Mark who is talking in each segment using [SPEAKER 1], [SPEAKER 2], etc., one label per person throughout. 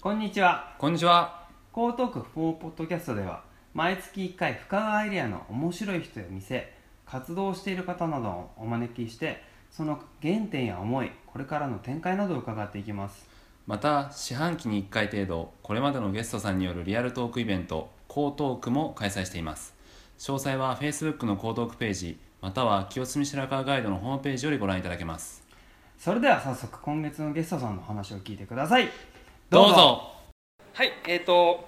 [SPEAKER 1] こんにちは。
[SPEAKER 2] こんにちは。
[SPEAKER 1] 江東区フォーポッドキャストでは毎月1回深川エリアの面白い人や店活動している方などをお招きしてその原点や思いこれからの展開などを伺っていきます。
[SPEAKER 2] また四半期に1回程度これまでのゲストさんによるリアルトークイベント江東区も開催しています。詳細は Facebook の江東区ページまたは清澄白河ガイドのホームページよりご覧いただけます。
[SPEAKER 1] それでは早速今月のゲストさんの話を聞いてください
[SPEAKER 2] どうぞ。
[SPEAKER 3] はい、えー、と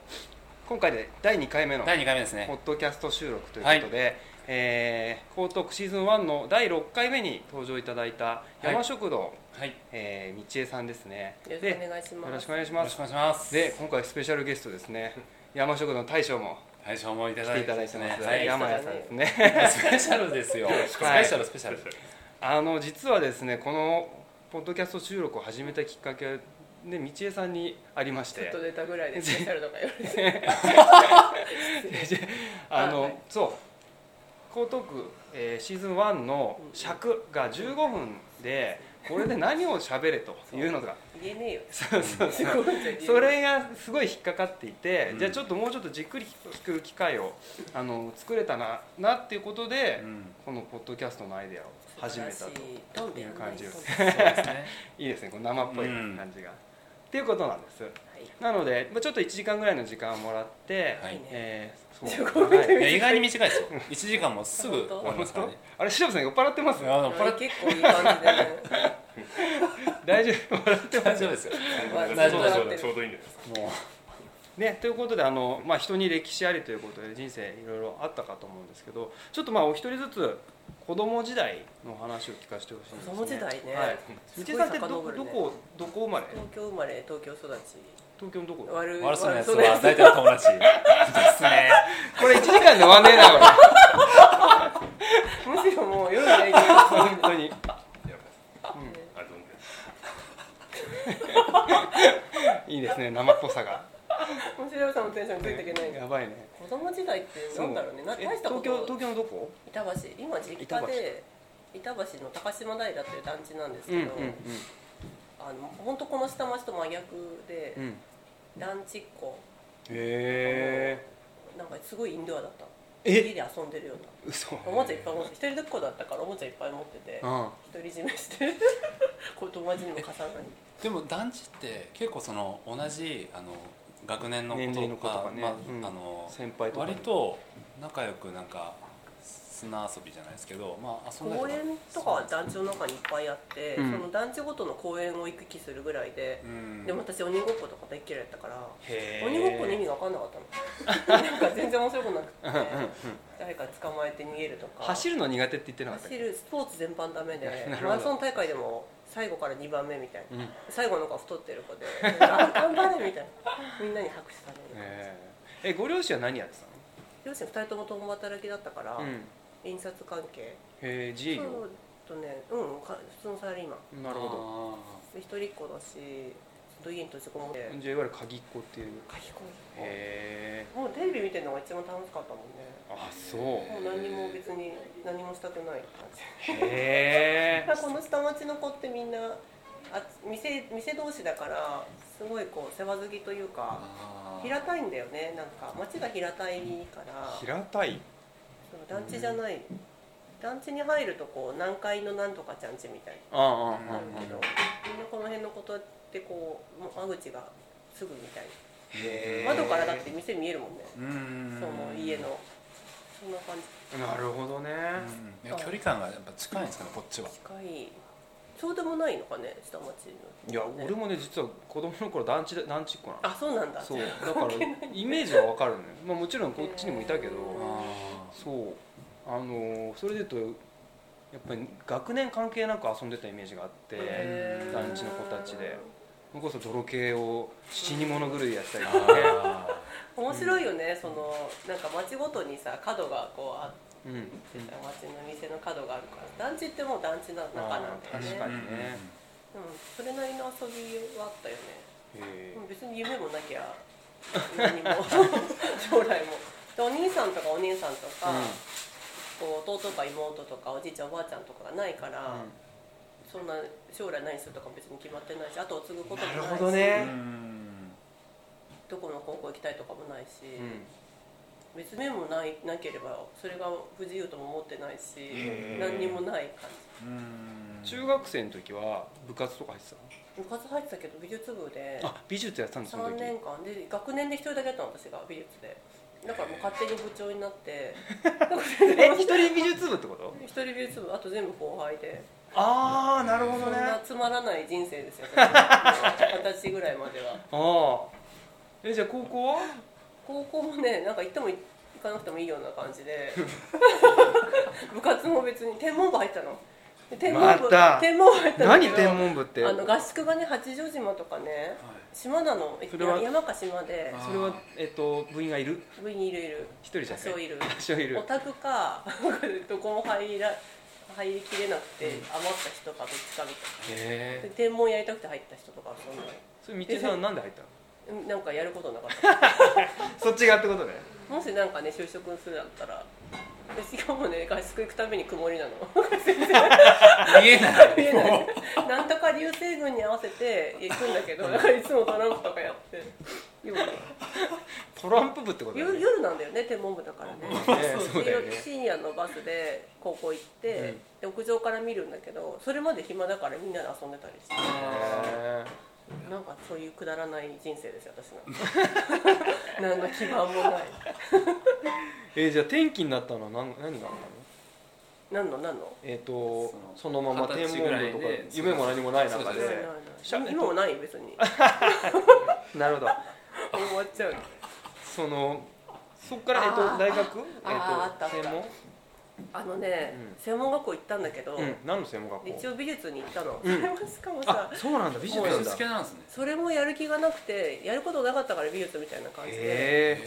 [SPEAKER 3] 今回で第2回目の
[SPEAKER 2] 第2回目です
[SPEAKER 3] ポ
[SPEAKER 2] ね
[SPEAKER 3] ッドキャスト収録ということで、えー、江東区シーズン1の第6回目に登場いただいた山食堂、
[SPEAKER 2] はい。
[SPEAKER 3] えー、道江さんですね。
[SPEAKER 4] よろしく
[SPEAKER 3] で
[SPEAKER 4] お願いします。
[SPEAKER 3] よろしくお願いし
[SPEAKER 2] よ
[SPEAKER 3] ます。
[SPEAKER 2] ろしくお願いします。
[SPEAKER 3] で今回スペシャルゲストですね。山食堂の大将も
[SPEAKER 2] 大将もいた
[SPEAKER 3] 来
[SPEAKER 2] だいて
[SPEAKER 3] ます、
[SPEAKER 2] はい。
[SPEAKER 3] 山谷さんですね。
[SPEAKER 2] スペシャルですよ。スペシャルスペシャル。
[SPEAKER 3] あの実はですねこのポッドキャスト収録を始めたきっかけはね道江さんにありまし
[SPEAKER 4] ちょってと出たぐらいでスペシャルとか言われて。
[SPEAKER 3] あの、
[SPEAKER 4] はい。
[SPEAKER 3] そう。江東区、えーシーズン1の尺が15分でこれで何を喋れというのが。
[SPEAKER 4] 言えねえよ。
[SPEAKER 3] それがすごい引っかかっていて、
[SPEAKER 2] うん。
[SPEAKER 3] じゃあちょっともうちょっとじっくり聞く機会をあの作れたななっていうことで、
[SPEAKER 2] うん。
[SPEAKER 3] このポッドキャストのアイデアを始めたと
[SPEAKER 4] い
[SPEAKER 3] う感じです
[SPEAKER 4] どんどん
[SPEAKER 2] そうですね
[SPEAKER 3] いいですね。この生っぽい
[SPEAKER 2] うん
[SPEAKER 3] 感じが、っていうことなんです。
[SPEAKER 4] はい。
[SPEAKER 3] なので、まあ、ちょっと1時間ぐらいの時間をもらって、
[SPEAKER 2] はい。
[SPEAKER 3] えー
[SPEAKER 2] 意外に短いですよ。1時間もすぐ終わりますからね。
[SPEAKER 3] あれ、しぶさん酔っ払ってます？
[SPEAKER 2] いやあのこれ
[SPEAKER 4] 結構いい感じで。ね。
[SPEAKER 3] 大丈夫？笑ってます？
[SPEAKER 2] 大丈夫ですよ。
[SPEAKER 4] まあ
[SPEAKER 2] 大丈夫。
[SPEAKER 5] ちょうどいいんで
[SPEAKER 2] も
[SPEAKER 3] ね、ということであの、まあ、人に歴史ありということで人生いろいろあったかと思うんですけどちょっとまあお一人ずつ子供時代の話を聞かせてほしいんです、ね、
[SPEAKER 4] 子供時代ね。
[SPEAKER 3] はい、さんってどどこどこ生まれ？
[SPEAKER 4] 東京生まれ東京育ち。
[SPEAKER 3] 東京のどこ？
[SPEAKER 4] 悪い
[SPEAKER 2] 悪そうなやつは大体友達。ですね。
[SPEAKER 3] これ1時間で終わんねえなこ
[SPEAKER 4] むしろもう夜の営業
[SPEAKER 3] れ本当に。
[SPEAKER 5] い。
[SPEAKER 3] いいですね。生っぽさが。
[SPEAKER 4] 面白いさんのテンションついていけないんだ
[SPEAKER 3] やばいね。
[SPEAKER 4] 子供時代ってなんだろうね。な
[SPEAKER 3] え
[SPEAKER 4] 大したこと。
[SPEAKER 3] 東京東京のどこ？
[SPEAKER 4] 板橋。今実家で板橋。の高島平っていう団地なんです
[SPEAKER 3] うんうん
[SPEAKER 4] けど、あの本当この下町と真逆で、
[SPEAKER 3] うん。うん
[SPEAKER 4] 団地っ子。
[SPEAKER 3] へえ
[SPEAKER 4] なんかすごいインドアだった。
[SPEAKER 3] え？
[SPEAKER 4] 家で遊んでるような。
[SPEAKER 3] 嘘。
[SPEAKER 4] おもちゃいっぱい持って一人っ子だったからおもちゃいっぱい持ってて
[SPEAKER 3] うん。
[SPEAKER 4] 独り占めして こう友達にも貸さない
[SPEAKER 2] でも団地って結構その同じあの学年の子
[SPEAKER 3] 年齢の
[SPEAKER 2] と
[SPEAKER 3] とかね。
[SPEAKER 2] まあ
[SPEAKER 3] うん。
[SPEAKER 2] あの
[SPEAKER 3] 先輩とかね。
[SPEAKER 2] 割と仲良くなんか砂遊びじゃないですけどまあ遊んだり
[SPEAKER 4] 公園とかは団地の中にいっぱいあって、
[SPEAKER 3] うん。
[SPEAKER 4] その団地ごとの公園を行き来するぐらいで
[SPEAKER 2] う、ん。
[SPEAKER 4] でも私鬼ごっことか大っ嫌いだったから鬼ごっこの意味が分かんなかったの。なんか全然面白くなくて誰か捕まえて逃げるとか。
[SPEAKER 3] 走るの苦手って言ってなかった
[SPEAKER 4] 走るスポーツ全般ダメで マラソン大会でも最後から2番目みたいな、
[SPEAKER 3] うん。
[SPEAKER 4] 最後の子は太ってる子で「あ 頑張れ!」みたいな。みんなに拍手される、
[SPEAKER 3] えー。えご両親は何やってた
[SPEAKER 4] 両親2人とも共働きだったから、
[SPEAKER 3] のうん。
[SPEAKER 4] 印刷関係。
[SPEAKER 3] へえ自営業？
[SPEAKER 4] とね。うんか普通のサラリーマン。
[SPEAKER 3] なるほ
[SPEAKER 4] で一人っ子だしと家に閉じこもって
[SPEAKER 3] どじゃあいわゆる鍵っ子っていう。
[SPEAKER 4] 書き込み
[SPEAKER 3] へえ
[SPEAKER 4] もうテレビ見てるのが一番楽しかったもんね。
[SPEAKER 3] あそ
[SPEAKER 4] もう何にも別に何もしたくない。感じ
[SPEAKER 3] うへえ
[SPEAKER 4] この下町の子ってみんなあ店店同士だからすごいこう世話好きというか平たいんだよね。なんか町が平たいから。
[SPEAKER 3] 平たい？
[SPEAKER 4] そう団地じゃない。団地に入るとこう南海のなんとかちゃんちみたい
[SPEAKER 3] ああああ
[SPEAKER 4] になるけどみんなこの辺のことってこうもう間口がすぐみたい。
[SPEAKER 3] へえ
[SPEAKER 4] 窓からだって店見えるもんね。
[SPEAKER 2] うん。
[SPEAKER 4] その家の。そんな感じ。
[SPEAKER 3] なるほどね。
[SPEAKER 2] うん。距離感がやっぱ近いんですかねこっちは。
[SPEAKER 4] 近い。そうでもないのかね下町の。
[SPEAKER 3] いや俺もね実は子供の頃団地で団地っ子なの。
[SPEAKER 4] あそうなんだ。
[SPEAKER 3] そう。だからイメージはわかるねまあもちろんこっちにもいたけど。そう。あのそれで言うとやっぱり学年関係なく遊んでたイメージがあって団地の子たちでそれこそ泥系を七人物狂いやったりとかね。
[SPEAKER 2] あ
[SPEAKER 4] 面白いよね。そのなんか町ごとにさ角がこうあって
[SPEAKER 3] うん。
[SPEAKER 4] さ町の店の角があるから。団地ってもう団地の中なんだよね。
[SPEAKER 3] 確か
[SPEAKER 2] ー
[SPEAKER 3] にね。
[SPEAKER 4] うん。それなりの遊びはあったよね。別に夢もなきゃ何も。将来も。でお兄さんとかお姉さんとか、こう弟か妹とかおじいちゃんおばあちゃんとかがないから、そんな将来何するとか別に決まってないし後を継ぐこともないし
[SPEAKER 3] なるほど
[SPEAKER 2] う
[SPEAKER 3] ね
[SPEAKER 2] ん
[SPEAKER 4] し、
[SPEAKER 3] うん。
[SPEAKER 4] 別名もないなければそれが不自由とも思ってないし
[SPEAKER 3] へー
[SPEAKER 4] 何にもない感じ。
[SPEAKER 2] うん。
[SPEAKER 3] 中学生の時は部活とか入って
[SPEAKER 4] 部活入ってたけど美術部で
[SPEAKER 3] たのあ美術やってたんですその
[SPEAKER 4] 3
[SPEAKER 3] 時
[SPEAKER 4] 年間。で学年で一人だけだったの私が美術で。だからもう勝手に部長になって。
[SPEAKER 3] え一人美術部ってこと？
[SPEAKER 4] 一人美術部あと全部後輩で
[SPEAKER 3] ああなるほ
[SPEAKER 4] そん
[SPEAKER 3] どね。あ
[SPEAKER 4] なつまらない人生ですよ。二十歳ぐらいまでは。
[SPEAKER 3] あえじゃあ高校は？
[SPEAKER 4] 高校もねなんか行っても行かなくてもいいような感じで。部活も別に天文部入ったの。で天文部
[SPEAKER 3] また。
[SPEAKER 4] 天文部入った
[SPEAKER 3] 何天文部って？
[SPEAKER 4] あの合宿がね八丈島とかね島なの。山か島で。
[SPEAKER 3] それはえっと部員がいる？
[SPEAKER 4] 部員いるいる。
[SPEAKER 3] 一人じゃない
[SPEAKER 4] 多少いる。
[SPEAKER 3] 多少いる。
[SPEAKER 4] オタクか どこも入ら入りきれなくて余った人かどっちかみたいな。
[SPEAKER 3] へえ。
[SPEAKER 4] で天文やりたくて入った人とかそんな
[SPEAKER 3] それ道枝さんはなんで入ったの？
[SPEAKER 4] うんなんかやることなかった。
[SPEAKER 3] そっち側ってことね。
[SPEAKER 4] もしなんかね就職するんだったらでしかもね合宿行くために曇りなの。
[SPEAKER 2] 見えない。
[SPEAKER 4] 見えない。なんとか流星群に合わせて行くんだけどいつもトランプとかやって。夜。
[SPEAKER 3] トランプ部ってことね。
[SPEAKER 4] 夜なんだよね天文部だからね。
[SPEAKER 3] ね。そうだよね。
[SPEAKER 4] 深夜のバスで高校行って、
[SPEAKER 3] うん。
[SPEAKER 4] で屋上から見るんだけどそれまで暇だからみんなで遊んでたりして。
[SPEAKER 3] へ
[SPEAKER 4] なんかそういうくだらない人生ですよ私の。何の基盤もない。
[SPEAKER 3] ええじゃあ転機になったのは何何があったの？
[SPEAKER 4] 何の何の？
[SPEAKER 3] えっ、とそ
[SPEAKER 2] そ
[SPEAKER 3] のまま天文部とか夢も何もない中で。
[SPEAKER 4] 今もない別に。
[SPEAKER 3] なるほど。
[SPEAKER 4] 終わっちゃう。
[SPEAKER 3] そのそこからえっ、
[SPEAKER 4] あー。
[SPEAKER 3] と大学？えっ、
[SPEAKER 4] あー
[SPEAKER 3] と専門
[SPEAKER 4] あのね、
[SPEAKER 3] うん。
[SPEAKER 4] 専門学校行ったんだけど、
[SPEAKER 3] うん。何の専門学校？
[SPEAKER 4] 一応美術に行ったの、
[SPEAKER 3] うん。
[SPEAKER 4] それもしかもさ
[SPEAKER 3] あそうなんだ。美術
[SPEAKER 2] 美
[SPEAKER 3] なんだ。
[SPEAKER 2] 術系なんですね。
[SPEAKER 4] それもやる気がなくてやることなかったから美術みたいな感じで、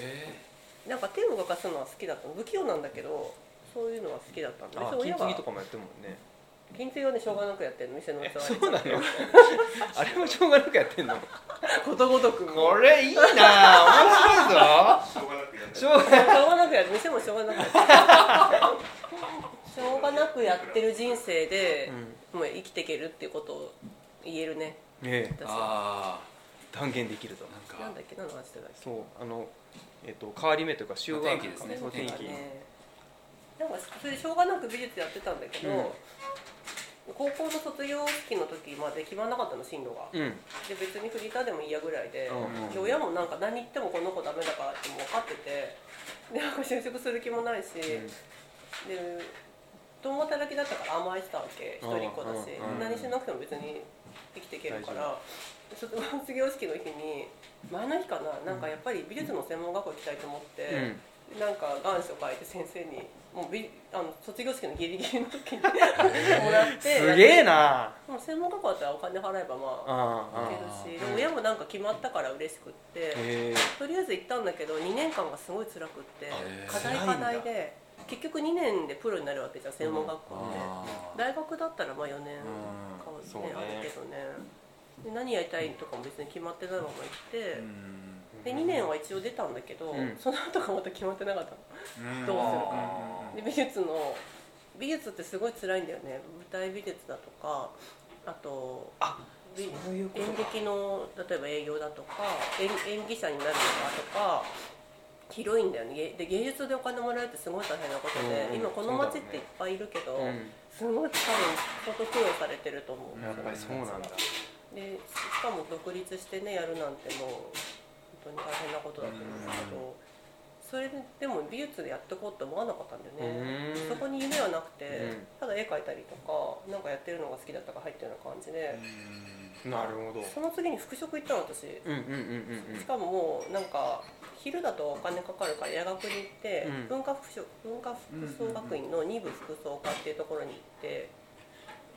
[SPEAKER 4] なんか手を動かすのは好きだったの。不器用なんだけどそういうのは好きだったんだ
[SPEAKER 3] あ金
[SPEAKER 4] で親は
[SPEAKER 3] 継ぎとかもやってるもんね
[SPEAKER 4] 金継ぎはねしょうがなくやってるの。店の
[SPEAKER 3] え
[SPEAKER 4] 器
[SPEAKER 3] そうなの？あれもしょうがなくやってんの？
[SPEAKER 4] ことごとく
[SPEAKER 3] これいいな。面白いぞ。
[SPEAKER 5] しょうがなくやって
[SPEAKER 3] しょうが
[SPEAKER 4] しょうがなくやって店もしょうがなくやってる。しょうがなくやってる人生で、もう生きていけるっていうことを言えるね。
[SPEAKER 3] ねえ。
[SPEAKER 4] 私は。
[SPEAKER 2] あ
[SPEAKER 3] 断言できるぞ
[SPEAKER 2] あなんか。
[SPEAKER 4] なんだっけ？何の話してたっけ？
[SPEAKER 3] そうあのえっ、と変わり目というか週
[SPEAKER 2] お天気ですね
[SPEAKER 3] そう天気
[SPEAKER 4] ねなんかそれでしょうがなく美術やってたんだけど、
[SPEAKER 3] うん。
[SPEAKER 4] 高校の卒業式の時まで決まんなかったの進路が。
[SPEAKER 3] うん。
[SPEAKER 4] で別にフリーターでもいいやぐらいで,、
[SPEAKER 3] うん
[SPEAKER 4] で親もなんか何言ってもこの子ダメだからってもう分かっててでなんか就職する気もないし、で共働きだったから甘えてたわけ？一人っ子だし、
[SPEAKER 3] うんうん
[SPEAKER 4] 何しなくても別に生きていけるから。卒卒業式の日に前の日かな？なんかやっぱり美術の専門学校行きたいと思って、なんか願書書いて先生にもう美あの卒業式のギリギリの時に もらって。
[SPEAKER 3] すげえな。
[SPEAKER 4] もう専門学校だったらお金払えばまあいけるしでも親もなんか決まったから嬉しくってとりあえず行ったんだけど2年間がすごい辛くって課題課題で結局2年でプロになるわけじゃん専門学校って。
[SPEAKER 2] あ
[SPEAKER 4] 大学だったらまあ4年かは
[SPEAKER 3] そうね。
[SPEAKER 4] ねあるけどね。で何やりたいとかも別に決まってないまま行って
[SPEAKER 2] ーうん
[SPEAKER 4] で2年は一応出たんだけど
[SPEAKER 3] うん。
[SPEAKER 4] その後がまた決まってなかったの。
[SPEAKER 2] うん。
[SPEAKER 4] どうするか。
[SPEAKER 2] あ
[SPEAKER 4] で美術の美術ってすごい辛いんだよね。舞台美術だとかあと
[SPEAKER 3] あ
[SPEAKER 4] 演劇の例えば営業だとか演演技者になるのかとか広いんだよね。げで芸術でお金もらえるってすごい大変なことで、
[SPEAKER 3] うん。うん。
[SPEAKER 4] 今この街っていっぱいいるけど、
[SPEAKER 3] うん。
[SPEAKER 4] すごい多分相当苦労されてると思う
[SPEAKER 3] やっぱりそうなんだ。
[SPEAKER 4] でしかも独立してねやるなんてもう本当に大変なことだと思うんだけど、それでも美術でやっていこうって思わなかったんだよね、
[SPEAKER 3] うん。
[SPEAKER 4] そこに夢はなくて、
[SPEAKER 3] うん。
[SPEAKER 4] ただ絵描いたりとかなんかやってるのが好きだったから入ってるような感じで、
[SPEAKER 3] なるほど。
[SPEAKER 4] その次に服飾行ったの私、
[SPEAKER 3] うんうんうんうん
[SPEAKER 4] しかももうなんか昼だとお金かかるから夜学に行って、
[SPEAKER 3] うん。
[SPEAKER 4] 文化服飾文化服装学院の二部服装科っていうところに行って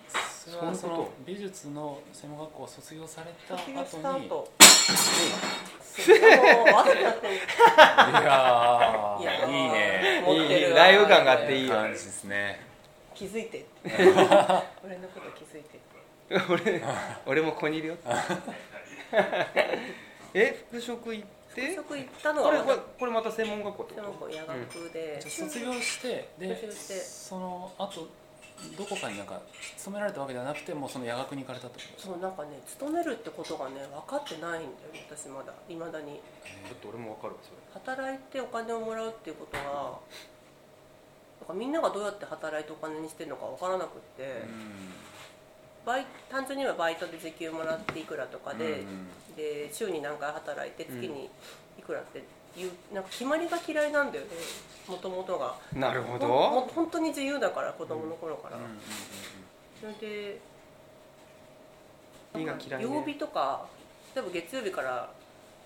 [SPEAKER 2] それはその美術の専門学校を卒業された
[SPEAKER 4] 卒業し
[SPEAKER 2] 後。に。
[SPEAKER 4] た後。い
[SPEAKER 2] や
[SPEAKER 4] い
[SPEAKER 2] いいね
[SPEAKER 3] いいライブ感があっていいよ
[SPEAKER 2] 感じですね。
[SPEAKER 4] 気づいてって。俺のこと気づいて
[SPEAKER 3] 俺 俺もここにいるよ。え服飾行って？
[SPEAKER 4] 服飾行ったの
[SPEAKER 3] これこれ
[SPEAKER 4] はまた
[SPEAKER 3] これまた専門学校って
[SPEAKER 4] でも
[SPEAKER 3] こ
[SPEAKER 4] こう夜学で、
[SPEAKER 2] じゃあ卒業してで
[SPEAKER 4] 卒業して。
[SPEAKER 2] その後どこかになんか勤められたわけではなくてもうその夜学に行かれたってことですか？
[SPEAKER 4] そうなんかね勤めるってことがね分かってないんだよね私まだいまだに。
[SPEAKER 3] ちょっと俺もわかるわそれ。
[SPEAKER 4] 働いてお金をもらうっていうことはなんかみんながどうやって働いてお金にしてるのか分からなくって、バイ単純にはバイトで時給もらっていくらとかで,、で週に何回働いて月にいくらっていうなんか決まりが嫌いなんだよね。もともとが。
[SPEAKER 3] なるほ
[SPEAKER 4] ほん
[SPEAKER 3] ど
[SPEAKER 4] 本当に自由だから子供の頃から、それで曜日とか例えば月曜日から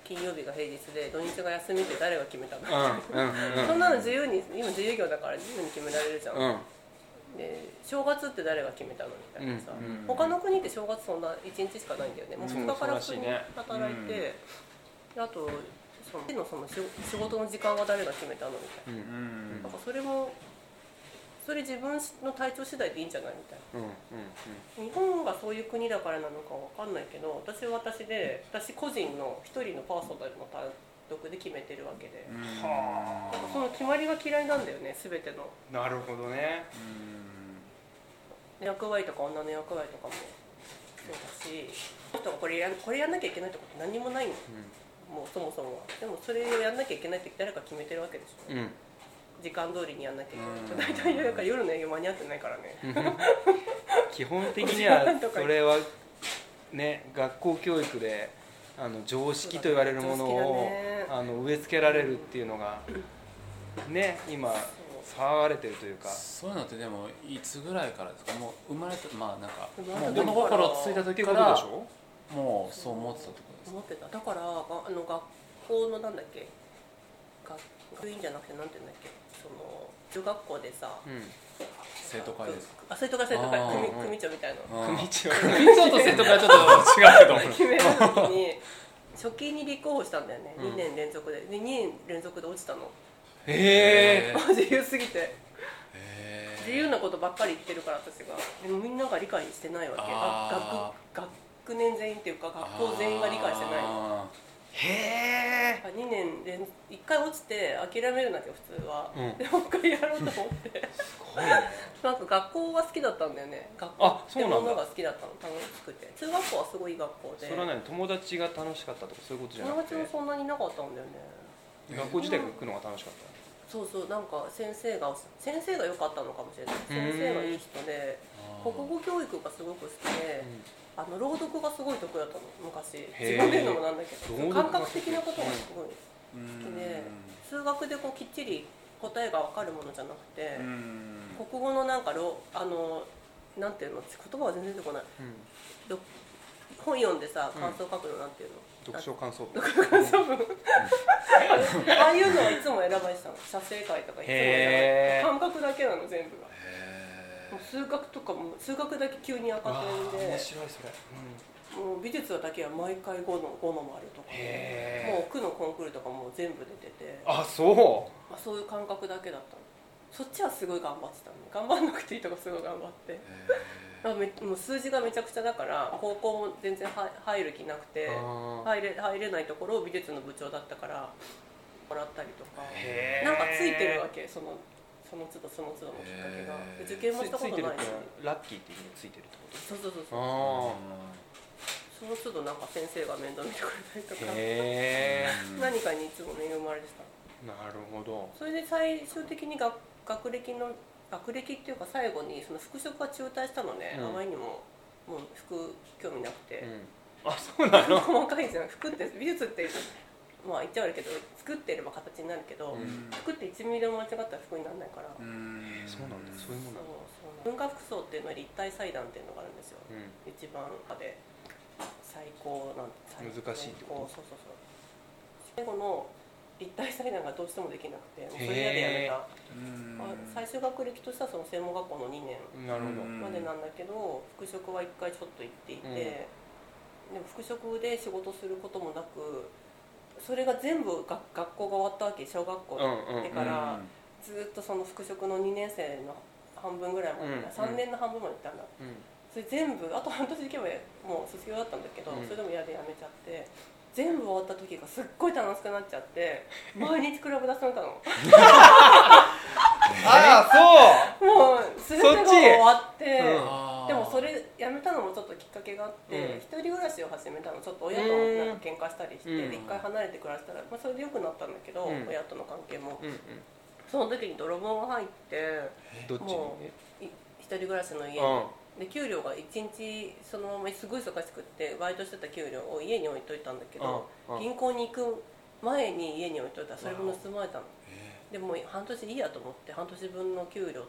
[SPEAKER 4] 金曜日が平日で土日が休みって誰が決めたの、
[SPEAKER 3] うんうんうん。
[SPEAKER 4] そんなの自由に今自由業だから自由に決められるじゃん、
[SPEAKER 3] うん。
[SPEAKER 4] で正月って誰が決めたの？みたいなさ、
[SPEAKER 3] うんうん
[SPEAKER 4] 他の国って正月そんな1日しかないんだよね。もう
[SPEAKER 3] うん
[SPEAKER 4] 2日から働いて、であとそののその仕仕事の時間は誰が決めたのみたい
[SPEAKER 3] うん
[SPEAKER 4] ななんかそれもそれ自分の体調次第でいいんじゃないみたいな。
[SPEAKER 3] うんうん
[SPEAKER 4] 日本がそういう国だからなのかわかんないけど私は私で私個人の一人のパーソナルの単独で決めてるわけで、
[SPEAKER 3] は
[SPEAKER 4] なんかその決まりが嫌いなんだよね全ての。
[SPEAKER 3] あなるほどね。
[SPEAKER 4] 役割とか女の役割とかもそうだし人がこれやこれやんなきゃいけないってこと何にもないのもうそもそもは。でもそれをやんなきゃいけないって誰か決めてるわけでしょ。
[SPEAKER 3] うん。うん
[SPEAKER 4] 時間通りにやんなきゃい
[SPEAKER 2] うん。
[SPEAKER 4] けない大体なんか夜の営業間に合ってないからね。
[SPEAKER 3] 基本的には それはね学校教育であの常識と言われるものを、
[SPEAKER 4] ね。
[SPEAKER 3] あの植え付けられるっていうのが ね今騒がれてるというか。
[SPEAKER 2] そう。いうのってでもいつぐらいからですか？もう生まれたまあなんか物心ついた時からもうそう思ってたってこと？か
[SPEAKER 4] 思ってた。だからがあの学校のなんだっけ？学学院じゃなくてなんて言うんだっけ？その中学校でさ
[SPEAKER 3] うん。
[SPEAKER 2] 生徒会ですか？
[SPEAKER 4] あ生徒会生徒会。組
[SPEAKER 3] うん
[SPEAKER 4] 組長みたいな。
[SPEAKER 2] うん
[SPEAKER 3] 組長。
[SPEAKER 2] 組長と生徒会はちょっと違うけど
[SPEAKER 4] 決める時に初期に立候補したんだよね、
[SPEAKER 3] うん。
[SPEAKER 4] 2年連続で。で2年連続で落ちたの。
[SPEAKER 3] ええ
[SPEAKER 4] 自由すぎて。自由なことばっかり言ってるから私が。でもみんなが理解してないわけ。
[SPEAKER 2] あ
[SPEAKER 4] 学学年全員っていうか学校全員が理解してない。
[SPEAKER 2] あ
[SPEAKER 3] へえ
[SPEAKER 4] 2年連1回落ちて諦めるんだけど普通は、
[SPEAKER 3] うん。
[SPEAKER 4] でもう一回やろうと思って。
[SPEAKER 3] すごいね。
[SPEAKER 4] なんか学校が好きだったんだよね学校。ってものが好きだったの楽しくて。中学校はすごいいい学校で。
[SPEAKER 3] それは何？友達が楽しかったとかそういうことじゃな
[SPEAKER 4] 友
[SPEAKER 3] くて？
[SPEAKER 4] 達もそんなにいなかったんだよね。
[SPEAKER 3] 学校自体が行くのが楽しかっ
[SPEAKER 4] そうそうなんか先生が先生が良かったのかもしれない。先生がいい人で国語教育がすごく好きで
[SPEAKER 3] た、
[SPEAKER 4] あの朗読がすごい得意だったの昔。自分で言うのもなんだけど。感覚的なことがすごい
[SPEAKER 2] うん
[SPEAKER 4] 好きで数学でこうきっちり答えが分かるものじゃなくて
[SPEAKER 2] うん。
[SPEAKER 4] 国語のなんかろあのなんていうの？言葉は全然出てこない。
[SPEAKER 3] うん。
[SPEAKER 4] ど本読んでさ感想書くのなんていうの、
[SPEAKER 3] 読書感想文
[SPEAKER 4] ああいうのはいつも選ばれてたの。写生会とかいつも選ばれて感覚だけなの全部が。
[SPEAKER 2] へ
[SPEAKER 4] もう数学とかも数学だけ急に赤点で。
[SPEAKER 3] 面白いそれ、
[SPEAKER 4] もう美術だけは毎回5の5の丸とか。もう区のコンクールとかもう全部出てて。
[SPEAKER 3] あそう。
[SPEAKER 4] まあ、そういう感覚だけだったの。そっちはすごい頑張ってたのね。頑張んなくていいとかすごい頑張って。まあめもう数字がめちゃくちゃだから高校も全然は入る気なくて入れ入れないところを美術の部長だったからもらったりとか。なんかついてるわけそのその都度その都度のきっかけが。
[SPEAKER 2] へー。
[SPEAKER 4] で受験もしたことないし。
[SPEAKER 3] ラッキーって意味でついてるってこ
[SPEAKER 4] そうそうそう
[SPEAKER 3] と
[SPEAKER 4] そう。
[SPEAKER 3] あ
[SPEAKER 4] その都度なんか先生が面倒見てくれたりとか。
[SPEAKER 3] え
[SPEAKER 4] 何かにいつも恵まれてた。
[SPEAKER 3] なるほど。
[SPEAKER 4] それで最終的に学学歴の学歴っていうか最後にその服飾が中退したのね、
[SPEAKER 3] うん。
[SPEAKER 4] あまりにももう服興味なくて、
[SPEAKER 3] うん。あそうなの？
[SPEAKER 4] 細かいじゃん。服って美術ってまあ言っちゃ悪いけど作ってれば形になるけど、
[SPEAKER 3] うん。
[SPEAKER 4] 服って1ミリでも間違ったら服にならないから、
[SPEAKER 2] うん。
[SPEAKER 3] そうなんだ。そういうもん
[SPEAKER 4] そう
[SPEAKER 3] なんだ
[SPEAKER 4] そう。文化服装っていうのは立体裁断っていうのがあるんですよ、
[SPEAKER 3] うん。
[SPEAKER 4] 一番派で最高なん最
[SPEAKER 3] 難しいってこと？
[SPEAKER 4] そうそうそう。最後の立体裁断がどうしてもできなくてもうそれ嫌でやめた。
[SPEAKER 2] うん。
[SPEAKER 4] まあ、最終学歴としてはその専門学校の2年。までなんだけど、服飾は1回ちょっと行っていて、でも服飾で仕事することもなくそれが全部が学校が終わったわけ小学校
[SPEAKER 3] うんうん
[SPEAKER 4] でから、ずっとその服飾の2年生の半分ぐらいまで、
[SPEAKER 3] うん
[SPEAKER 4] 3年の半分まで行ったんだ。
[SPEAKER 3] うん。
[SPEAKER 4] それ全部あと半年行けばもう卒業だったんだけど、
[SPEAKER 3] うん。
[SPEAKER 4] それでも嫌でやめちゃって全部終わった時がすっごい楽しくなっちゃって 毎日クラブ出されたの。
[SPEAKER 3] ああ
[SPEAKER 4] もう全てが終わって、でもそれやめたのもちょっときっかけがあって、
[SPEAKER 3] うん。
[SPEAKER 4] 一人暮らしを始めたのちょっと親となんか喧嘩したりして
[SPEAKER 3] うん。
[SPEAKER 4] 一、回離れて暮らしたら、まあ、それで良くなったんだけど、
[SPEAKER 3] うん。
[SPEAKER 4] 親との関係も。
[SPEAKER 3] そううんうん。
[SPEAKER 4] その時に泥棒が入って
[SPEAKER 3] どっち？に
[SPEAKER 4] もうい一人暮らしの家に、
[SPEAKER 3] うん。
[SPEAKER 4] で給料が1日そのまますごい忙しくってバイトしてた給料を家に置いといたんだけど、銀行に行く前に家に置いといたらそれも盗まれたの。でもう半年いいやと思って半年分の給料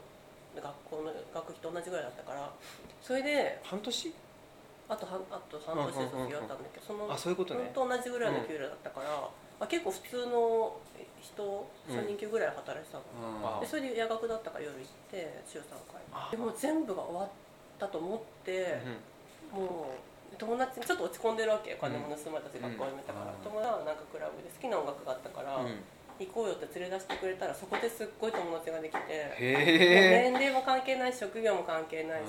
[SPEAKER 4] 学校の学費と同じぐらいだったからそれで
[SPEAKER 3] 半年？
[SPEAKER 4] あと半あと半年で卒業だったんだけど、その
[SPEAKER 3] あそういうことね。
[SPEAKER 4] 本当同じぐらいの給料だったから、まあ、結構普通の人3人級ぐらい働いてたの、でそれで夜学だったから夜行って週3回。でも全部が終わったと思って、もう友達ちょっと落ち込んでるわけお金も盗まれたし、学校辞めたから、
[SPEAKER 2] うん。
[SPEAKER 4] 友達はなんかクラブで好きな音楽があったから、
[SPEAKER 3] うん
[SPEAKER 4] 行こうよって連れ出してくれたらそこですっごい友達ができて年齢も関係ないし職業も関係ないし、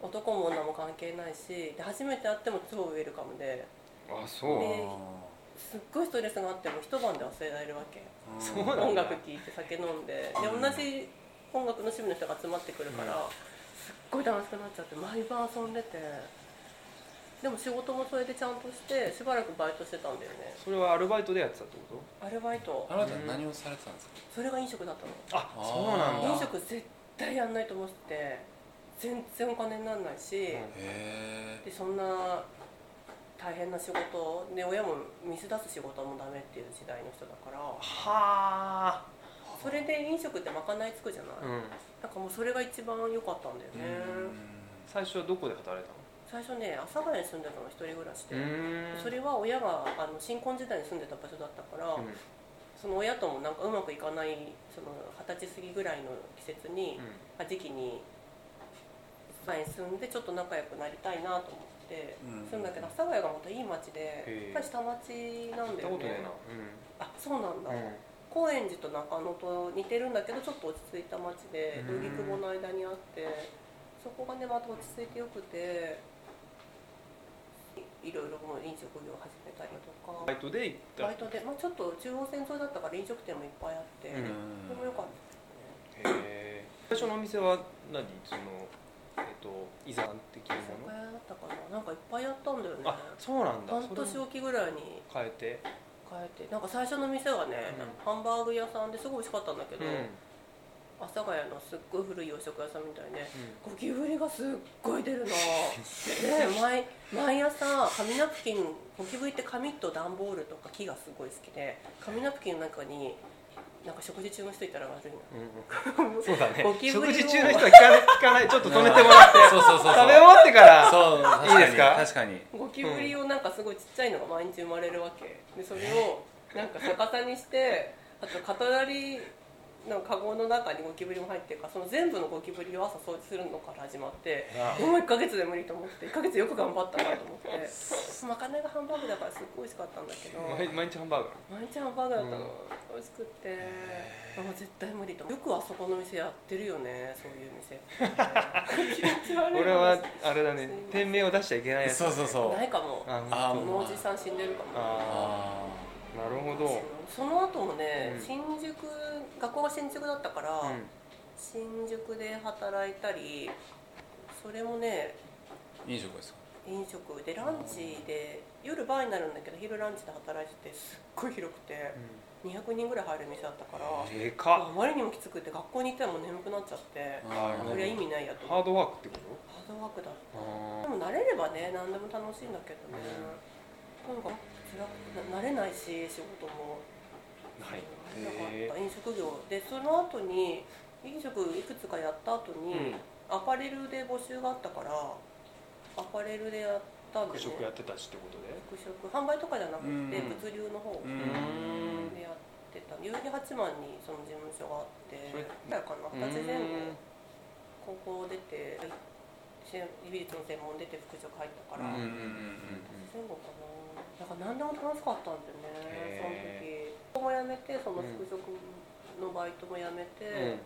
[SPEAKER 4] 男も女も関係ないしで初めて会っても超ウェルカムで。
[SPEAKER 3] あそう。
[SPEAKER 4] ですっごいストレスがあっても一晩で忘れられるわけ。
[SPEAKER 3] そうなんだ。
[SPEAKER 4] 音楽聴いて酒飲んで。で同じ音楽の趣味の人が集まってくるから、すっごい楽しくなっちゃって毎晩遊んでてでも仕事もそれでちゃんとしてしばらくバイトしてたんだよね。
[SPEAKER 3] それはアルバイトでやってたってこ
[SPEAKER 4] アルバイト。
[SPEAKER 2] あなた何をされてたんですか？
[SPEAKER 4] それが飲食だったの。
[SPEAKER 3] とあそうなんだ。
[SPEAKER 4] 飲食絶対やんないと思ってて全然お金にならないし、でそんな大変な仕事で親も見せ出す仕事もダメっていう時代の人だから。
[SPEAKER 3] はあ
[SPEAKER 4] それで飲食ってまかないつくじゃない、
[SPEAKER 3] うん。
[SPEAKER 4] なんかもうそれが一番良かったんだよね、
[SPEAKER 3] 最初はどこで働いた
[SPEAKER 4] 最初ね阿佐ヶ谷に住んでたの一人暮らしで、それは親があの新婚時代に住んでた場所だったから、
[SPEAKER 3] うん。
[SPEAKER 4] その親ともなんかうまくいかないその二十歳過ぎぐらいの季節に、あ時期に前に住んでちょっと仲良くなりたいなと思って、
[SPEAKER 2] うん。
[SPEAKER 4] 住んだけど阿佐ヶ谷がまたいい町でやっぱり下町なんだよね。あそうなんだ、
[SPEAKER 3] うん。
[SPEAKER 4] 高円寺と中野と似てるんだけどちょっと落ち着いた町で
[SPEAKER 3] うん。
[SPEAKER 4] 荻窪の間にあってそこがねまた落ち着いてよくていいろいろもう飲食業を始めたりとか。
[SPEAKER 3] バイトで行った。
[SPEAKER 4] バイトで、まあ、ちょっと中央線沿いだったから飲食店もいっぱいあって、
[SPEAKER 3] うん。
[SPEAKER 4] それもよかったですね。
[SPEAKER 3] へえ最初のお店は何？そのえっと居酒屋的なもの？
[SPEAKER 4] 屋だったかな？なんかいっぱいやったんだよね。
[SPEAKER 3] あそうなんだ。
[SPEAKER 4] 半年おきぐらいに
[SPEAKER 3] 変えて？
[SPEAKER 4] 変えて。なんか最初の店はね、
[SPEAKER 3] うん。
[SPEAKER 4] ハンバーグ屋さんですごい美味しかったんだけど、
[SPEAKER 3] うん
[SPEAKER 4] 阿佐ヶ谷のすっごい古い洋食屋さんみたいでゴキブリがすっごい出るので 毎毎朝紙ナプキンゴキブリって紙と段ボールとか木がすごい好きで紙ナプキンの中になんか食事中の人いたら悪いな。
[SPEAKER 3] うんうん。そうだね。食事中の人は聞かない 聞かない。ちょっと止めてもらって。
[SPEAKER 2] そうそうそうそう。
[SPEAKER 3] 食べ終わってから。
[SPEAKER 2] そう確
[SPEAKER 3] いいですか？
[SPEAKER 2] 確かに
[SPEAKER 4] ゴキブリをなんかすごいちっちゃいのが毎日生まれるわけでそれをなんか逆さに。してあとカトラリーのカゴの中にゴキブリも入ってるからその全部のゴキブリを朝掃除するのから始まって
[SPEAKER 3] あ
[SPEAKER 4] もう1ヶ月で無理と思って1ヶ月よく頑張ったなと思って。まかないがハンバーグだからすっごい美味しかったんだけど
[SPEAKER 3] 毎毎日ハンバーガー
[SPEAKER 4] 毎日ハンバーグだったの、
[SPEAKER 3] うん
[SPEAKER 4] 美味しくってもう絶対無理とよくあそこの店やってるよねそういう店。気持ち悪い。
[SPEAKER 3] 俺はあれだね店名を出しちゃいけないやつ
[SPEAKER 2] そうそうそう
[SPEAKER 4] ないかも。
[SPEAKER 3] あ
[SPEAKER 4] のおじさん死んでるかも。
[SPEAKER 3] あ
[SPEAKER 2] あ
[SPEAKER 3] なるほど。
[SPEAKER 4] その後もね、
[SPEAKER 3] うん。
[SPEAKER 4] 新宿学校が新宿だったから、
[SPEAKER 3] うん。
[SPEAKER 4] 新宿で働いたりそれもね
[SPEAKER 2] ー飲食ですか？
[SPEAKER 4] 飲食でランチで夜バーになるんだけど昼ランチで働いててすっごい広くて200人ぐらい入る店だったから、
[SPEAKER 3] でか
[SPEAKER 4] あまりにもきつくて学校に行ったらもう眠くなっちゃって
[SPEAKER 2] あー
[SPEAKER 4] これは意味ないやと。
[SPEAKER 3] ハードワークってこ
[SPEAKER 4] ハードワークだった。
[SPEAKER 3] と
[SPEAKER 4] でも慣れればね何でも楽しいんだけどね、なんか辛くな慣れないし仕事も。
[SPEAKER 3] はい。
[SPEAKER 4] なかった飲食業。でその後に飲食いくつかやった後に、アパレルで募集があったからアパレルでやったんで、
[SPEAKER 3] 服
[SPEAKER 4] ね、
[SPEAKER 3] 飾やってたしってことで？
[SPEAKER 4] 服飾。販売とかじゃなくて
[SPEAKER 2] うん。
[SPEAKER 4] 物流の方。
[SPEAKER 2] うん。
[SPEAKER 4] でやってた。代々木八幡にその事務所があってだかな。二十歳前
[SPEAKER 3] うん
[SPEAKER 4] 後高校出て美術の専門出て服飾入ったから、
[SPEAKER 2] うん
[SPEAKER 4] 二
[SPEAKER 2] うん
[SPEAKER 4] 十歳前後かなだから何でも楽しかったんだよね
[SPEAKER 3] へ
[SPEAKER 4] その時も辞めてその服飾のバイトも辞めて、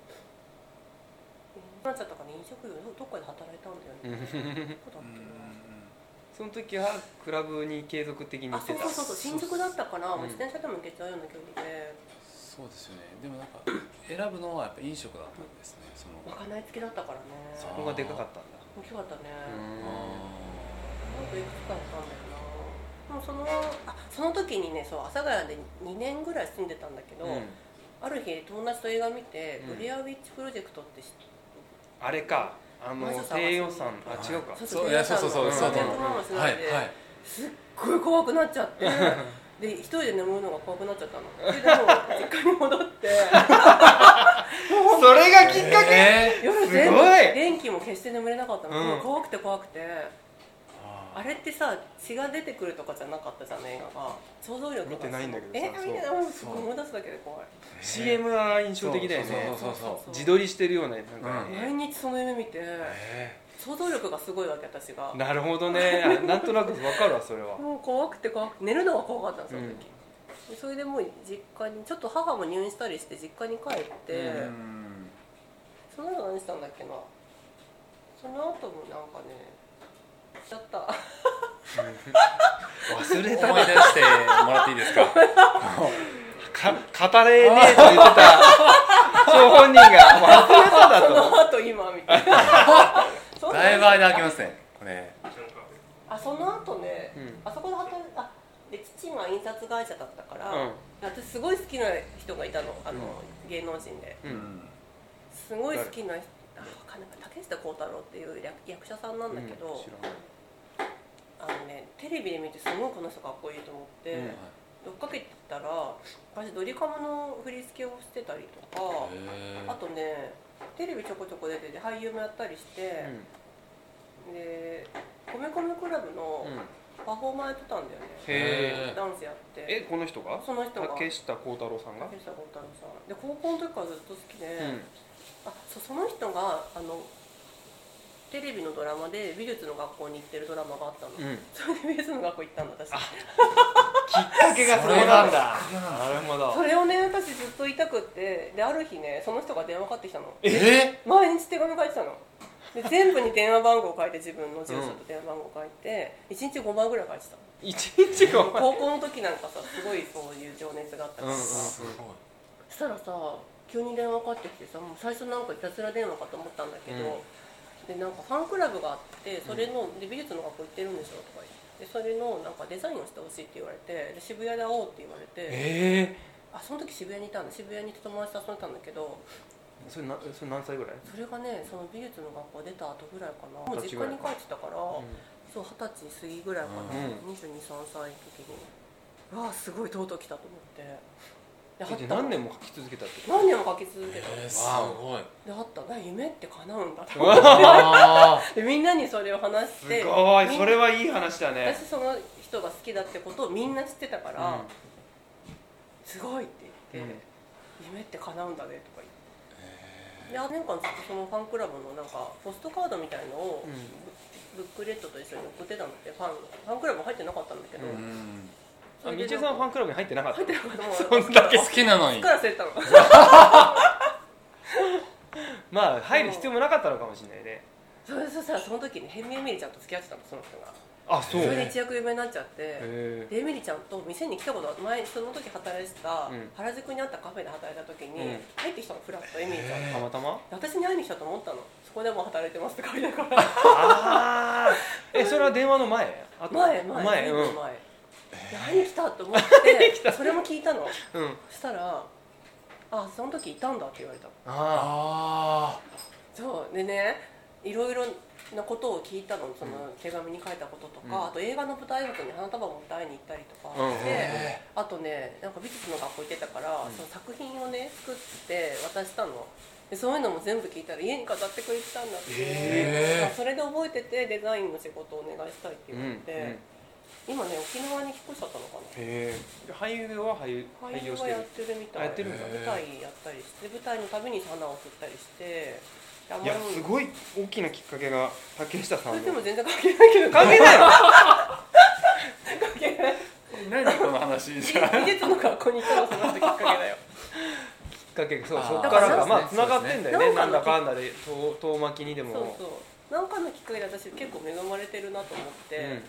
[SPEAKER 3] うん。
[SPEAKER 4] なっちゃったから飲食業どどっかで働いたんだよね、どこだっけな。
[SPEAKER 3] その時はクラブに継続的に行
[SPEAKER 4] あ
[SPEAKER 3] ってた。
[SPEAKER 4] そうそうそうそう新宿だったから、自転車でも行けちゃうような距離で。
[SPEAKER 2] そうですよね。でもなんか選ぶのはやっぱ飲食だったんですね。その。
[SPEAKER 4] まかない付きだったからね。
[SPEAKER 3] そこがでかかったんだ。
[SPEAKER 4] 大きかったね。
[SPEAKER 2] あ
[SPEAKER 4] なんかいくつかあったんだよなもうそのあその時にねそう阿佐ヶ谷で2年ぐらい住んでたんだけど、
[SPEAKER 3] うん。
[SPEAKER 4] ある日友達と映画見て、
[SPEAKER 3] うん。
[SPEAKER 4] ブレアウィッチプロジェクトって知って
[SPEAKER 3] あれか。あの低予算。あ違うか。
[SPEAKER 4] そう
[SPEAKER 2] そういやそうそうそう
[SPEAKER 3] そう
[SPEAKER 4] テントママし
[SPEAKER 2] ー
[SPEAKER 4] ないで、
[SPEAKER 2] はいはい。
[SPEAKER 4] すっごい怖くなっちゃって で一人で眠るのが怖くなっちゃったの。それでもう実家に戻って。
[SPEAKER 3] それがきっかけ？
[SPEAKER 2] え
[SPEAKER 4] 夜全部
[SPEAKER 3] すごい。
[SPEAKER 4] 電気も消して眠れなかったの、
[SPEAKER 3] うん。
[SPEAKER 4] 怖くて怖くて
[SPEAKER 2] あ
[SPEAKER 4] あれってさ血が出てくるとかじゃなかったじゃん映画が。想像力が。
[SPEAKER 3] 見てないんだけどさ
[SPEAKER 4] え見てない。もう。すごい思い出すだけで怖い。
[SPEAKER 3] CM は印象的だよね。
[SPEAKER 2] そうそうそう
[SPEAKER 3] 自撮りしてるようななんか
[SPEAKER 2] うん。
[SPEAKER 4] 毎日その夢見て
[SPEAKER 3] え
[SPEAKER 4] 想像力がすごいわけ私が。
[SPEAKER 3] ーなるほどね。あ なんとなくわかるわそれは。
[SPEAKER 4] もう怖くて怖くて寝るのが怖かったのその時、でそれでもう実家にちょっと母も入院したりして実家に帰って、その後何したんだっけな。その後もなんかねしちゃった
[SPEAKER 3] 忘れた。
[SPEAKER 2] 思い出してもらっていいですか？
[SPEAKER 3] か語れねえと言ってた。張本人が。忘れただ
[SPEAKER 4] そ
[SPEAKER 3] と
[SPEAKER 4] の後今みたいな。
[SPEAKER 2] だいぶ間空きますねこれ。
[SPEAKER 4] あその後ね、
[SPEAKER 3] うん。
[SPEAKER 4] あそこで働いあで父が印刷会社だったから、
[SPEAKER 3] うん。
[SPEAKER 4] 私すごい好きな人がいたの。あの、芸能人で。
[SPEAKER 3] う
[SPEAKER 2] うんん。
[SPEAKER 4] すごい好きな人あわかんない竹下幸太郎っていう役役者さんなんだけど、
[SPEAKER 3] 知らない
[SPEAKER 4] あのねテレビで見てすごいこの人かっこいいと思って、
[SPEAKER 3] うん。
[SPEAKER 4] 追っかけてたら私ドリカムの振り付けをしてたりとかあとねテレビちょこちょこ出てて俳優もやったりして、で米米クラブの
[SPEAKER 3] うん。うん
[SPEAKER 4] パフォーマーやってたんだよね、
[SPEAKER 3] へ
[SPEAKER 4] ダンスやって。
[SPEAKER 3] えこの人が？
[SPEAKER 4] その人が。
[SPEAKER 3] 竹下幸太郎さんが？
[SPEAKER 4] 竹下幸太郎さん。で高校の時からずっと好きで、
[SPEAKER 3] うん
[SPEAKER 4] あそその人があのテレビのドラマで美術の学校に行ってるドラマがあったの、
[SPEAKER 3] うん。
[SPEAKER 4] それで美術の学校行ったんだ私
[SPEAKER 3] きっかけがそれなんだ。なるほど。
[SPEAKER 4] それをね私ずっと言いたくってである日ねその人が電話かかってきたの。
[SPEAKER 2] え？
[SPEAKER 4] 毎日手紙書いてたの。で全部に電話番号書いて自分の住所と電話番号書いて、1日5枚ぐらい書いてたの。
[SPEAKER 3] 一日が
[SPEAKER 4] 高校の時なんかさすごいそういう情熱があったから。さ、
[SPEAKER 2] すごい
[SPEAKER 4] そしたらさ急に電話かかってきてさもう最初なんかいたずら電話かと思ったんだけど、でなんかファンクラブがあってそれの、で美術の学校行ってるんでしょとか言ってでそれのなんかデザインをしてほしいって言われてで渋谷で会おうって言われて
[SPEAKER 3] え
[SPEAKER 4] あその時渋谷にいたんだ渋谷に友達と遊んでたんだけど
[SPEAKER 3] えそれなそれ何歳ぐらい？
[SPEAKER 4] それがねその美術の学校出た後ぐらいかな。もう実家に帰ってたから、そう二十歳過ぎぐらいかな、
[SPEAKER 3] うん。
[SPEAKER 4] 2223歳の時に。わあすごいとうとう来たと思ってで
[SPEAKER 3] えじゃあ何年も書き続けたってこ
[SPEAKER 4] 何年も書き続けた。の
[SPEAKER 2] えーすごい。
[SPEAKER 4] であった。な夢って叶うんだと。
[SPEAKER 3] と
[SPEAKER 4] 思って
[SPEAKER 2] あ
[SPEAKER 4] でみんなにそれを話して。
[SPEAKER 3] すごい。それはいい話だね。
[SPEAKER 4] 私その人が好きだってことをみんな知ってたから、すごいって言って、夢って叶うんだねとか言って。で8年間ずっとそのファンクラブのなんかポストカードみたいのを
[SPEAKER 3] うん。
[SPEAKER 4] ブックレットと一緒に送ってたんだってファンファンクラブ入ってなかったんだけど、
[SPEAKER 2] ーうん
[SPEAKER 3] あみちえさんはファンクラブに入ってなかった？
[SPEAKER 4] 入ってなかった。
[SPEAKER 3] そんだけ
[SPEAKER 2] 好きなのに。
[SPEAKER 4] すっから忘れてたの。
[SPEAKER 3] まあ入る必要もなかったのかもしれないね。
[SPEAKER 4] それそしたらその時にヘンミエミリちゃんと付き合ってたのその人が。
[SPEAKER 3] あそ
[SPEAKER 4] それで一躍有名になっちゃって
[SPEAKER 3] へ
[SPEAKER 4] でエミリちゃんと店に来たことは前その時働いてた、
[SPEAKER 3] うん。
[SPEAKER 4] 原宿にあったカフェで働いた時に、
[SPEAKER 3] うん。
[SPEAKER 4] 入ってきたのフラッとエミリちゃん
[SPEAKER 3] えたまたま？
[SPEAKER 4] 私に会いに来たと思ったの。そこでも働いてますって書いてあるから。
[SPEAKER 3] えそれは電話の前？あと？
[SPEAKER 4] 前前
[SPEAKER 3] 前
[SPEAKER 4] 前で会いに来たと思って それも聞いたの？
[SPEAKER 3] うん。
[SPEAKER 4] そしたら「あその時いたんだ」って言われた。の
[SPEAKER 3] あ
[SPEAKER 2] あ
[SPEAKER 4] そう。でねいろいろなことを聞いたの。その手紙に書いたこととか、
[SPEAKER 3] うん。
[SPEAKER 4] あと映画の舞台ごとに花束持って会いに行ったりとか。
[SPEAKER 3] うん。
[SPEAKER 4] して、あとねなんか美術の学校行ってたから、その作品をね作って渡したの。でそういうのも全部聞いたら家に飾ってくれてたんだって、
[SPEAKER 2] へー。
[SPEAKER 4] まあそれで覚えててデザインの仕事をお願いしたいって言われて、
[SPEAKER 3] うんうん
[SPEAKER 4] 今ね沖縄に引っ越しちゃったのかな。
[SPEAKER 3] へえ俳優は俳優
[SPEAKER 4] 俳優はやってるみたい。
[SPEAKER 3] あやってるんだ。
[SPEAKER 4] 舞台やったりして舞台のたびに花を送ったりして
[SPEAKER 3] いやすごい大きなきっかけが竹下さんの。
[SPEAKER 4] それでも全然関係ない。けど
[SPEAKER 3] 関係ないの
[SPEAKER 4] 関係ない。
[SPEAKER 2] 何この話じゃ。
[SPEAKER 4] 美術の学校に行ったのその人きっかけだよ。
[SPEAKER 3] きっかけそうそっから
[SPEAKER 4] だから
[SPEAKER 3] かまあ繋がってんだよね。なんだかんだで遠遠巻きにでも。
[SPEAKER 4] そうそう。なんかのきっかけで私結構恵まれてるなと思って、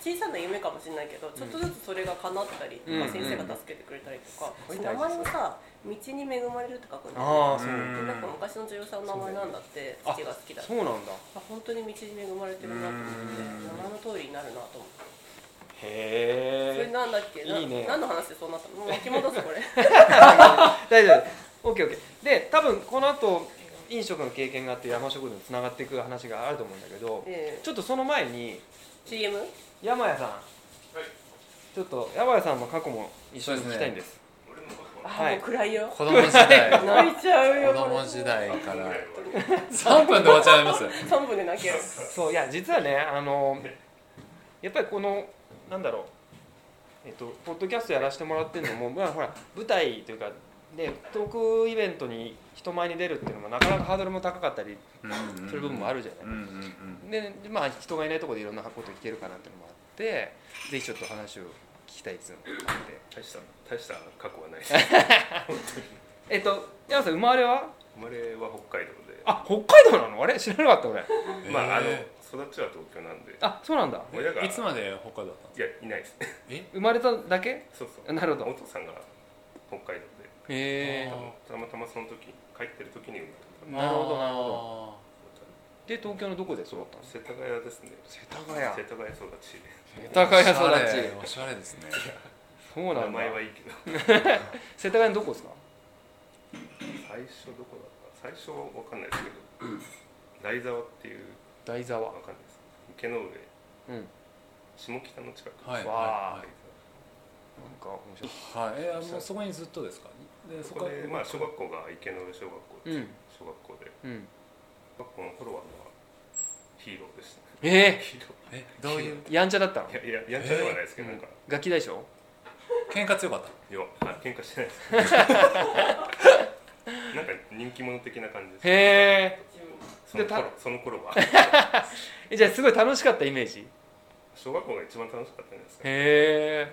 [SPEAKER 4] 小さな夢かもしれないけどちょっとずつそれが叶ったりとか、
[SPEAKER 3] うん
[SPEAKER 4] 先生が助けてくれたりとか、
[SPEAKER 3] うん
[SPEAKER 4] 名前もさ道に恵まれるって書くんだよ
[SPEAKER 3] ああそう。
[SPEAKER 2] うん。
[SPEAKER 4] でなんか昔の女優さんの名前なんだって
[SPEAKER 3] あ
[SPEAKER 4] 父が好きだった
[SPEAKER 3] そうなんだ。
[SPEAKER 4] あ本当に道に恵まれてるなと思って
[SPEAKER 2] うん。
[SPEAKER 4] 名前の通りになるなと思って。それ
[SPEAKER 3] へえ
[SPEAKER 4] なんだっけ？ない
[SPEAKER 3] いね。
[SPEAKER 4] 何の話でそうなったの？もう巻き戻すこれ。
[SPEAKER 3] 大丈夫。OKOK で多分この後飲食の経験があって山食堂につながっていく話があると思うんだけど
[SPEAKER 4] ええ。
[SPEAKER 3] ちょっとその前に
[SPEAKER 4] CM?
[SPEAKER 3] 山谷さん、ちょっと山谷さんの過去も一緒に聞きたいんです。
[SPEAKER 4] あ、
[SPEAKER 3] は？い。
[SPEAKER 4] 暗いよ。
[SPEAKER 2] 子供時代。
[SPEAKER 4] 泣いちゃうよ。
[SPEAKER 2] 子供時代から。3分で終わっちゃいます。
[SPEAKER 4] 3分で泣ける。
[SPEAKER 3] そういや実はねあのやっぱりこのなんだろう。えっとポッドキャストやらせてもらってるのもまあほら舞台というかでトークイベントに人前に出るっていうのもなかなかハードルも高かったりする部分もあるじゃない、でまあ人がいないところでいろんなこと聞けるかなっていうのもあってぜひちょっと話を聞きたいっていうのがあって。
[SPEAKER 5] 大した大した過去はない。です
[SPEAKER 3] えっと山さん生まれは？
[SPEAKER 5] 生まれは北海道で。
[SPEAKER 3] あ北海道なの？あれ？知らなかった俺。
[SPEAKER 2] う ん
[SPEAKER 5] まああの
[SPEAKER 2] え
[SPEAKER 5] 育ちは東京なんで。
[SPEAKER 3] あそうなんだ。
[SPEAKER 5] 親が
[SPEAKER 2] ーいつまで北海道だったん
[SPEAKER 5] いやいないです。
[SPEAKER 2] え？
[SPEAKER 3] 生まれただけ？
[SPEAKER 5] そうそう。
[SPEAKER 3] なるほど。
[SPEAKER 5] お父さんが北海道で。
[SPEAKER 3] へえ
[SPEAKER 2] あ
[SPEAKER 5] たまたまその時帰ってる時に生ま
[SPEAKER 3] なるほどなるほ
[SPEAKER 2] ど。
[SPEAKER 3] で東京のどこで育ったの？
[SPEAKER 5] れた世田谷ですね。
[SPEAKER 3] 世田谷。
[SPEAKER 5] 世田谷育ち
[SPEAKER 3] 世田谷育ち
[SPEAKER 2] おしゃれですね。
[SPEAKER 3] そうなんだ。
[SPEAKER 5] 名前はいいけど。
[SPEAKER 3] 世田谷のどこですか？
[SPEAKER 5] 最初どこだった？最初わかんないですけど。台沢っていう。
[SPEAKER 3] 台沢。
[SPEAKER 5] わかんないです。池の上。
[SPEAKER 3] うん。
[SPEAKER 5] 下北の近く。
[SPEAKER 2] はい
[SPEAKER 3] わあ
[SPEAKER 2] は
[SPEAKER 3] なんか面白い
[SPEAKER 2] いはい。えーもう。そこにずっとですか？で
[SPEAKER 5] そこでまあ小学校が池の上小学校
[SPEAKER 3] うん。
[SPEAKER 5] 小学校で。
[SPEAKER 3] うん。
[SPEAKER 5] 小学校の頃はまあヒーローでした
[SPEAKER 3] え
[SPEAKER 5] ヒーロ
[SPEAKER 2] えどういう？
[SPEAKER 3] ー、やんちゃだったの？
[SPEAKER 5] ーいやいややんちゃではないですけど、
[SPEAKER 3] えー？
[SPEAKER 5] なんか。
[SPEAKER 3] ガキ大将？
[SPEAKER 2] 喧嘩強かった？
[SPEAKER 5] いやあ喧嘩してないです。なんか人気者的な感じです。
[SPEAKER 3] へ
[SPEAKER 5] その頃その頃は。
[SPEAKER 3] えじゃあすごい楽しかったイメージ？
[SPEAKER 5] 小学校が一番楽しかったんじゃないですか。
[SPEAKER 3] へ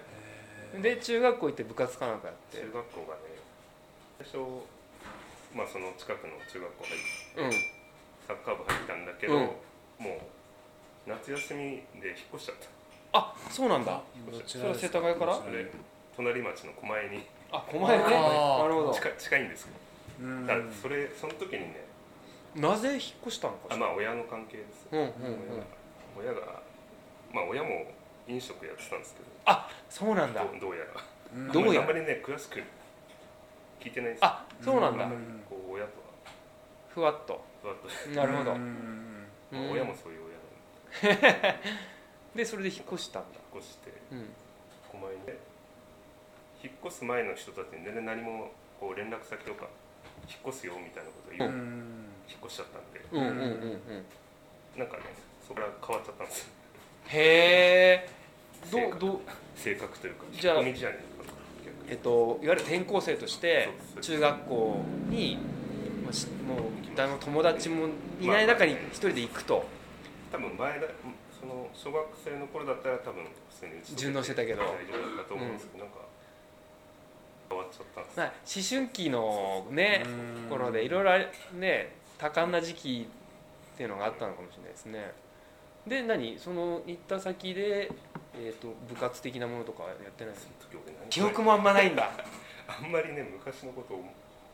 [SPEAKER 3] えで中学校行って部活かなんかやって？
[SPEAKER 5] 中学校がね最初まあその近くの中学校入って
[SPEAKER 3] うん。
[SPEAKER 5] サッカー部入ったんだけど、
[SPEAKER 3] うん
[SPEAKER 5] もう夏休みで引っ越しちゃった。
[SPEAKER 3] あそうなんだ。それは世田谷から？
[SPEAKER 5] それ隣町の狛江に。
[SPEAKER 3] あ狛江ね。なるほど。
[SPEAKER 5] 近い近いんですけ
[SPEAKER 2] うん。
[SPEAKER 5] どだからそれその時にね。
[SPEAKER 3] なぜ引っ越したのか？
[SPEAKER 5] あまあ親の関係です。
[SPEAKER 3] うんうんうん。
[SPEAKER 5] 親が親がまあ親も飲食やってたんですけど。
[SPEAKER 3] あそうなんだ。
[SPEAKER 5] どうどうやら。
[SPEAKER 2] うん。
[SPEAKER 3] どうやら？
[SPEAKER 5] あんまりね詳しく聞いてないんです
[SPEAKER 3] あそうなんだ。
[SPEAKER 5] こう親とは。
[SPEAKER 3] ふわっと。
[SPEAKER 5] ふわっと。
[SPEAKER 3] なるほど
[SPEAKER 2] うん。
[SPEAKER 5] 親もそういう親なん で
[SPEAKER 3] でそれで引っ越したんだ。
[SPEAKER 5] 引っ越して。
[SPEAKER 3] うん。
[SPEAKER 5] 狛江引っ越す前の人たちに全然何もこう連絡先とか引っ越すよみたいなことを言う、
[SPEAKER 2] うん。
[SPEAKER 5] 引っ越しちゃったんで。
[SPEAKER 3] うんうんうんうん。
[SPEAKER 5] なんかねそこから変わっちゃったんですよ。
[SPEAKER 3] へえどどう？
[SPEAKER 5] 性格というか
[SPEAKER 3] じゃあえっといわゆる転校生として中学校にもう誰も友達もいない中に一人で行くと
[SPEAKER 5] 多分前だその小学生の頃だったら多分普通に
[SPEAKER 3] 順応してたけど
[SPEAKER 5] 大丈夫だったと思うんですけど、なんか変わっちゃったんです
[SPEAKER 3] まあ思春期のね頃でいろいろね多感な時期っていうのがあったのかもしれないですねで何その行った先で、えー、と部活的なものとかやってないの
[SPEAKER 5] その時俺何
[SPEAKER 3] 記憶もあんまないんだ
[SPEAKER 5] あんまりね昔のことを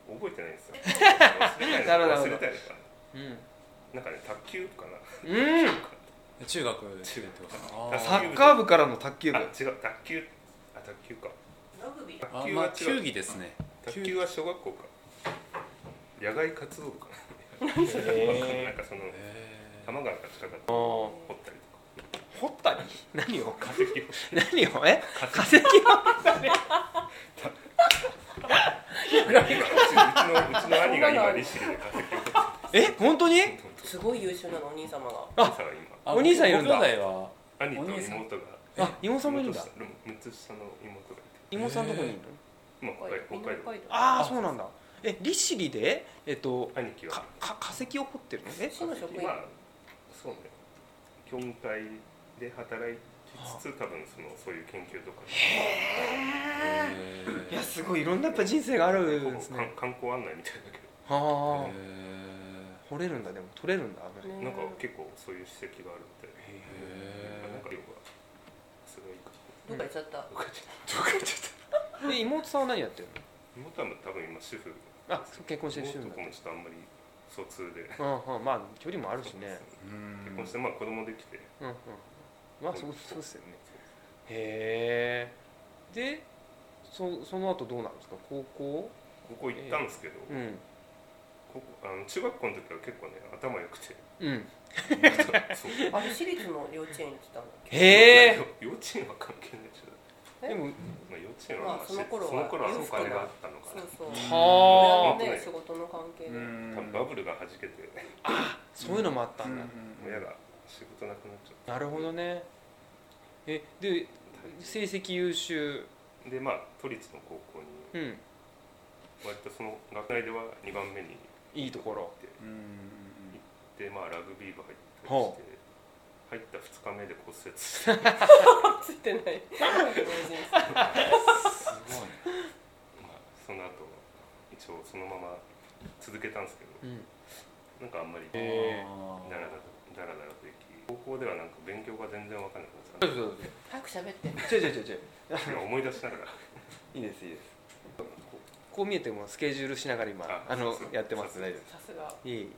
[SPEAKER 5] 覚えてないんですよ。忘れたり
[SPEAKER 3] なるほど。
[SPEAKER 5] 忘れたりとか
[SPEAKER 3] うん
[SPEAKER 5] なんかね卓球かな。
[SPEAKER 3] うん。
[SPEAKER 2] 中学でってことあ
[SPEAKER 3] サッカー部からの卓球部。
[SPEAKER 5] あ違う卓球。あ卓球か。
[SPEAKER 4] ラグビー。
[SPEAKER 2] あ
[SPEAKER 5] 卓球は
[SPEAKER 2] まあ球技ですね。
[SPEAKER 5] 卓球は小学校か。野外活動部か。
[SPEAKER 3] へ
[SPEAKER 5] な
[SPEAKER 3] ー。
[SPEAKER 5] なんかその
[SPEAKER 2] へ
[SPEAKER 5] 多摩川が近かった。掘ったり
[SPEAKER 3] 掘ったり？何を？
[SPEAKER 5] とか化石を。
[SPEAKER 3] 何を？え？化石を？
[SPEAKER 5] 兄が今利尻で化石を掘って
[SPEAKER 3] え本当に？
[SPEAKER 5] る
[SPEAKER 4] すごい優秀なのお兄様が。
[SPEAKER 5] お兄さんが今
[SPEAKER 2] あ
[SPEAKER 3] お兄さんいるんだ。
[SPEAKER 2] ご兄弟は。
[SPEAKER 5] 兄と
[SPEAKER 2] お兄さん
[SPEAKER 5] 妹が
[SPEAKER 3] あ妹さんもいるんだ。
[SPEAKER 5] 6つ下の妹がいて。
[SPEAKER 3] 妹さんどこにいるの？
[SPEAKER 5] まあ
[SPEAKER 3] ああそうなんだ。え利尻でえっと
[SPEAKER 5] 兄貴は。
[SPEAKER 3] かか化石を掘ってるの？え？
[SPEAKER 4] 市の職員。
[SPEAKER 5] まあそうね。協議会で働いつつ多分そのそういう研究とか。
[SPEAKER 3] いやすごいいろんなやっぱ人生があるんです
[SPEAKER 5] 観
[SPEAKER 3] ね
[SPEAKER 5] 観光案内みたいだけ
[SPEAKER 3] はあ。
[SPEAKER 2] へ
[SPEAKER 3] 掘れるんだでも取れるんだあれ。
[SPEAKER 5] どなんか結構そういう史跡があるみたいで。
[SPEAKER 2] え
[SPEAKER 5] なんか要は
[SPEAKER 4] どっか行っちゃった、
[SPEAKER 5] どっかちょっと
[SPEAKER 3] で妹さんは何やってる
[SPEAKER 5] 妹は多分今主婦。
[SPEAKER 3] のあ結婚してる人
[SPEAKER 5] 妹ともちょっとあんまり疎通で。
[SPEAKER 3] うんうん。まあ距離もあるしね。
[SPEAKER 2] うん。
[SPEAKER 5] 結婚してまあ子供できて。
[SPEAKER 3] うんうんまあそうそうですよね。へえでそその後どうなるんですか？高校？
[SPEAKER 5] ここ行ったんですけど、
[SPEAKER 3] うん。
[SPEAKER 5] ここあの中学校の時は結構ね頭良くて。
[SPEAKER 3] うん。
[SPEAKER 4] あれ私立の幼稚園行ってたんだっけ？
[SPEAKER 3] へえ
[SPEAKER 5] 幼稚園は関係ないでしょ。
[SPEAKER 3] でも
[SPEAKER 5] まあ幼稚園はまあ
[SPEAKER 4] まあその頃は
[SPEAKER 5] その頃はお金があったのかな。
[SPEAKER 4] そうそう。
[SPEAKER 3] は
[SPEAKER 4] 親のね仕事の関係で、
[SPEAKER 5] 多分バブルが弾けて。
[SPEAKER 3] そういうのもあったんだ。
[SPEAKER 5] 親が仕事なくなっちゃっ
[SPEAKER 3] なるほどね。えで成績優秀。
[SPEAKER 5] てでまあ都立の高校に
[SPEAKER 3] うん。
[SPEAKER 5] 割とその学内では2番目に
[SPEAKER 3] いいところ。
[SPEAKER 5] 行って
[SPEAKER 2] うん
[SPEAKER 5] でまあラグビー部入ったり
[SPEAKER 3] ほ
[SPEAKER 5] して入った2日目で骨折。し て
[SPEAKER 4] ついてない。
[SPEAKER 2] すごい。ね
[SPEAKER 5] まあその後一応そのまま続けたんですけど
[SPEAKER 3] うん。
[SPEAKER 5] なんかあんまり
[SPEAKER 3] へ
[SPEAKER 5] ダラダラダラダラと行き高校ではなんか勉強が全然わかんなくなっ
[SPEAKER 3] そう
[SPEAKER 5] た
[SPEAKER 3] そう。
[SPEAKER 4] 早く喋って。
[SPEAKER 3] 違う違う違う違う。
[SPEAKER 5] 今思い出しながら。
[SPEAKER 3] いいですいいです。こう見えてもスケジュールしながら今
[SPEAKER 5] あ
[SPEAKER 3] あのやってます。
[SPEAKER 5] そう
[SPEAKER 3] 大丈夫
[SPEAKER 4] さすが。
[SPEAKER 3] いい。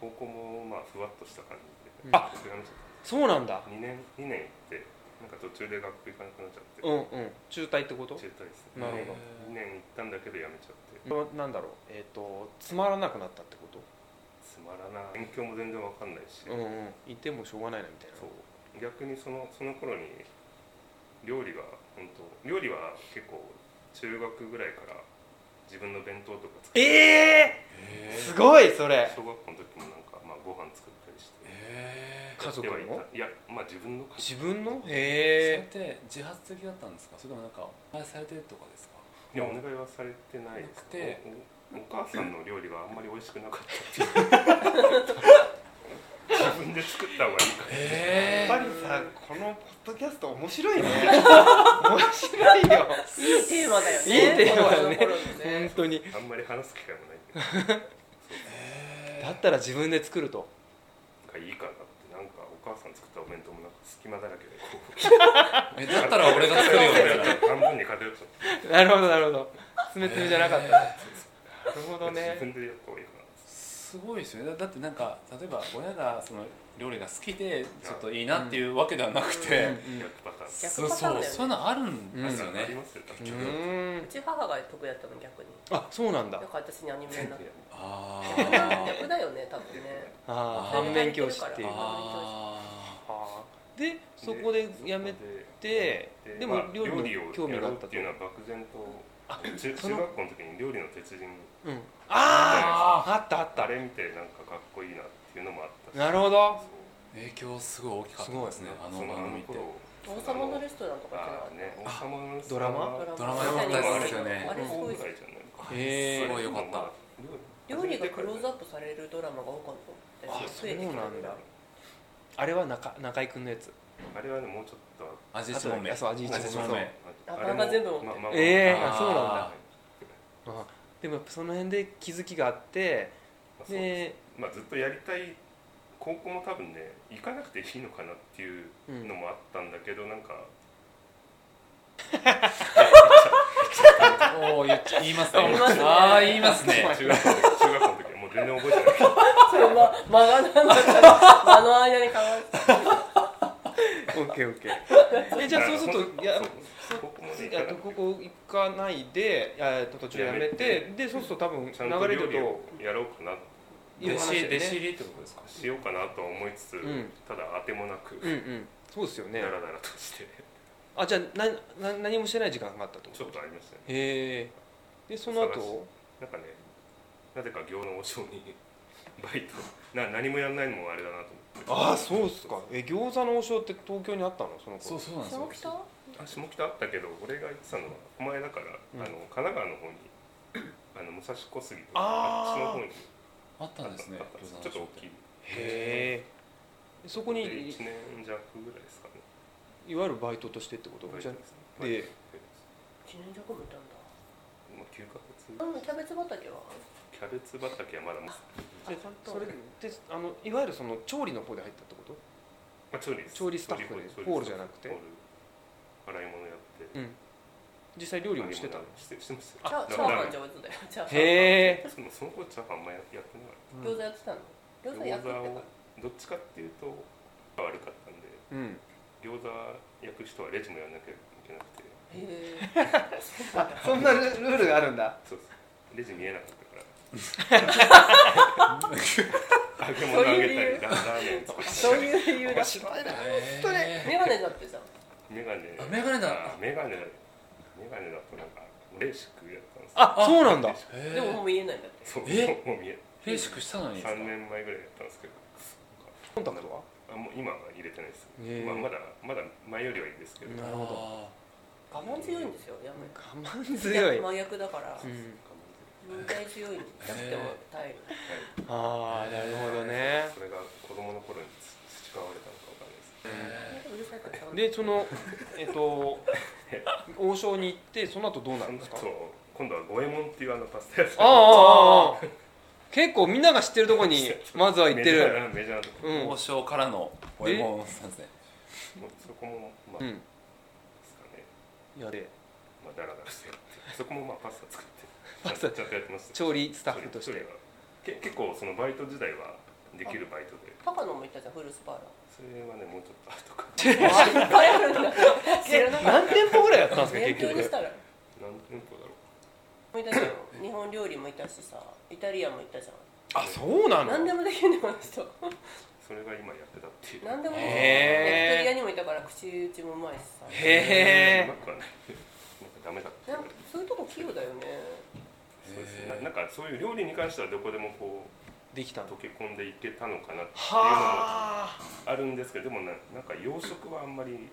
[SPEAKER 5] 高校もまあふわっとした感じで。
[SPEAKER 3] あ
[SPEAKER 5] 僕やめちゃっ
[SPEAKER 3] そうなんだ。
[SPEAKER 5] た2年2年行ってなんか途中で学校行かなくなっちゃって。
[SPEAKER 3] うんうん。中退ってこと？
[SPEAKER 5] 中退ですね。
[SPEAKER 3] なるほど。
[SPEAKER 5] 2年行ったんだけどやめちゃって。
[SPEAKER 3] なんだろう。えっ、とつまらなくなったってこと？
[SPEAKER 5] つまらない。勉強も全然わかんないし、
[SPEAKER 3] うんうん。いてもしょうがないなみたいな。
[SPEAKER 5] そう。逆にそのその頃に料理が本当料理は結構中学ぐらいから自分の弁当とか作って
[SPEAKER 3] ええ
[SPEAKER 2] へ
[SPEAKER 3] すごいそれ。
[SPEAKER 5] 小学校の時もなんかまあご飯作ったりして。
[SPEAKER 2] え
[SPEAKER 3] 家族の？
[SPEAKER 5] た。いやまあ自分の家
[SPEAKER 3] 自分の？
[SPEAKER 2] それ
[SPEAKER 3] へえ
[SPEAKER 2] って自発的だったんですか？それともなんかお願いされてるとかですか？
[SPEAKER 5] いやお願いはされてないです。
[SPEAKER 2] なくて
[SPEAKER 5] おお母さんの料理があんまり美味しくなかったっていう。自分で作った方がいいか
[SPEAKER 2] へ
[SPEAKER 3] やっぱりさこのポッドキャスト面白いね。面白いよ。
[SPEAKER 4] いいテーマだよね。
[SPEAKER 3] いいテーマだね。
[SPEAKER 4] 子供の頃のね。
[SPEAKER 3] 本当に。
[SPEAKER 5] らあんまり話す機会もない。
[SPEAKER 3] だったら自分で作ると。
[SPEAKER 5] なんかいいかなって。なんかお母さん作ったお弁当もなんか隙間だらけでこう。
[SPEAKER 2] えだったら俺が作るよみたいな
[SPEAKER 5] 半分に偏っちゃって。
[SPEAKER 3] なるほどなるほど。詰め詰めじゃなかったなるほどね。
[SPEAKER 5] 自分でやった方がいいかな
[SPEAKER 2] すごいですよね。だだってなんか例えば親がその料理が好きでちょっといいなっていうわけではなくて、
[SPEAKER 3] うん。
[SPEAKER 5] 逆パターン。
[SPEAKER 2] そ
[SPEAKER 4] 逆パターンだよね。
[SPEAKER 2] そうそういうのあるんですよ
[SPEAKER 5] あり
[SPEAKER 2] ね、
[SPEAKER 5] ますよ多分
[SPEAKER 3] うー
[SPEAKER 4] うんち母が得意だったの逆に。
[SPEAKER 3] あそうなんだ。
[SPEAKER 4] だから私にアニメになって
[SPEAKER 2] あ
[SPEAKER 4] 逆だ
[SPEAKER 2] ー
[SPEAKER 4] 逆だよね多分ね。
[SPEAKER 3] あー。
[SPEAKER 2] あー
[SPEAKER 3] 反面教師っていう。
[SPEAKER 4] あ
[SPEAKER 2] あ
[SPEAKER 3] でそこで辞めてでも
[SPEAKER 5] まあ
[SPEAKER 3] 料理の
[SPEAKER 5] を
[SPEAKER 3] 興味があった
[SPEAKER 5] っていうのは漠然と中学校の時に料理の鉄人
[SPEAKER 3] うん。あああったあった
[SPEAKER 5] あれ見てなんかかっこいいなっていうのもあったし。
[SPEAKER 3] なるほど。
[SPEAKER 2] 影響すごい大きかった。ですね。あの番組って
[SPEAKER 5] 頃。
[SPEAKER 4] 王様のレストランとか
[SPEAKER 5] あーね。王様の
[SPEAKER 3] ドラマ
[SPEAKER 5] は
[SPEAKER 2] ドラマ？良かったですよね。
[SPEAKER 4] あれすごい
[SPEAKER 5] ぐらいじゃないか
[SPEAKER 3] へー。
[SPEAKER 2] すごい良かった。
[SPEAKER 5] まあ
[SPEAKER 4] 料理がクローズアップされるドラマが多かった。
[SPEAKER 3] あそうなんだ。あれは中中居君のやつ。
[SPEAKER 5] あれはねもうちょっと。
[SPEAKER 2] 味一問目。
[SPEAKER 3] あそう味一問目。
[SPEAKER 4] あ全部持って。
[SPEAKER 3] ええ
[SPEAKER 2] あそうなんだ。
[SPEAKER 3] あでもやっぱその辺で気づきがあって
[SPEAKER 5] でまあずっとやりたい高校も多分ね行かなくていいのかなっていうのもあったんだけど、なんか
[SPEAKER 2] おお言っちゃ言いますね。
[SPEAKER 4] 言いますね。
[SPEAKER 2] ああ言いますね。
[SPEAKER 5] 中学校中学校の時はもう全然覚えてない。
[SPEAKER 4] それま間がなんだった間の間に考えて
[SPEAKER 3] オッケーオッケー。えじゃあそうするといや
[SPEAKER 5] そ
[SPEAKER 3] ここ行かない。でえっと途中でやめてでそうすると多分
[SPEAKER 5] ちゃんと
[SPEAKER 3] 流れると
[SPEAKER 5] やろうかな
[SPEAKER 2] 弟子入りってことですか？
[SPEAKER 5] しようかなとは思いつつ、
[SPEAKER 3] ん。
[SPEAKER 5] ただ当てもなく、
[SPEAKER 3] うんうん。そうですよね。
[SPEAKER 5] ダラダラとして。
[SPEAKER 3] あじゃあなな何もしてない時間があったと？
[SPEAKER 5] ちょっとありましたね。
[SPEAKER 3] へえでその後？
[SPEAKER 5] なんかねなぜか行の王将に バイト。な何もやんないのもあれだなと思って
[SPEAKER 3] ああそうっすか。え餃子の王将って東京にあったの？その頃。
[SPEAKER 2] そうそうなんですよ。
[SPEAKER 4] 下北？
[SPEAKER 5] あ下北あったけど俺が行ってたのはお前だから、
[SPEAKER 3] うん。
[SPEAKER 5] あの神奈川の方にあの武蔵小杉とか
[SPEAKER 3] あ
[SPEAKER 5] っちの方に。
[SPEAKER 2] あったんですね
[SPEAKER 5] あったんです
[SPEAKER 2] 餃子の
[SPEAKER 5] ちょっと大きい。
[SPEAKER 3] へえそこ
[SPEAKER 5] で
[SPEAKER 3] に
[SPEAKER 5] 1年弱ぐらいですかね。
[SPEAKER 3] いわゆるバイトとしてってこと？じゃ
[SPEAKER 5] ですね。
[SPEAKER 3] で
[SPEAKER 5] バイト
[SPEAKER 4] 一年弱もいたんだ。
[SPEAKER 5] もう9ヶ月
[SPEAKER 4] うんキャベツ畑は？
[SPEAKER 5] キャベツ畑はまだま
[SPEAKER 3] でそれであのいわゆるその調理の方で入ったってこと？
[SPEAKER 5] あ調理です。
[SPEAKER 3] 調理スタッフでホールじゃなくて。
[SPEAKER 5] 洗い物やって、
[SPEAKER 3] うん。実際料理もしてたの？
[SPEAKER 5] して。してます。よ
[SPEAKER 4] チャーハン上手だよ。チャーハン。
[SPEAKER 3] へえ
[SPEAKER 5] そのその頃チャーハンあんまやってない。
[SPEAKER 4] 餃子やってたの？餃子焼くってか
[SPEAKER 5] どっちかっていうと悪かったんで
[SPEAKER 3] うん。
[SPEAKER 5] 餃子焼く人はレジもやんなきゃいけなくて。
[SPEAKER 4] へえ
[SPEAKER 3] あそんなルールがあるんだ。
[SPEAKER 5] そうですレジ見えなかった揚げ物あげたりラーメン作ったり
[SPEAKER 4] そういう理由だ
[SPEAKER 3] 白いな
[SPEAKER 2] 当に
[SPEAKER 4] メガネだってさ
[SPEAKER 5] メガネ
[SPEAKER 2] メガネだ
[SPEAKER 5] メガネだメガネだとなんか。レーシックやったんです
[SPEAKER 3] あそうなんだ
[SPEAKER 4] でももう見えないんだって
[SPEAKER 5] そうもう見え
[SPEAKER 2] レーシックしたのに
[SPEAKER 5] 3年前ぐらいやったんですけど
[SPEAKER 3] コンタクトは
[SPEAKER 5] あもう今は入れてないです、まあ、まだまだ前よりはいいですけど、
[SPEAKER 3] なるほど
[SPEAKER 4] 我慢強いんですよやめ
[SPEAKER 3] 我慢強い、
[SPEAKER 4] 真逆だから
[SPEAKER 3] うん、
[SPEAKER 4] 忍耐強いん。だっても耐える
[SPEAKER 3] ああなるほどね。
[SPEAKER 5] それが子供の頃に培われたのかわかんないです。
[SPEAKER 3] でそのえっと王将に行ってその後どうなるんですか？
[SPEAKER 5] そう今度は五右衛門っていうあのパスタ屋さん。
[SPEAKER 3] ああああああ結構みんなが知ってるとこに まずは行ってる。
[SPEAKER 5] メジャーなメジャーなとこ。
[SPEAKER 3] うん。
[SPEAKER 2] 王将からのおいもんさんですね。
[SPEAKER 5] そこもまあ、
[SPEAKER 3] うん。
[SPEAKER 5] ですかね。
[SPEAKER 3] やで。
[SPEAKER 5] まあダラダラしてそこもまあパスタ作ってちゃんとやってました
[SPEAKER 3] 調理スタッフとして。
[SPEAKER 5] け結構そのバイト時代はできるバイトで。
[SPEAKER 4] 高野も行ったじゃんフルスパーラ
[SPEAKER 5] それはねもうちょっと後か
[SPEAKER 4] いっぱいあるんだ。知らなかった
[SPEAKER 3] 何店舗ぐらいやったんですか
[SPEAKER 4] 年
[SPEAKER 3] 結局。
[SPEAKER 4] 表にしたら。
[SPEAKER 5] 何店舗だろう。
[SPEAKER 4] もいたじゃん。日本料理もいたしさイタリアンもいたじゃん。
[SPEAKER 3] あそうなの
[SPEAKER 4] 何でもできるねこの人。
[SPEAKER 5] それが今やってたっていう。
[SPEAKER 4] 何でもできる。
[SPEAKER 3] へー。
[SPEAKER 4] 焼き鳥屋にもいたから口打ちもうまいしさ。
[SPEAKER 3] へえ
[SPEAKER 5] うまくはない。なんかダメだって
[SPEAKER 4] なんかそういうとこ器用だよね
[SPEAKER 5] そうですね。ななんかそういう料理に関してはどこでもこう
[SPEAKER 3] できたの？
[SPEAKER 5] 溶け込んでいけたのかなっていうのも
[SPEAKER 3] はあ。
[SPEAKER 5] あるんですけどでもななんか洋食はあんまり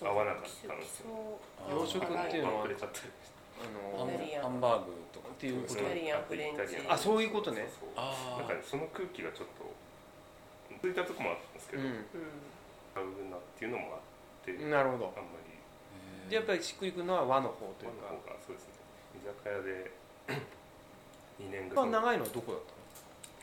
[SPEAKER 5] 合わなかったんですよ。
[SPEAKER 3] 洋食っていうのは
[SPEAKER 5] 遅れちゃったり
[SPEAKER 3] あの
[SPEAKER 2] ハンバーグとか
[SPEAKER 3] っていうこと
[SPEAKER 4] イタリアンフレンチ。
[SPEAKER 5] イタリアン
[SPEAKER 3] あそういうことね。
[SPEAKER 5] そうそう
[SPEAKER 2] あ
[SPEAKER 5] なんかねその空気がちょっと続いたとこもあったんですけど、
[SPEAKER 3] う
[SPEAKER 5] 合うなっていうのもあって、
[SPEAKER 3] んなるほど。
[SPEAKER 5] あんまり。
[SPEAKER 3] でやっぱりしっくりくるのは和の方というか。
[SPEAKER 5] 和の方がそうですね。居酒屋で2年
[SPEAKER 3] 一
[SPEAKER 5] ぐらい。
[SPEAKER 3] 番長いのはどこだった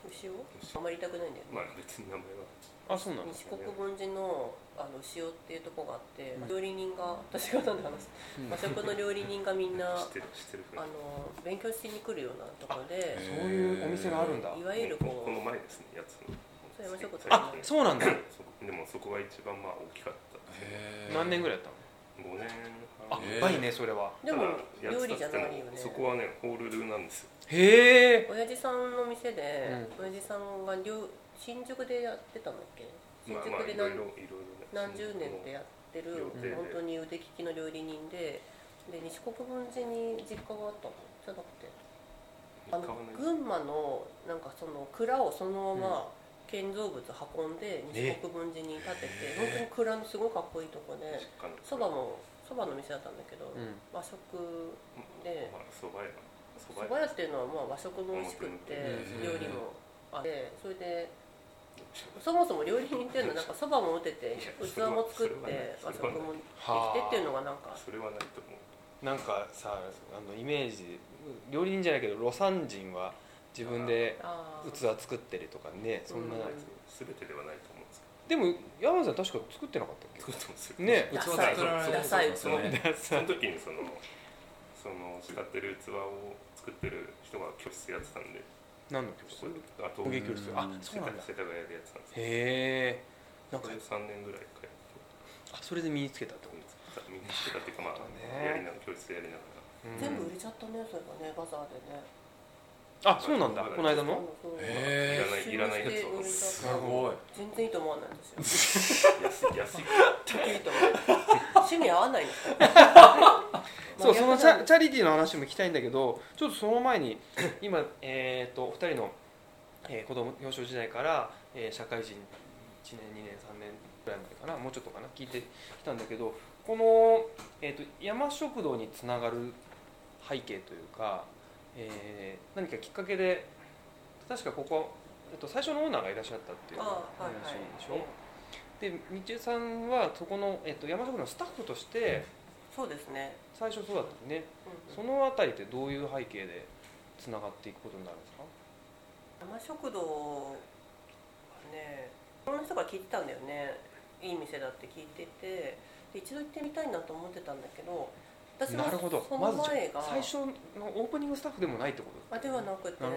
[SPEAKER 4] 牛尾？あんまり痛くないんだよね。
[SPEAKER 5] まあ別に名前は。
[SPEAKER 3] のあそうなの？
[SPEAKER 4] 西国分寺のあの牛尾っていうとこがあって、
[SPEAKER 3] うん。
[SPEAKER 4] 料理人が私がなんで話す。
[SPEAKER 3] うん。
[SPEAKER 4] 和食の料理人がみんな
[SPEAKER 5] 知ってる知ってる
[SPEAKER 4] あの勉強しに来るようなところで
[SPEAKER 3] そういうお店があるんだ。
[SPEAKER 4] いわゆるこう
[SPEAKER 5] この前ですねやつの。
[SPEAKER 4] それ山食堂
[SPEAKER 3] あそうなんだ。
[SPEAKER 5] そこでもそこが一番まあ大きかった。
[SPEAKER 2] へ
[SPEAKER 3] 何年ぐらいやったの
[SPEAKER 5] ？5年
[SPEAKER 3] あ
[SPEAKER 5] 半
[SPEAKER 2] へえ
[SPEAKER 3] やっぱりねそれは。
[SPEAKER 4] でも
[SPEAKER 5] ただ
[SPEAKER 4] 料理じゃないよね。
[SPEAKER 5] そこはねホールルなんですよ。
[SPEAKER 3] へえ
[SPEAKER 4] 親父さんの店で、
[SPEAKER 3] う
[SPEAKER 4] 親父さんが料新宿でやってたんだっけ？新
[SPEAKER 5] まあまあ
[SPEAKER 4] 宿で何,、
[SPEAKER 5] いろいろいろいろね。
[SPEAKER 4] 何十年ってやってる本当に腕利きの料理人でで西国分寺に実家があったの。じゃなくて。あの群馬のなんかその蔵をそのまま建造物運んで西国分寺に建てて、本当に蔵のすごいかっこいいとこでそばもそばの店だったんだけど、
[SPEAKER 3] うん。
[SPEAKER 4] 和食で。
[SPEAKER 5] まあ蕎麦屋
[SPEAKER 4] そば屋。っていうのはまあ和食も美味しくって
[SPEAKER 2] うん。
[SPEAKER 4] 料理もあってそれでそもそも料理人っていうのはなんかそばも打てて器も作って和食もできてっていうのがなんか
[SPEAKER 5] それはない。と思う。
[SPEAKER 3] なんかさあのイメージ料理人じゃないけど魯山人は自分で
[SPEAKER 4] あー。
[SPEAKER 3] 器作ってるとかねそんな、
[SPEAKER 4] うん。
[SPEAKER 5] 全てではないと思う。んです
[SPEAKER 3] でも山田さん確か作ってなかったっ
[SPEAKER 5] け？ど作ってますよ。
[SPEAKER 3] ね。
[SPEAKER 2] 器
[SPEAKER 4] ダサい。
[SPEAKER 2] 作られ
[SPEAKER 4] ダサい。器
[SPEAKER 5] その
[SPEAKER 3] け
[SPEAKER 5] その時にそのその使ってる器を作ってる人が教室やってたんで。
[SPEAKER 3] 何の教室？
[SPEAKER 5] あと
[SPEAKER 3] 陶芸教室。
[SPEAKER 2] うん。
[SPEAKER 3] あそうなんだ。
[SPEAKER 5] 世田谷でやってたんですよ。
[SPEAKER 3] へえ。なんか
[SPEAKER 5] それ3年ぐらい通って。
[SPEAKER 3] あそれで身につけたってこ
[SPEAKER 5] 身につけたっていうかまあ
[SPEAKER 3] ね。
[SPEAKER 5] やりながら教室でやりながら。
[SPEAKER 3] と、うん
[SPEAKER 4] 全部売れちゃったねそれがねバザーでね
[SPEAKER 3] あそうなんだ。この間の？
[SPEAKER 5] いらないいらないやつを。
[SPEAKER 2] すごい。
[SPEAKER 4] 全然いいと思わないんですよ
[SPEAKER 5] 安い。安い
[SPEAKER 4] 全くいいと思う。趣味合わない んですよ
[SPEAKER 3] そうそのチャチャリティーの話も聞きたいんだけどちょっとその前に今、えー、とお二人の、えー子供幼少時代から、えー社会人1年2年3年ぐらいまでかな？もうちょっとかな？聞いてきたんだけどこの、えー、と山食堂につながる背景というか、えー何かきっかけで確かここ、えっと、最初のオーナーがいらっしゃったっていう
[SPEAKER 4] あはい
[SPEAKER 3] 話
[SPEAKER 4] はい。
[SPEAKER 3] でしょ、でみちえさんはそこの、えっと、山食堂のスタッフとして
[SPEAKER 4] そうですね、
[SPEAKER 3] 最初そうだったよね。
[SPEAKER 4] うん。
[SPEAKER 3] そのあたりってどういう背景でつながっていくことになるんですか？
[SPEAKER 4] 山食堂はねいろんな人が聞いてたんだよね。いい店だって聞いててで一度行ってみたいなと思ってたんだけど私も
[SPEAKER 3] なるほど。
[SPEAKER 4] そ
[SPEAKER 3] まず
[SPEAKER 4] の前が、
[SPEAKER 3] 最初のオープニングスタッフでもないってこと
[SPEAKER 4] あではなくて
[SPEAKER 3] なる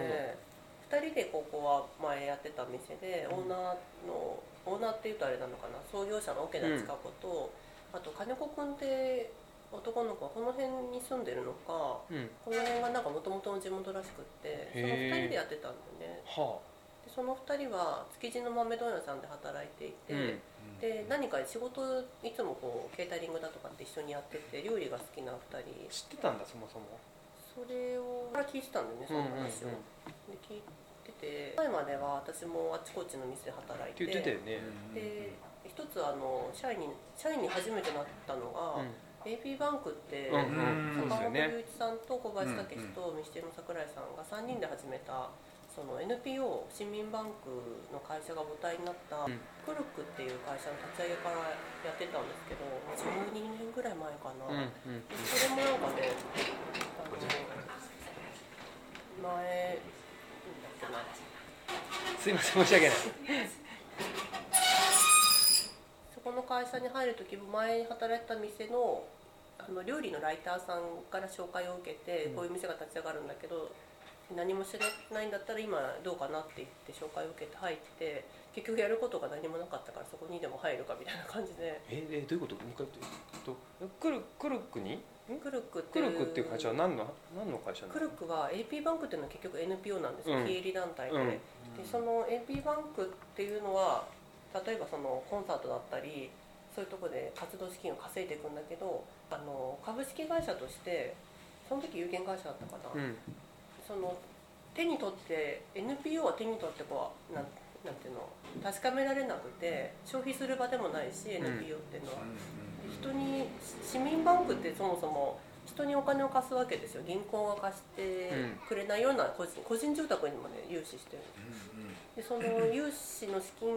[SPEAKER 4] 2人でここは前やってた店で、オーナーのオーナーっていうとあれなのかな？創業者の桶田千佳子と、あと金子君って男の子はこの辺に住んでるのか
[SPEAKER 3] うん。
[SPEAKER 4] この辺がなんかもともとの地元らしくってその2人でやってたんだよね。
[SPEAKER 3] は
[SPEAKER 4] でその2人は築地の豆問屋さんで働いていて、
[SPEAKER 3] うん
[SPEAKER 4] で何か仕事いつもこうケータリングだとかって一緒にやってて料理が好きな2人。
[SPEAKER 3] あ知ってたんだそもそも。
[SPEAKER 4] それをから聞いてたんだよねその話を、で聞いてて前までは私もあっちこっちの店で働い
[SPEAKER 3] って
[SPEAKER 4] て
[SPEAKER 3] 言ってたよね。
[SPEAKER 4] で一つあの社員に社員に初めてなったのが、
[SPEAKER 3] うん。
[SPEAKER 4] AP バンクって、
[SPEAKER 3] うん
[SPEAKER 2] うん
[SPEAKER 4] 坂本龍一さんと小林武史とミシテの桜井さんが3人で始めたその NPO 市民バンクの会社が母体になった、
[SPEAKER 3] うん。
[SPEAKER 4] クルックっていう会社の立ち上げからやってたんですけど12年ぐらい前かな、
[SPEAKER 3] うんうん
[SPEAKER 4] でそれもなんかねあの前
[SPEAKER 3] すいません申し訳ない。
[SPEAKER 4] そこの会社に入る時前に働いてた店のあの料理のライターさんから紹介を受けて、
[SPEAKER 3] うん。
[SPEAKER 4] こういう店が立ち上がるんだけど何も知らないんだったら今どうかなって言って紹介を受けて入って結局やることが何もなかったからそこにでも入るかみたいな感じで。
[SPEAKER 3] ええどういうこと？もう一回言って。とクルクルックに
[SPEAKER 4] クルックって
[SPEAKER 3] ク
[SPEAKER 4] いう
[SPEAKER 3] ルックっていう会社は何の何の会社なの？
[SPEAKER 4] クルックは AP バンクっていうのは結局 NPO なんですよ、
[SPEAKER 3] うん。
[SPEAKER 4] 非営利団体で,、
[SPEAKER 3] うん。
[SPEAKER 4] でその AP バンクっていうのは例えばそのコンサートだったりそういうところで活動資金を稼いでいくんだけどあの株式会社としてその時有限会社だったかな、
[SPEAKER 3] うん
[SPEAKER 4] その手に取って NPO は手に取ってこうなんなんていうの確かめられなくて消費する場でもないし NPO っていうのは、人に市民バンクってそもそも人にお金を貸すわけですよ。銀行が貸してくれないような個人個人住宅にもね融資してる。でその融資の資金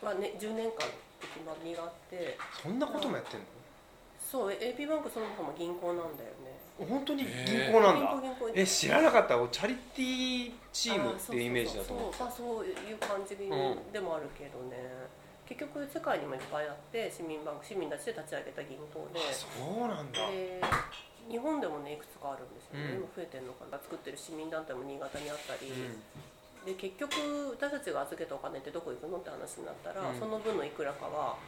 [SPEAKER 4] はね10年間って決まりがあって。
[SPEAKER 3] そんなこともやってんの？
[SPEAKER 4] そう AP バンクそもそも銀行なんだよ。ね
[SPEAKER 3] 本当に銀行なんだ。
[SPEAKER 4] 銀行銀行。
[SPEAKER 3] え知らなかった？チャリティーチームっていうイメージだと思
[SPEAKER 4] あそういう感じでもあるけどね、結局世界にもいっぱいあって市民バンク市民たちで立ち上げた銀行で。
[SPEAKER 3] あそうなんだ。
[SPEAKER 4] で日本でもねいくつかあるんですよね、
[SPEAKER 3] うん。
[SPEAKER 4] 今増えてるのかな。作ってる市民団体も新潟にあったり、
[SPEAKER 3] うん。
[SPEAKER 4] で結局私たちが預けたお金ってどこ行くのって話になったら、
[SPEAKER 3] うん。
[SPEAKER 4] その分のいくらかは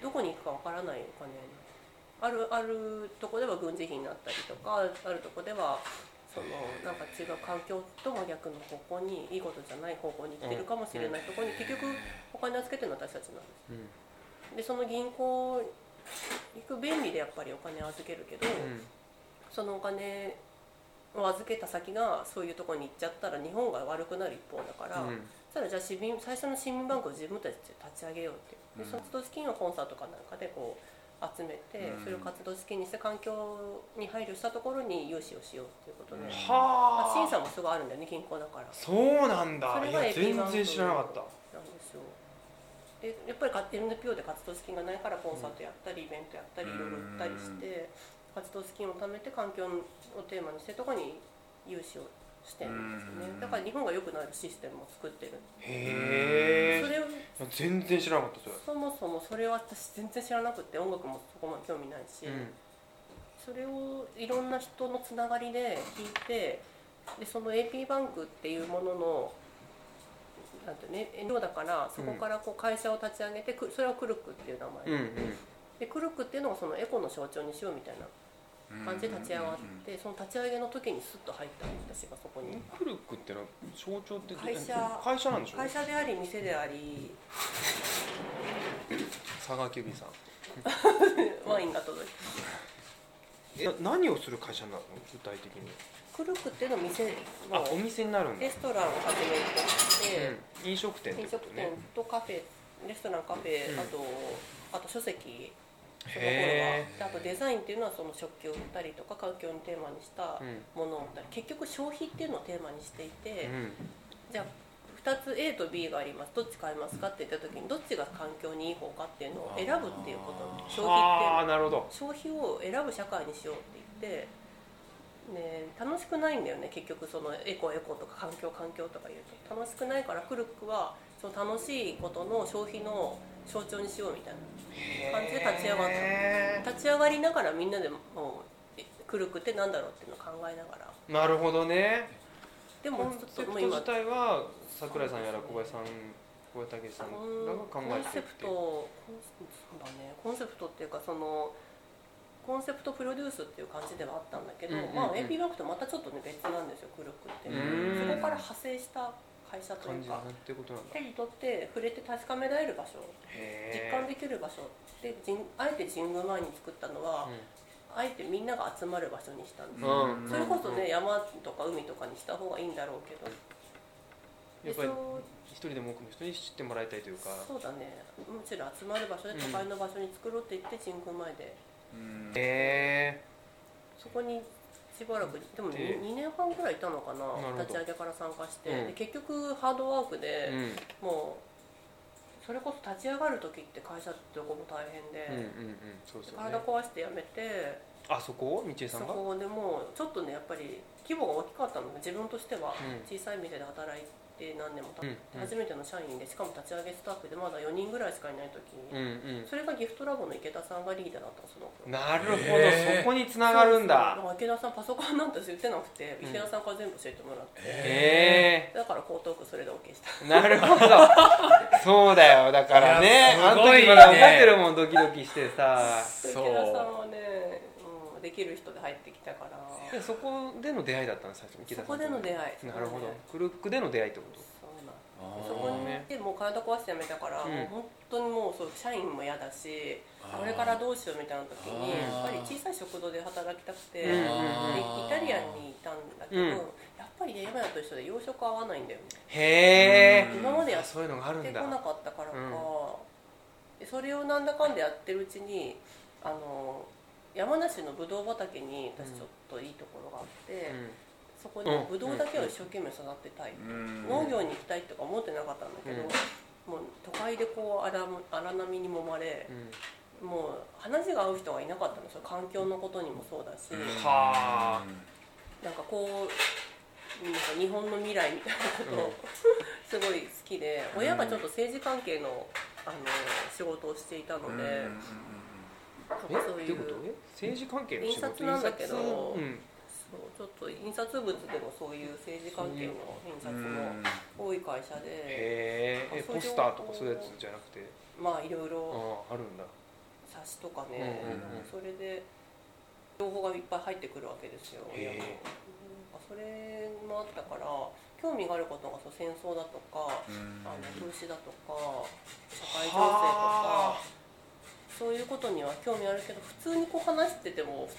[SPEAKER 4] どこに行くかわからないお金あるあるとこでは軍事費になったりとかあるとこではそのなんか違う環境と真逆の方向にいいことじゃない方向に行ってるかもしれないところに結局お金預けてるのは私たちなんです
[SPEAKER 3] うん。
[SPEAKER 4] でその銀行行く便利でやっぱりお金預けるけど、そのお金を預けた先がそういうところに行っちゃったら日本が悪くなる一方だから、
[SPEAKER 3] うん。
[SPEAKER 4] たらじゃあ市民最初の市民バンクを自分たちで立ち上げようってで
[SPEAKER 2] うん。
[SPEAKER 4] その活動資金をコンサートかなんかでこう集めて、
[SPEAKER 2] うん。
[SPEAKER 4] それを活動資金にして環境に配慮したところに融資をしようっていうことで、
[SPEAKER 3] はあ。
[SPEAKER 4] 審査もすごいあるんだよね銀行だから。
[SPEAKER 3] そうなんだ。
[SPEAKER 4] それが
[SPEAKER 3] いや
[SPEAKER 4] AP
[SPEAKER 3] 全然知らなかった。
[SPEAKER 4] なんですよ。でやっぱりか NPO で活動資金がないからコンサートやったりイベントやったりいろいろ売ったりして活動資金を貯めて環境をテーマにしてるところに融資をしてるんですよね。だから日本が良くなるシステムを作ってる。
[SPEAKER 3] へえ
[SPEAKER 4] それを
[SPEAKER 3] 全然知らなかったそれ。
[SPEAKER 4] そもそもそれは私全然知らなくて音楽もそこまで興味ないし、
[SPEAKER 3] うん。
[SPEAKER 4] それをいろんな人のつながりで聞いてでその AP バンクっていうもののなんてね NPO だからそこからこう会社を立ち上げてくそれはクルックっていう名前。
[SPEAKER 3] うんうん。
[SPEAKER 4] でクルックっていうのをそのエコの象徴にしようみたいな感じで立ち上がってその立ち上げの時にスッと入った私がそこに。
[SPEAKER 3] クルックってのは象徴って
[SPEAKER 4] 会社
[SPEAKER 3] 会社なんでしょ？
[SPEAKER 4] 会社であり店であり。
[SPEAKER 3] 佐川急便さん。
[SPEAKER 4] ワインが届いて
[SPEAKER 3] えな何をする会社なの？具体的に。
[SPEAKER 4] クルックっていうのは店の
[SPEAKER 3] あお店になるんだ。
[SPEAKER 4] レストランを始めて、
[SPEAKER 3] うん。飲食店って
[SPEAKER 4] 飲食店
[SPEAKER 3] と
[SPEAKER 4] カフェレストランカフェ、
[SPEAKER 3] うん。
[SPEAKER 4] あとあと書籍その頃は。あとデザインっていうのはその食器を売ったりとか環境にテーマにした
[SPEAKER 3] うん。
[SPEAKER 4] ものを売ったり結局消費っていうのをテーマにしていて、
[SPEAKER 3] うん。
[SPEAKER 4] じゃあ2つ A と B があります。どっち買いますかって言った時にどっちが環境にいい方かっていうのを選ぶっていうこと。消費って消費を選ぶ社会にしようって言って、ね、楽しくないんだよね。結局そのエコエコとか環境環境とか言うと。楽しくないからクルックはその楽しいことの消費の象徴にしようみたいな。感じで立ち上がった。
[SPEAKER 3] へ
[SPEAKER 4] 立ち上がりながらみんなでもうえクルックってなんだろうっていうのを考えながら。
[SPEAKER 3] ーなるほどね。
[SPEAKER 4] で
[SPEAKER 3] コン
[SPEAKER 4] もちょっと
[SPEAKER 3] セプト自体は桜井さんやら小林さん小林武史さんらが考
[SPEAKER 4] コン
[SPEAKER 3] えてるって
[SPEAKER 4] セプトだね。コンセプトっていうかそのコンセプトプロデュースっていう感じではあったんだけど、
[SPEAKER 3] うんうんうん。
[SPEAKER 4] まあ AP バックとまたちょっとね別なんですよクルックって。そこから派生した会社というか
[SPEAKER 3] 感じだなってことなんだ。
[SPEAKER 4] 手に取って触れて確かめられる場所実感できる場所。でじんあえて神宮前に作ったのは、あえてみんなが集まる場所にしたんです。よ、
[SPEAKER 3] うん。
[SPEAKER 4] それこそね山とか海とかにした方がいいんだろうけど。
[SPEAKER 3] やっぱり一人でも多くの人に知ってもらいたいというか。
[SPEAKER 4] そうだね。もちろん集まる場所で都会の場所に作ろうって言って神宮前で。
[SPEAKER 2] うん。
[SPEAKER 3] へ
[SPEAKER 4] そこにしばらくでも
[SPEAKER 3] で
[SPEAKER 4] 2, 年半ぐらいいたのかな立ち上げから参加して、
[SPEAKER 3] うん。
[SPEAKER 4] で結局ハードワークで、
[SPEAKER 3] えうん。
[SPEAKER 4] もうそれこそ立ち上がる時って会社ってどこも大変で、体壊して辞めて
[SPEAKER 3] あそこ？道江さんが
[SPEAKER 4] そこでもうちょっとねやっぱり規模が大きかったので自分としては
[SPEAKER 3] うん。
[SPEAKER 4] 小さい店で働いて何年も経って、
[SPEAKER 3] うんうん。
[SPEAKER 4] 初めての社員でしかも立ち上げスタッフでまだ4人ぐらいしかいない時。に、
[SPEAKER 3] うん。
[SPEAKER 4] それがギフトラボの池田さんがリーダーだったのその
[SPEAKER 3] なるほど、そこにつながるんだ。
[SPEAKER 4] そうそう池田さんパソコンなんて言ってなくて、
[SPEAKER 3] うん。
[SPEAKER 4] 池田さんから全部教えてもらって、
[SPEAKER 3] へ
[SPEAKER 4] だから江東区それで OK した。
[SPEAKER 3] えなるほど。そうだよ。だからねあの
[SPEAKER 2] すごいね。
[SPEAKER 3] 時まだ覚えてるもんドキドキしてさ。
[SPEAKER 4] 池田さんはね、うん、できる人で入ってきたから。
[SPEAKER 3] でそこでの出会いだったの？最初
[SPEAKER 4] そこでの出会い。
[SPEAKER 3] なるほど。クルックでの出会いってこと？
[SPEAKER 4] そうなん
[SPEAKER 2] あー。
[SPEAKER 4] そこに行ってもう体壊して辞めたから、
[SPEAKER 3] うん。
[SPEAKER 4] もう本当にもうそう社員も嫌だしこれからどうしようみたいな時にやっぱり小さい食堂で働きたくて、イタリアンにいたんだけど、
[SPEAKER 3] うん。
[SPEAKER 4] やっぱりね山屋と一緒で洋食合わないんだよね。
[SPEAKER 3] へえ
[SPEAKER 2] うん。
[SPEAKER 4] 今までやっ
[SPEAKER 3] そういうのがあるんだ
[SPEAKER 4] てこなかったからか、
[SPEAKER 3] うん
[SPEAKER 4] でそれをなんだかんだやってるうちにあの山梨のぶどう畑に私ちょっといいところがあって、そこで
[SPEAKER 3] うん。
[SPEAKER 4] ぶどうだけを一生懸命育てたい、
[SPEAKER 2] うん。
[SPEAKER 4] 農業に行きたいとか思ってなかったんだけど、もう都会でこう荒荒波に揉まれ
[SPEAKER 3] うん。
[SPEAKER 4] もう話が合う人がいなかったの。その環境のことにもそうだし、
[SPEAKER 3] はあ。
[SPEAKER 4] なんかこうなんか日本の未来みたいなことを、すごい好きで親がちょっと政治関係のあの仕事をしていたので、
[SPEAKER 3] え
[SPEAKER 4] そういう
[SPEAKER 3] 政治関係の仕事？
[SPEAKER 4] 印刷なんだけど。
[SPEAKER 3] うん。
[SPEAKER 4] そうちょっと印刷物でもそういう政治関係の印刷の多い会社で、
[SPEAKER 3] へえポスターとかそういうやつじゃなくて？
[SPEAKER 4] まあいろいろ
[SPEAKER 3] あるんだ。
[SPEAKER 4] 冊子とかね、それで情報がいっぱい入ってくるわけですよ。親もそれもあったから興味があることがそう戦争だとか、あの風刺だとか社会情勢と
[SPEAKER 3] は
[SPEAKER 4] かそういうことには興味あるけど普通にこう話してても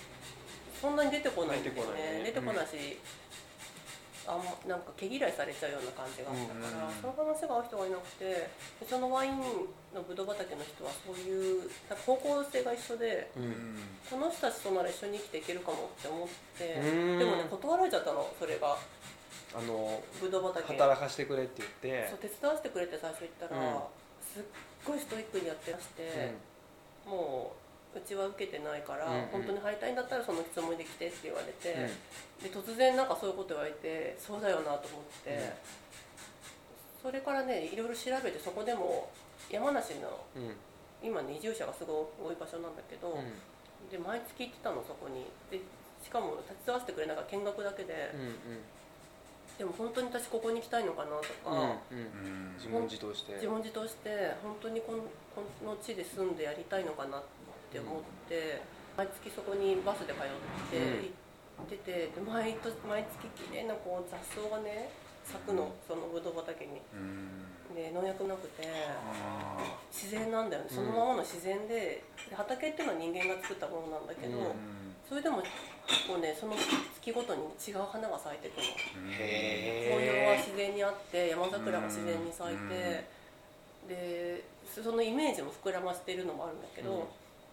[SPEAKER 4] そんなに出てこないんですよね。出て
[SPEAKER 3] こない
[SPEAKER 4] し、あんまなんか毛嫌いされちゃうような感じがあったから、
[SPEAKER 2] うん
[SPEAKER 4] その話が合う人がいなくてでそのワインのブドウ畑の人はそういうなんか方向性が一緒で
[SPEAKER 3] うん
[SPEAKER 4] この人たちとなら一緒に生きていけるかもって思って
[SPEAKER 3] うん。
[SPEAKER 4] でもね断られちゃったのそれが。
[SPEAKER 3] あの
[SPEAKER 4] ブドウ畑。に
[SPEAKER 3] 働かしてくれって言って。
[SPEAKER 4] そう手伝わせてくれって最初言ったら、
[SPEAKER 3] うん。
[SPEAKER 4] すっごいストイックにやってらして、もううちは受けてないから、
[SPEAKER 3] うんうん。
[SPEAKER 4] 本当に入りたいんだったらそのつもりで来てって言われて、
[SPEAKER 3] うん。
[SPEAKER 4] で突然なんかそういうこと言われてそうだよなと思って、
[SPEAKER 3] うん。
[SPEAKER 4] それからねいろいろ調べてそこでも山梨の
[SPEAKER 3] うん。うん
[SPEAKER 4] 今ね移住者がすごい多い場所なんだけど、
[SPEAKER 3] うん。
[SPEAKER 4] で毎月行ってたのそこに。でしかも手伝わせてくれながら見学だけで、でも本当に私ここに来たいのかなとか、
[SPEAKER 3] うんうん。自問自答して。
[SPEAKER 4] 自問自答して本当にこのこの地で住んでやりたいのかなって思って、毎月そこにバスで通って行ってて、で毎年毎月綺麗なこう雑草がね咲くのそのぶどう畑に。で農薬なくて自然なんだよね。そのままの自然でで畑っていうのは人間が作ったものなんだけど、それでもこうねその月ごとに違う花が咲いてくの。紅葉は
[SPEAKER 3] へ
[SPEAKER 4] 自然にあって山桜が自然に咲いて、でそのイメージも膨らませているのもあるんだけど、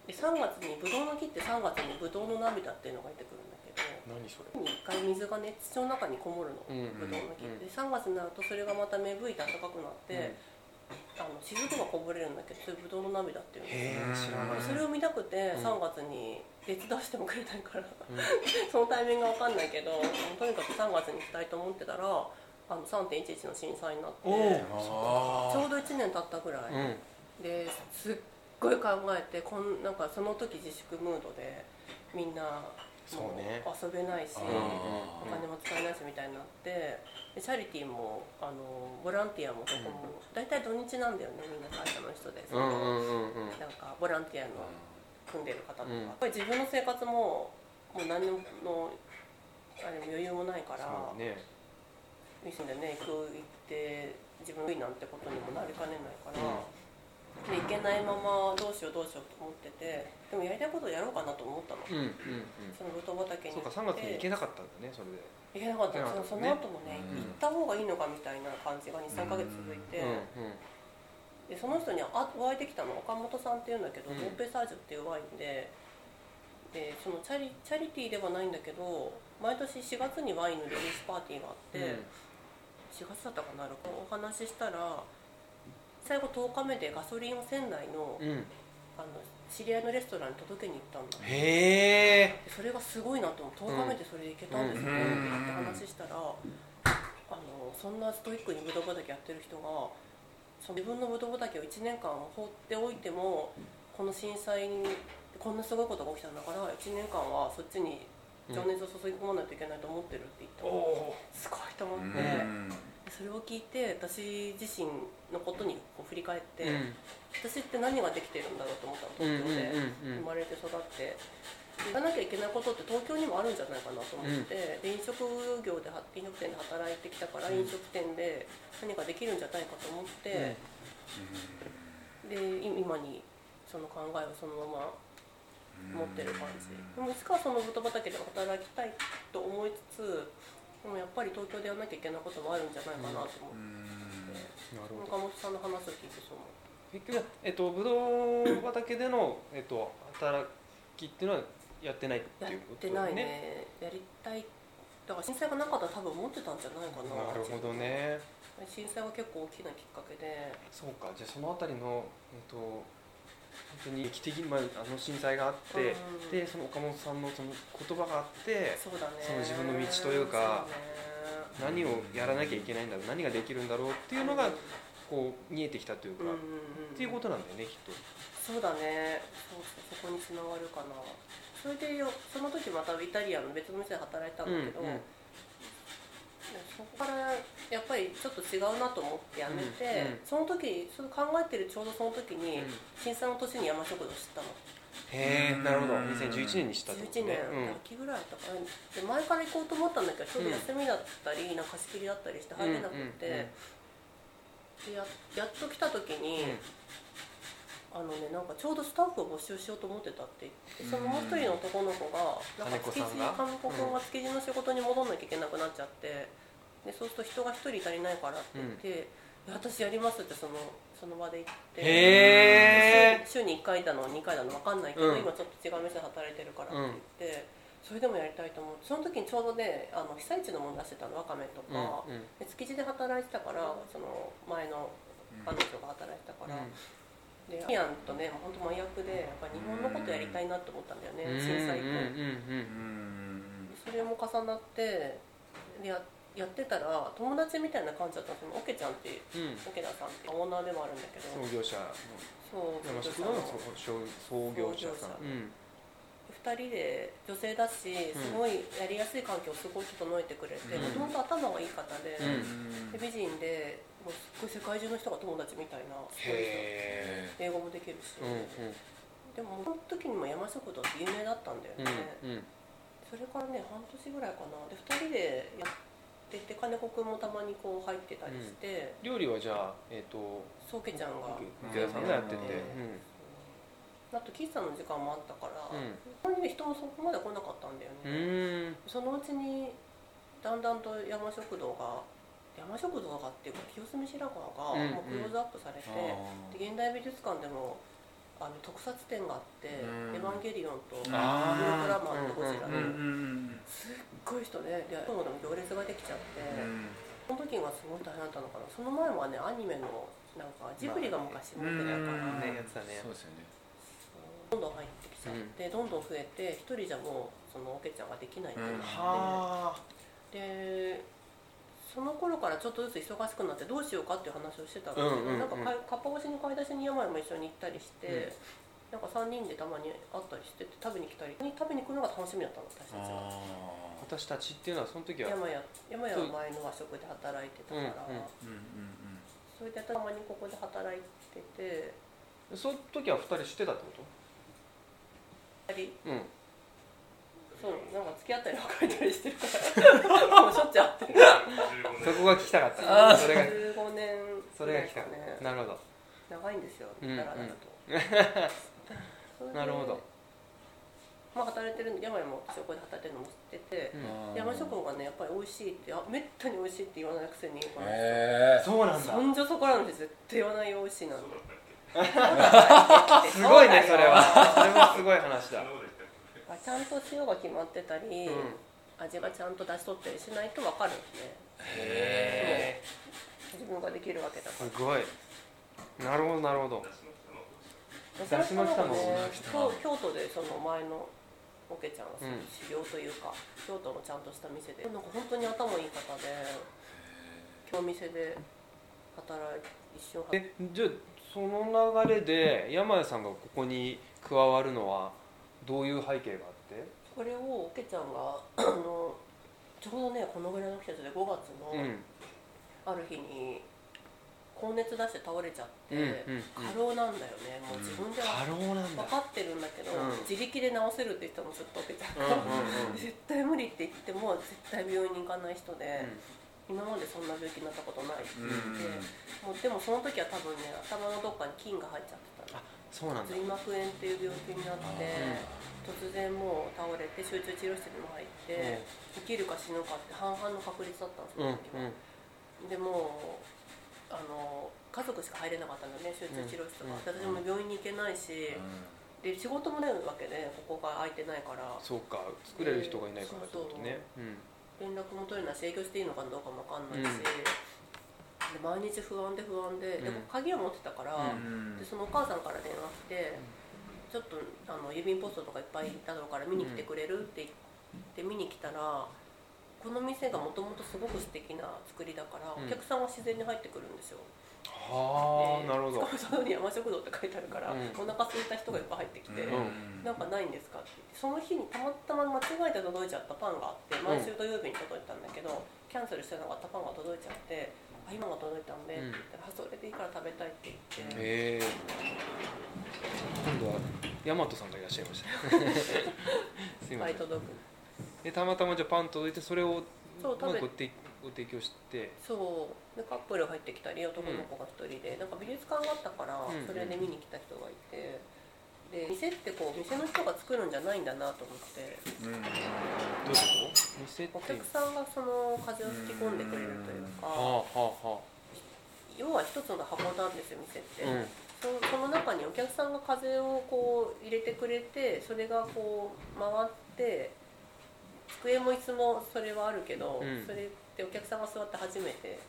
[SPEAKER 4] で3月にブドウの木って3月にブドウの涙っていうのが出てくるんだけど
[SPEAKER 3] え何それ？
[SPEAKER 4] 一回水がね土の中にこもるの、
[SPEAKER 3] うん
[SPEAKER 4] ブドウの木
[SPEAKER 3] うん
[SPEAKER 4] って、で3月になるとそれがまた芽吹いて暖かくなって、あの雫がこぼれるんだけどそれブドウの涙っていうんですよ。
[SPEAKER 3] へえ知らない。
[SPEAKER 4] でそれを見たくて
[SPEAKER 3] うん。
[SPEAKER 4] 3月に手伝わせてもくれないから、
[SPEAKER 3] うん。
[SPEAKER 4] そのタイミングが分かんないけどとにかく3月に行きたいと思ってたらあの3.11の震災になってちょうど1年経ったぐらい、
[SPEAKER 3] うん。
[SPEAKER 4] ですっごい考えてこんなんかその時自粛ムードでみんなも
[SPEAKER 3] そうね。
[SPEAKER 4] 遊べないし、
[SPEAKER 3] うん
[SPEAKER 4] お金も使えないしみたいになってでチャリティーもあのボランティアもどこも、大体土日なんだよねみんな会社の人で、そ
[SPEAKER 3] うん
[SPEAKER 4] の
[SPEAKER 3] うんうんうん。
[SPEAKER 4] なんかボランティアの組んでる方とか、やっぱり自分の生活ももう何のあれも余裕もないから
[SPEAKER 3] ね。
[SPEAKER 4] ミシンでね。行く行って自分がいいなんてことにもなりかねないから、で行けないままどうしようどうしようと思っててでもやりたいことをやろうかなと思ったの、
[SPEAKER 3] うんうんうん。
[SPEAKER 4] そのブト畑に
[SPEAKER 3] そうか3月に行けなかったんだねそれで。
[SPEAKER 4] 行けなかった。そのそ
[SPEAKER 3] ね
[SPEAKER 4] の後もね、
[SPEAKER 2] うん。
[SPEAKER 4] 行った方がいいのかみたいな感じが23か月続いて、
[SPEAKER 3] うんうん。
[SPEAKER 4] でその人にあお会いできたの岡本さんっていうんだけど、
[SPEAKER 3] うん。
[SPEAKER 4] モンペサージュっていうワインで。でそのチャリチャリティーではないんだけど毎年4月にワインのリリースパーティーがあって、4月だったかなお話ししたら最後10日目でガソリンを仙台の,、
[SPEAKER 3] うん。うん
[SPEAKER 4] あの知り合いのレストランに届けに行ったんだ。
[SPEAKER 3] へえ
[SPEAKER 4] でそれがすごいなと思う。10日目でそれで行けたんですよ、
[SPEAKER 2] うん。
[SPEAKER 4] って話したらあのそんなストイックにブドウ畑やってる人がその自分のブドウ畑を1年間放っておいてもこの震災にこんなすごいことが起きたんだから1年間はそっちに情熱を注ぎ込まないといけないと思ってるって言ったの、
[SPEAKER 3] おお
[SPEAKER 4] すごいと思って、
[SPEAKER 2] うん
[SPEAKER 4] それを聞いて私自身のことにこう振り返って、
[SPEAKER 3] うん。
[SPEAKER 4] 私って何ができてるんだろうと思ったの
[SPEAKER 3] うんうん
[SPEAKER 4] 東京で。
[SPEAKER 3] うん。
[SPEAKER 4] 生まれて育ってやらなきゃいけないことって東京にもあるんじゃないかなと思って、で飲食業では飲食店で働いてきたから、飲食店で何かできるんじゃないかと思って、でい今にその考えをそのまま持ってる感じ、でもいつかはその豚畑で働きたいと思いつつでもやっぱり東京でやらなきゃいけないこともあるんじゃないかなと思って、
[SPEAKER 3] なるほど
[SPEAKER 4] 岡本さんの話を聞いてそう思う。
[SPEAKER 3] 結局えっとブドウ畑でのえっと働きっていうのはやってないって
[SPEAKER 4] やっ
[SPEAKER 3] いうこと
[SPEAKER 4] てないね。やりたい。だから震災がなかったら多分思ってたんじゃないかな。
[SPEAKER 3] なるほどね。
[SPEAKER 4] 震災は結構大きなきっかけで。
[SPEAKER 3] そうか。じゃあそのあたりのえっと本当に劇的に、まあ、あの震災があって、
[SPEAKER 4] うん。
[SPEAKER 3] でその岡本さんのその言葉があって
[SPEAKER 4] そね。
[SPEAKER 3] その自分の道というか
[SPEAKER 4] ね。
[SPEAKER 3] 何をやらなきゃいけないんだろう何ができるんだろうっていうのがこう見えてきたというか、
[SPEAKER 4] うんうんうん
[SPEAKER 3] っていうことなんだよねきっと。
[SPEAKER 4] そうだね。そうそこにつながるかな。それでよその時またイタリアの別の店で働いたんだけど、
[SPEAKER 3] うんうん
[SPEAKER 4] そこからやっぱりちょっと違うなと思ってやめて、
[SPEAKER 3] うんうん。
[SPEAKER 4] その時それ考えてるちょうどその時に、
[SPEAKER 3] うん。
[SPEAKER 4] 震災の年に山食堂知ったの。
[SPEAKER 3] へえなるほど。2011年にしたってこと
[SPEAKER 4] 11年、
[SPEAKER 3] ね
[SPEAKER 4] 秋ぐらいだったかな。で前から行こうと思ったんだけどちょうど休みだったり、なんか貸し切りだったりして入れなくて、でややっと来た時に、あのねなんかちょうどスタッフを募集しようと思ってたって言ってそのもう一人の男の子がなんか築地
[SPEAKER 3] 金子さんが？
[SPEAKER 4] 金子君が築地の仕事に戻んなきゃいけなくなっちゃってでそうすると人が一人足りないからって言って、いや私やりますってそのその場で言って週週に1回だの2回だの分かんないけど、
[SPEAKER 3] うん。
[SPEAKER 4] 今ちょっと違う店で働いてるからって言って、それでもやりたいと思ってその時にちょうどねあの被災地のもの出してたのわかめと
[SPEAKER 3] うん
[SPEAKER 4] か、
[SPEAKER 3] うん。
[SPEAKER 4] で築地で働いてたからその前の彼女が働いてたから、でアイアンとね本当真逆でやっぱ日本のことやりたいなと思ったんだよね、
[SPEAKER 3] うん。
[SPEAKER 4] 震災
[SPEAKER 3] うんうん
[SPEAKER 4] と、それも重なってでややってたら友達みたいな感じだったんですよ。オケちゃんっていう
[SPEAKER 3] うん。うん
[SPEAKER 4] オケダさんってオーナーでもあるんだけど。
[SPEAKER 3] 創業者。の
[SPEAKER 4] そう
[SPEAKER 3] 創創業者さん。
[SPEAKER 4] 創業者。
[SPEAKER 3] うん。
[SPEAKER 4] 2人で女性だしすごいやりやすい環境をすごい整えてくれて
[SPEAKER 3] うん。
[SPEAKER 4] もともと頭がいい方で,、
[SPEAKER 3] うん。
[SPEAKER 4] で美人でもうすっごい世界中の人が友達みたいなすごい
[SPEAKER 3] へ
[SPEAKER 4] 人。英語もできるし、
[SPEAKER 3] えうんうん。
[SPEAKER 4] でもその時にも山食堂って有名だったんだよ
[SPEAKER 3] うん
[SPEAKER 4] ね、それからね半年ぐらいかな。で2人でやってて金子君もたまにこう入ってたりして、
[SPEAKER 3] 料理はじゃあえっと
[SPEAKER 4] そうけちゃんが。
[SPEAKER 3] 池田さんがやってて。
[SPEAKER 4] あと喫茶の時間もあったから、
[SPEAKER 3] うん。
[SPEAKER 4] 人もそこまで来なかったんだよ
[SPEAKER 3] う
[SPEAKER 4] ね、
[SPEAKER 3] ん。
[SPEAKER 4] そのうちにだんだんと山食堂が山食堂がっていうか清澄白河が
[SPEAKER 3] うん
[SPEAKER 4] もうクローズアップされて、で現代美術館でもあの特撮展があって「
[SPEAKER 2] うん。
[SPEAKER 4] エヴァンゲリオン」と「ウルト
[SPEAKER 3] あー
[SPEAKER 4] ラマン」と「ゴジラ」すっごい人でで今でも行列ができちゃって、その時がすごい大変だったのかな。その前はねアニメのなんかジブリが昔持ってたから、
[SPEAKER 3] ねやつだね
[SPEAKER 2] そうですよね
[SPEAKER 4] どん。どん。入ってきちゃって、どん。どん。増えて一人じゃもうそのオケちゃん。ができないってなって、
[SPEAKER 3] はあ
[SPEAKER 4] でその頃からちょっとずつ忙しくなってどうしようかっていう話をしてたんですけど、
[SPEAKER 3] うんうんうん。
[SPEAKER 4] なんかかっぱ橋に買い出しに山々も一緒に行ったりして、なんか3人でたまに会ったりしてて食べに来たり食べに来るのが楽しみだったの私たちは。
[SPEAKER 2] あ
[SPEAKER 3] 私たちっていうのはその時は
[SPEAKER 4] 山屋山屋は前の和食で働いてたから、
[SPEAKER 3] うんう
[SPEAKER 4] れでたまにここで働いてて。
[SPEAKER 3] その時は2人知ってたってこ
[SPEAKER 4] 二人？
[SPEAKER 3] とうん
[SPEAKER 4] そうなんか付き合ったり別れたりしてるから。もうしょっちゅう会ってる
[SPEAKER 3] そこが聞きたかった。それが
[SPEAKER 4] 15年。
[SPEAKER 3] それが聞きたかっ
[SPEAKER 4] ね
[SPEAKER 3] たなるほど。
[SPEAKER 4] 長いんですよ
[SPEAKER 3] うん
[SPEAKER 4] だらだらと、それで
[SPEAKER 3] なるほど。
[SPEAKER 4] まあ働いてる山屋も私はここで働いてるのも知ってて、
[SPEAKER 3] うん。
[SPEAKER 4] 山食がねやっぱり美味しいってあめったに美味しいって言わないくせにこの人
[SPEAKER 2] へえ
[SPEAKER 3] そうなんだ。
[SPEAKER 4] そんじょそこらので絶対言わないよ美味しいなんて。
[SPEAKER 3] すごいねそれは。
[SPEAKER 4] そ
[SPEAKER 3] れはすごい話だ
[SPEAKER 4] ちゃんと塩が決まってたり、
[SPEAKER 3] うん。
[SPEAKER 4] 味がちゃんと出しとったりしないと分かるんですね。
[SPEAKER 3] へ
[SPEAKER 4] 自分ができるわけだか
[SPEAKER 3] えすごい。なるほどなるほど。
[SPEAKER 4] ら
[SPEAKER 3] だし巻き卵
[SPEAKER 4] ね
[SPEAKER 2] だし巻き
[SPEAKER 4] 京京都でその前のオケちゃんがその
[SPEAKER 3] うん
[SPEAKER 4] 修行というか、京都のちゃんとした店で。なんか本当に頭いい方で今日店で働い一緒
[SPEAKER 3] えじゃあその流れで山谷さんがここに加わるのはどういう背景があって？
[SPEAKER 4] これをオケちゃんがあのちょうどねこのぐらいの季節で5月の
[SPEAKER 3] うん。
[SPEAKER 4] ある日に高熱出して倒れちゃって、
[SPEAKER 3] うんうん
[SPEAKER 4] 過労なんだよね。もう自分では分かってるんだけど、
[SPEAKER 3] うん。
[SPEAKER 4] 自力で治せるって言ったのずっとオケちゃん
[SPEAKER 3] うん
[SPEAKER 4] が、
[SPEAKER 3] うんうん。
[SPEAKER 4] 絶対無理って言っても絶対病院に行かない人で、今までそんな病気になったことないって言って、もうでもその時は多分ね頭のどっかに菌が入っちゃって
[SPEAKER 3] そうなんだ。
[SPEAKER 4] 髄膜炎っていう病気になって、突然もう倒れて集中治療室にも入って、生きるか死ぬかって半々の確率だったんです
[SPEAKER 3] うん
[SPEAKER 4] よ、その時はでもあの家族しか入れなかったのね集中治療室とか、
[SPEAKER 3] うん。
[SPEAKER 4] で私も病院に行けないし、で仕事もないわけでここが空いてないから。
[SPEAKER 3] そうか作れる人がいないからってことね。うん。
[SPEAKER 4] 連絡も取れないし営業していいのかどうかも分かんないし、毎日不安で不安で、で
[SPEAKER 3] うん。
[SPEAKER 4] 鍵を持ってたから、
[SPEAKER 3] うん
[SPEAKER 4] でそのお母さんから電話来て、ちょっとあの郵便ポストとかいっぱいだろうから見に来てくれるって言って見に来たらこの店がもともとすごく素敵な作りだから、
[SPEAKER 3] うん。
[SPEAKER 4] お客さんは自然に入ってくるんですよ。で
[SPEAKER 3] はあなるほど。
[SPEAKER 4] しかもそこに山食堂って書いてあるから、
[SPEAKER 3] うん。
[SPEAKER 4] お腹空いた人がいっぱい入ってきて、
[SPEAKER 3] うん。
[SPEAKER 4] なんかないんですかって言ってその日にたまたま間違えて届いちゃったパンがあって毎週土曜日に届いたんだけど、キャンセルしてなかったパンが届いちゃって「あ今が届いたんで」って言ったらあ「それでいいから食べたい」って言って、
[SPEAKER 3] へえ。今度は大和さんがいらっしゃいました。すいません。
[SPEAKER 4] いっぱい届く。
[SPEAKER 3] でたまたまじゃあパン届いてそれを
[SPEAKER 4] そう食べ
[SPEAKER 3] ご提ご提供して。
[SPEAKER 4] そう。でカップル入ってきたり男の子が一人で、なんか美術館があったから、
[SPEAKER 3] うん。
[SPEAKER 4] それで見に来た人がいてで店ってこう店の人が作るんじゃないんだなと思って。
[SPEAKER 3] どういうこと？店って。
[SPEAKER 4] お客さんがその風を吹き込んでくれるというか、
[SPEAKER 3] はあはあは
[SPEAKER 4] 要は一つの箱なんですよ店って、
[SPEAKER 3] あうん。
[SPEAKER 4] そその中にお客さんが風をこう入れてくれてそれがこう回って机も椅子もそれはあるけど、
[SPEAKER 3] うん。
[SPEAKER 4] それってお客さんが座って初めて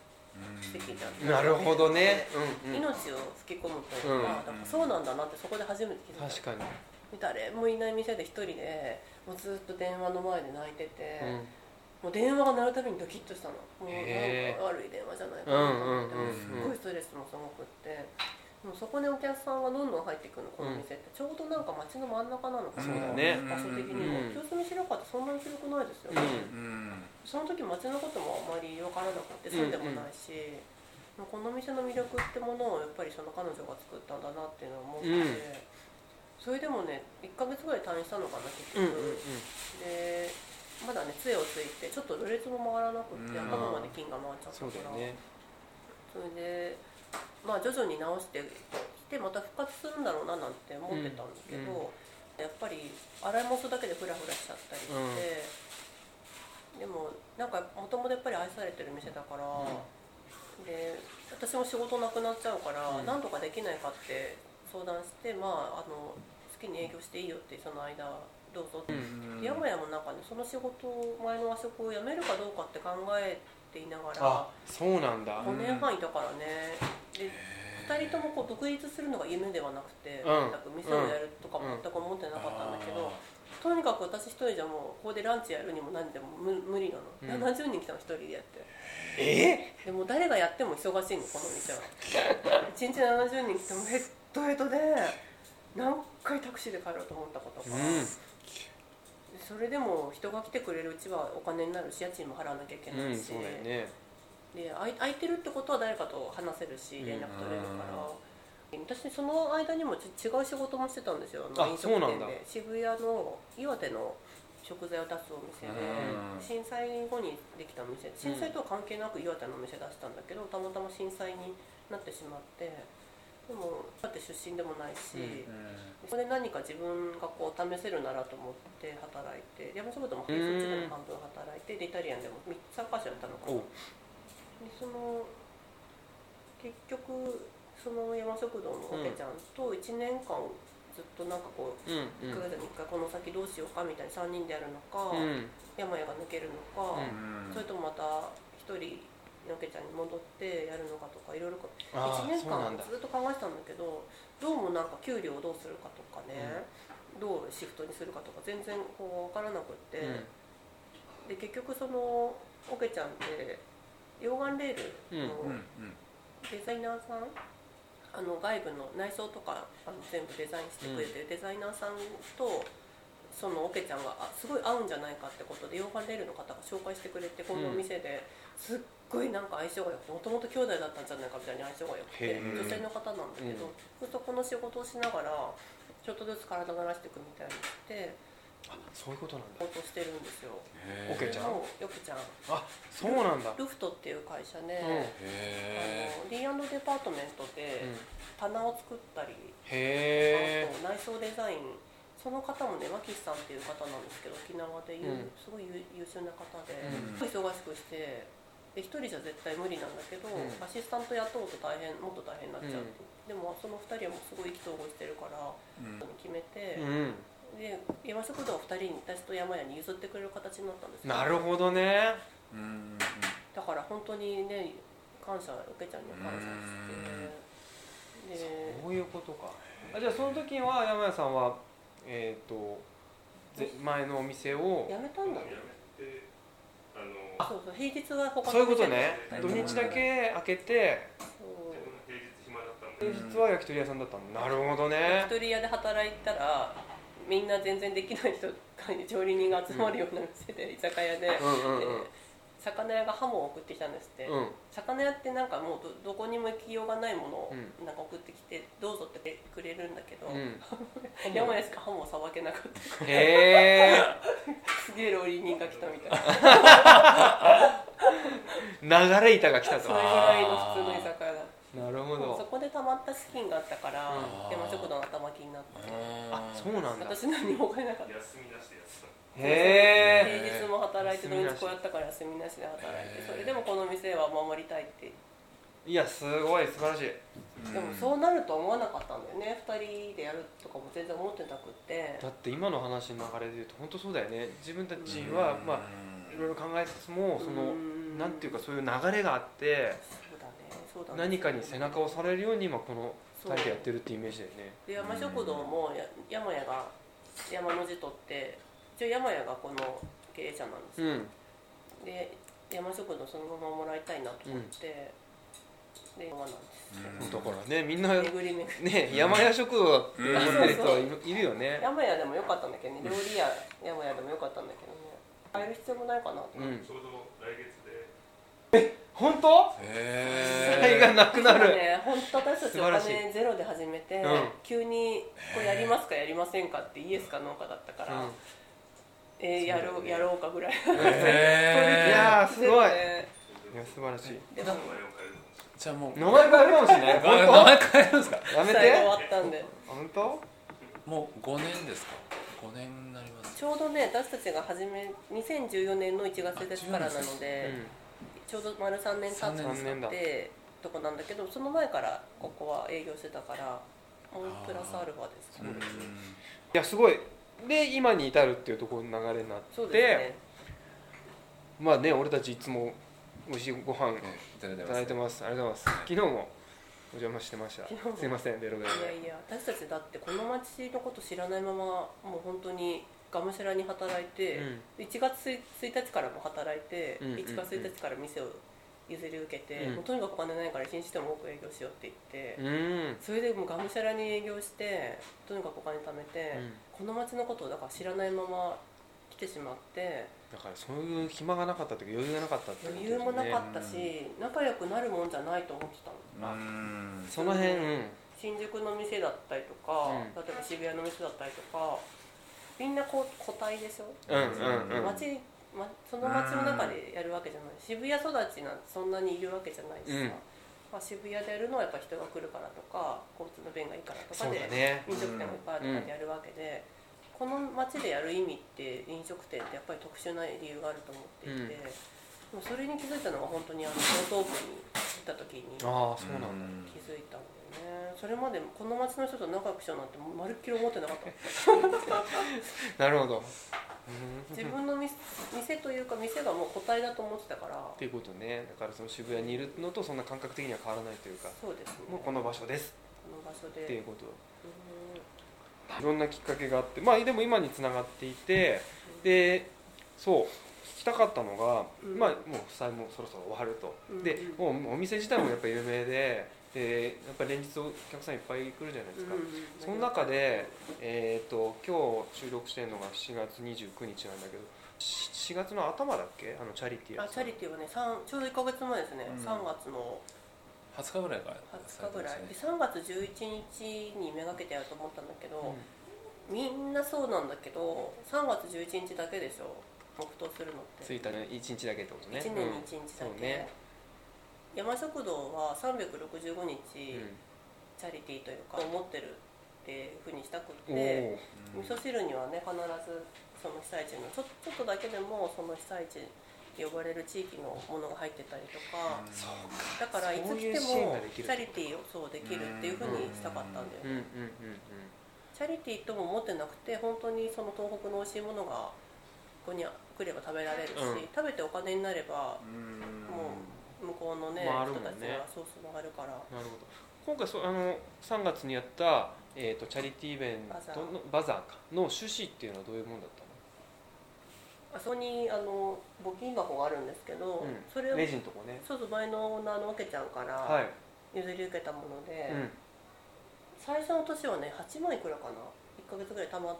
[SPEAKER 4] 席じゃん。
[SPEAKER 3] なるほどね。うんうん。
[SPEAKER 4] 命を吹き込むというか,、
[SPEAKER 3] うん
[SPEAKER 4] だからそうなんだなってそこで初めて気づいた。
[SPEAKER 3] 確かに。
[SPEAKER 4] 誰もいない店で一人でもうずっと電話の前で泣いてて、
[SPEAKER 3] うん。
[SPEAKER 4] もう電話が鳴るたびにドキッとしたの。もうなんか悪い電話じゃないかなと思って、
[SPEAKER 3] うんうんうんうん。
[SPEAKER 4] すっごいストレスもすごくってもうそこでお客さんがどんどん入ってくるのこの店って、ちょうどなんか街の真ん中なのかな。
[SPEAKER 3] そうだね。
[SPEAKER 4] 場所的にも
[SPEAKER 3] うん
[SPEAKER 4] 清澄白河ってそんなに広くないですよ。
[SPEAKER 3] う
[SPEAKER 4] ね、
[SPEAKER 3] ん。
[SPEAKER 4] その時街のこともあまり分からなくて住んでもないし、この店の魅力ってものをやっぱりその彼女が作ったんだなっていうのを思って、
[SPEAKER 3] うん。
[SPEAKER 4] それでもね1ヶ月ぐらい退院したのかな結局、
[SPEAKER 3] うんうんうん。
[SPEAKER 4] でまだね杖をついてちょっとろれつも回らなくって、
[SPEAKER 2] うん
[SPEAKER 4] 頭まで筋が回っちゃったから。
[SPEAKER 3] そ
[SPEAKER 4] れでまあ徐々に治してきてまた復活するんだろうななんて思ってたんだけど、やっぱり洗い物するだけでフラフラしちゃったりして、でもなんかもともとやっぱり愛されてる店だから、で私も仕事なくなっちゃうから、
[SPEAKER 3] うん。
[SPEAKER 4] なんとかできないかって相談してまああの好きに営業していいよってその間どうぞって。
[SPEAKER 3] うん
[SPEAKER 4] で山々もなんかねその仕事を前の和食を辞めるかどうかって考えていながら。
[SPEAKER 3] あそうなんだ。
[SPEAKER 4] 5年半いたからね。で2人ともこう独立するのが夢ではなくて、
[SPEAKER 3] うん。
[SPEAKER 4] 全く店をやるとかも全く思ってなかったんだけど、とにかく私一人じゃもうここでランチやるにも何でも無無理なの、
[SPEAKER 3] うん。
[SPEAKER 4] 70人来たの一人でやって。
[SPEAKER 3] え？
[SPEAKER 4] でも誰がやっても忙しいのこの店は。1日70人来てもヘッドヘッドで何回タクシーで帰ろうと思ったことか、
[SPEAKER 3] うん
[SPEAKER 4] それでも人が来てくれるうちはお金になるし家賃も払わなきゃいけ
[SPEAKER 3] う
[SPEAKER 4] ないし、
[SPEAKER 3] うだよね。
[SPEAKER 4] で空いてるってことは誰かと話せるし連絡取れるから、私その間にもち違う仕事もしてたんですよ。
[SPEAKER 3] あ
[SPEAKER 4] 飲食店で。渋谷の岩手の食材を出すお店で、
[SPEAKER 2] うん。
[SPEAKER 4] 震災後にできたお店。震災とは関係なく岩手のお店出したんだけどたまたま震災になってしまってでも岩手出身でもないし、それ何か自分がこう試せるならと思って働いて山仕事もそっちでも半分働いてでイタリアンでも3つか所やったのかな。でその結局その山食堂のおけちゃんと1年間ずっとなんかこう
[SPEAKER 3] うん
[SPEAKER 4] 1ヶ月に1回この先どうしようかみたいに3人でやるのか、
[SPEAKER 3] うん。
[SPEAKER 4] 山屋が抜けるのか、
[SPEAKER 3] うん
[SPEAKER 4] それともまた1人のおけちゃんに戻ってやるのかとかいろいろ
[SPEAKER 3] ああ
[SPEAKER 4] 1年間ずっと考えてたんだけどどうもなんか給料をどうするかとかね、どうシフトにするかとか全然こう分からなくって、で結局そのおけちゃんって溶岩レールのデザイナーさん、あの外部の内装とかあの全部デザインしてくれてるデザイナーさんとそのオケちゃんがあすごい合うんじゃないかってことで溶岩レールの方が紹介してくれてこのお店ですっごいなんか相性が良くてもともと兄弟だったんじゃないかみたいに相性が良くて女性の方なんだけど、ずっとこの仕事をしながらちょっとずつ体慣らしていくみたいにして
[SPEAKER 3] あそういうことなんだ。
[SPEAKER 4] 仕事してるんですよ。
[SPEAKER 3] オケちゃん？
[SPEAKER 4] ちゃん。
[SPEAKER 3] あそうなんだ。
[SPEAKER 4] ルフトっていう会社で、
[SPEAKER 2] へ
[SPEAKER 4] あの D& デパートメントで
[SPEAKER 3] うん。
[SPEAKER 4] 棚を作ったり、
[SPEAKER 3] へえ
[SPEAKER 4] あと内装デザインその方もねマキシさんっていう方なんですけど沖縄でいう、
[SPEAKER 3] うん。
[SPEAKER 4] すごい優優秀な方で、
[SPEAKER 3] うん。
[SPEAKER 4] すごい忙しくしてで一人じゃ絶対無理なんだけど、
[SPEAKER 3] うん。
[SPEAKER 4] アシスタント雇うと大変もっと大変になっちゃうって、でもその二人はもうすごい意気投合してるから、決めて、
[SPEAKER 3] うん。
[SPEAKER 4] で山食堂を二人に私と山屋に譲ってくれる形になったんですよ。
[SPEAKER 3] なるほどね。
[SPEAKER 2] うん
[SPEAKER 4] だから本当にね感謝受けちゃんには感謝して。で
[SPEAKER 3] そういうことか。あじゃあその時は山谷さんはえっ、とぜ前のお店を？
[SPEAKER 4] 辞めたんだね。
[SPEAKER 5] であの
[SPEAKER 4] そうそう平日は他
[SPEAKER 3] そういうことね。土日だけ開けて
[SPEAKER 5] 平日暇だったんで
[SPEAKER 3] 平日は焼き鳥屋さんだったの。なるほどね。
[SPEAKER 4] 焼き鳥屋で働いたらみんな全然できない人が調理人が集まるような店で居酒屋で,、
[SPEAKER 3] うんうんうん。
[SPEAKER 4] で魚屋がハモを送ってきたんですって、
[SPEAKER 3] うん。
[SPEAKER 4] 魚屋ってなんかもうどどこにも行きようがないものを
[SPEAKER 3] う
[SPEAKER 4] なんか送ってきてどうぞってくれるんだけど、
[SPEAKER 3] うん。
[SPEAKER 4] 山屋しかハモをさばけなかった。
[SPEAKER 3] へえ
[SPEAKER 4] すげえ料理人が来たみたいな。
[SPEAKER 3] 流れ板が来たと
[SPEAKER 4] それぐらいの普通の居酒屋だった
[SPEAKER 3] なるほど。
[SPEAKER 4] そこでたまった資金があったから
[SPEAKER 3] うん。
[SPEAKER 4] 山食堂の頭金になって。
[SPEAKER 3] あそうなんだ。
[SPEAKER 4] 私何もお金なかった。
[SPEAKER 5] 休みなしでやってた
[SPEAKER 3] へえ
[SPEAKER 4] 平日も働いて土日こうやったから休みなしで働いてそれでもこの店は守りたいって。
[SPEAKER 3] いやすごい素晴らしい。
[SPEAKER 4] でもそうなるとは思わなかったんだよね。2人でやるとかも全然思ってなくって。
[SPEAKER 3] だって今の話の流れで言うと本当そうだよね。自分たちはまあいろいろ考えつつもその
[SPEAKER 4] うん。
[SPEAKER 3] なんていうかそういう流れがあって
[SPEAKER 4] そうだね。
[SPEAKER 3] 何かに背中を押されるように今この2人でやってるっていうイメージだよね。
[SPEAKER 4] で山食堂もや山屋が山の字取って一応山屋がこの経営者なんですよ、
[SPEAKER 3] うん。
[SPEAKER 4] で山食堂そのままもらいたいなと思って、で山なんです
[SPEAKER 3] だからねみんなね山屋食堂って思ってる人はいるいるよね。
[SPEAKER 4] 山屋でもよかったんだけどね。料理屋山屋でもよかったんだけどね。変える必要もないかなと思って。
[SPEAKER 3] うん
[SPEAKER 5] ちょうど来月で
[SPEAKER 3] 本当？
[SPEAKER 2] へ
[SPEAKER 3] 才がなくなる。
[SPEAKER 4] ね。本当私たちお金ゼロで始めて、
[SPEAKER 3] うん。
[SPEAKER 4] 急にこれやりますかやりませんかってイエスかノーかだったから、えーやろうやろうかぐらい
[SPEAKER 2] え
[SPEAKER 3] いやーすごい。
[SPEAKER 4] で
[SPEAKER 3] いや素晴らしい。
[SPEAKER 4] で
[SPEAKER 5] 名前を変えるかもしれない
[SPEAKER 2] じゃあもう
[SPEAKER 3] 名前変えるかもしれない
[SPEAKER 2] 名
[SPEAKER 3] 本
[SPEAKER 2] 前変えるんですか
[SPEAKER 3] 当？やめて。
[SPEAKER 4] 最後終わったんで。
[SPEAKER 3] 本当？
[SPEAKER 2] もう5年ですか？5年になります。
[SPEAKER 4] ちょうどね私たちが始め2014年の1月1日からなので、ちょうど丸3年経
[SPEAKER 2] 三年
[SPEAKER 3] 三年だ。
[SPEAKER 4] ってとこなんだけどその前からここは営業してたからもうプラスアルファですかね、
[SPEAKER 3] いやすごい。で今に至るっていうところの流れになって
[SPEAKER 4] そうですね。
[SPEAKER 3] まあね俺たちいつも美味しいご飯
[SPEAKER 2] えいただいてます。
[SPEAKER 3] いてます。ありがとうございます。昨日もお邪魔してました。すいませんベロベロで。
[SPEAKER 4] いやいや私たちだってこの町のこと知らないままもう本当にがむしゃらに働いて、1月1日からも働いて、
[SPEAKER 3] うんうんうん。
[SPEAKER 4] 1月1日から店を譲り受けて、
[SPEAKER 3] うん。
[SPEAKER 4] もうとにかくお金ないから一日でも多く営業しようって言って、
[SPEAKER 3] うん。
[SPEAKER 4] それでもうがむしゃらに営業してとにかくお金貯めて、この町のことをだから知らないまま来てしまって
[SPEAKER 3] だからそういう暇がなかったというか余裕がなかったってこと
[SPEAKER 4] 余裕もなかったし、仲良くなるもんじゃないと思ってたの。
[SPEAKER 2] うん。
[SPEAKER 3] その辺、うん。
[SPEAKER 4] 新宿の店だったりとか、
[SPEAKER 3] うん。
[SPEAKER 4] 例えば渋谷の店だったりとかみんなこう個体でしょ、
[SPEAKER 3] うんうんうん。
[SPEAKER 4] 街ま、その街の中でやるわけじゃない。渋谷育ちなんてそんなにいるわけじゃないしさ、
[SPEAKER 3] うん。
[SPEAKER 4] まあ、渋谷でやるのはやっぱ人が来るからとか交通の便がいいからとかで、
[SPEAKER 3] だね。
[SPEAKER 4] 飲食店がいっぱいあるとかでやるわけで、この街でやる意味って飲食店ってやっぱり特殊な理由があると思っていて、でもそれに気づいたのが本当にあの江東区に行った時に
[SPEAKER 3] ああそうなんだ、
[SPEAKER 4] 気づいたんだよね。それまでこの町の人と仲良くしようなんてまるっきり思ってなかった。
[SPEAKER 3] なるほど、
[SPEAKER 4] 自分の店店というか店がもう個体だと思ってたから。
[SPEAKER 3] っていうことね。だからその渋谷にいるのとそんな感覚的には変わらないというか。
[SPEAKER 4] そうですね。
[SPEAKER 3] もうこの場所です。
[SPEAKER 4] この場所で。
[SPEAKER 3] っていうこと。いろんなきっかけがあって。まあでも今につながっていて。でそう。聞きたかったのが、
[SPEAKER 4] うん。
[SPEAKER 3] まあもう負債もそろそろ終わると、
[SPEAKER 4] うん
[SPEAKER 3] でもうお店自体もやっぱ有名ででやっぱり連日お客さんいっぱい来るじゃないですか、その中で、えー、と今日収録してるのが4月29日なんだけど4月の頭だっけ？あのチャリティー
[SPEAKER 4] あチャリティーはね三ちょうど1か月前ですね、
[SPEAKER 2] うん。
[SPEAKER 4] 3月の。
[SPEAKER 2] 20日ぐらいから
[SPEAKER 4] 20日ぐらい。で3月11日にめがけてやると思ったんだけど、みんなそうなんだけど3月11日だけでしょ。黙祷するのって。
[SPEAKER 3] 1日1日だけってことね。
[SPEAKER 4] 1年に1日だけ、
[SPEAKER 3] そうね
[SPEAKER 4] 山食堂は365日、
[SPEAKER 3] うん。
[SPEAKER 4] チャリティーというか思ってるっていうふうにしたくっ
[SPEAKER 3] お
[SPEAKER 4] て
[SPEAKER 3] お
[SPEAKER 4] 味噌汁にはね必ずその被災地のちょちょっとだけでもその被災地呼ばれる地域のものが入ってたりとか、
[SPEAKER 3] そう
[SPEAKER 4] だからいつ来てもチャリティーをそうできるっていうふうにしたかったんだよね、チャリティーとも思ってなくて本当にその東北の美味しいものがここに来れば食べられるし、
[SPEAKER 3] うん。
[SPEAKER 4] 食べてお金になれば
[SPEAKER 2] うん。
[SPEAKER 4] もう向こうのね、
[SPEAKER 3] 回るもんね。
[SPEAKER 4] 人たちがそうつながるから。
[SPEAKER 3] なるほど。今回そうあの3月にやった、えー、とチャリティーイベントのバザー。か。の趣旨っていうのはどういうもんだった
[SPEAKER 4] あそこにあの募金箱があるんですけど、
[SPEAKER 3] うん。
[SPEAKER 4] それを
[SPEAKER 3] のレジのとこね。
[SPEAKER 4] そうそう前のオーナーのわけちゃんから
[SPEAKER 3] はい、
[SPEAKER 4] 譲り受けたもので、
[SPEAKER 3] う
[SPEAKER 4] 最初の年はね8万いくらかな1ヶ月ぐらい貯まっ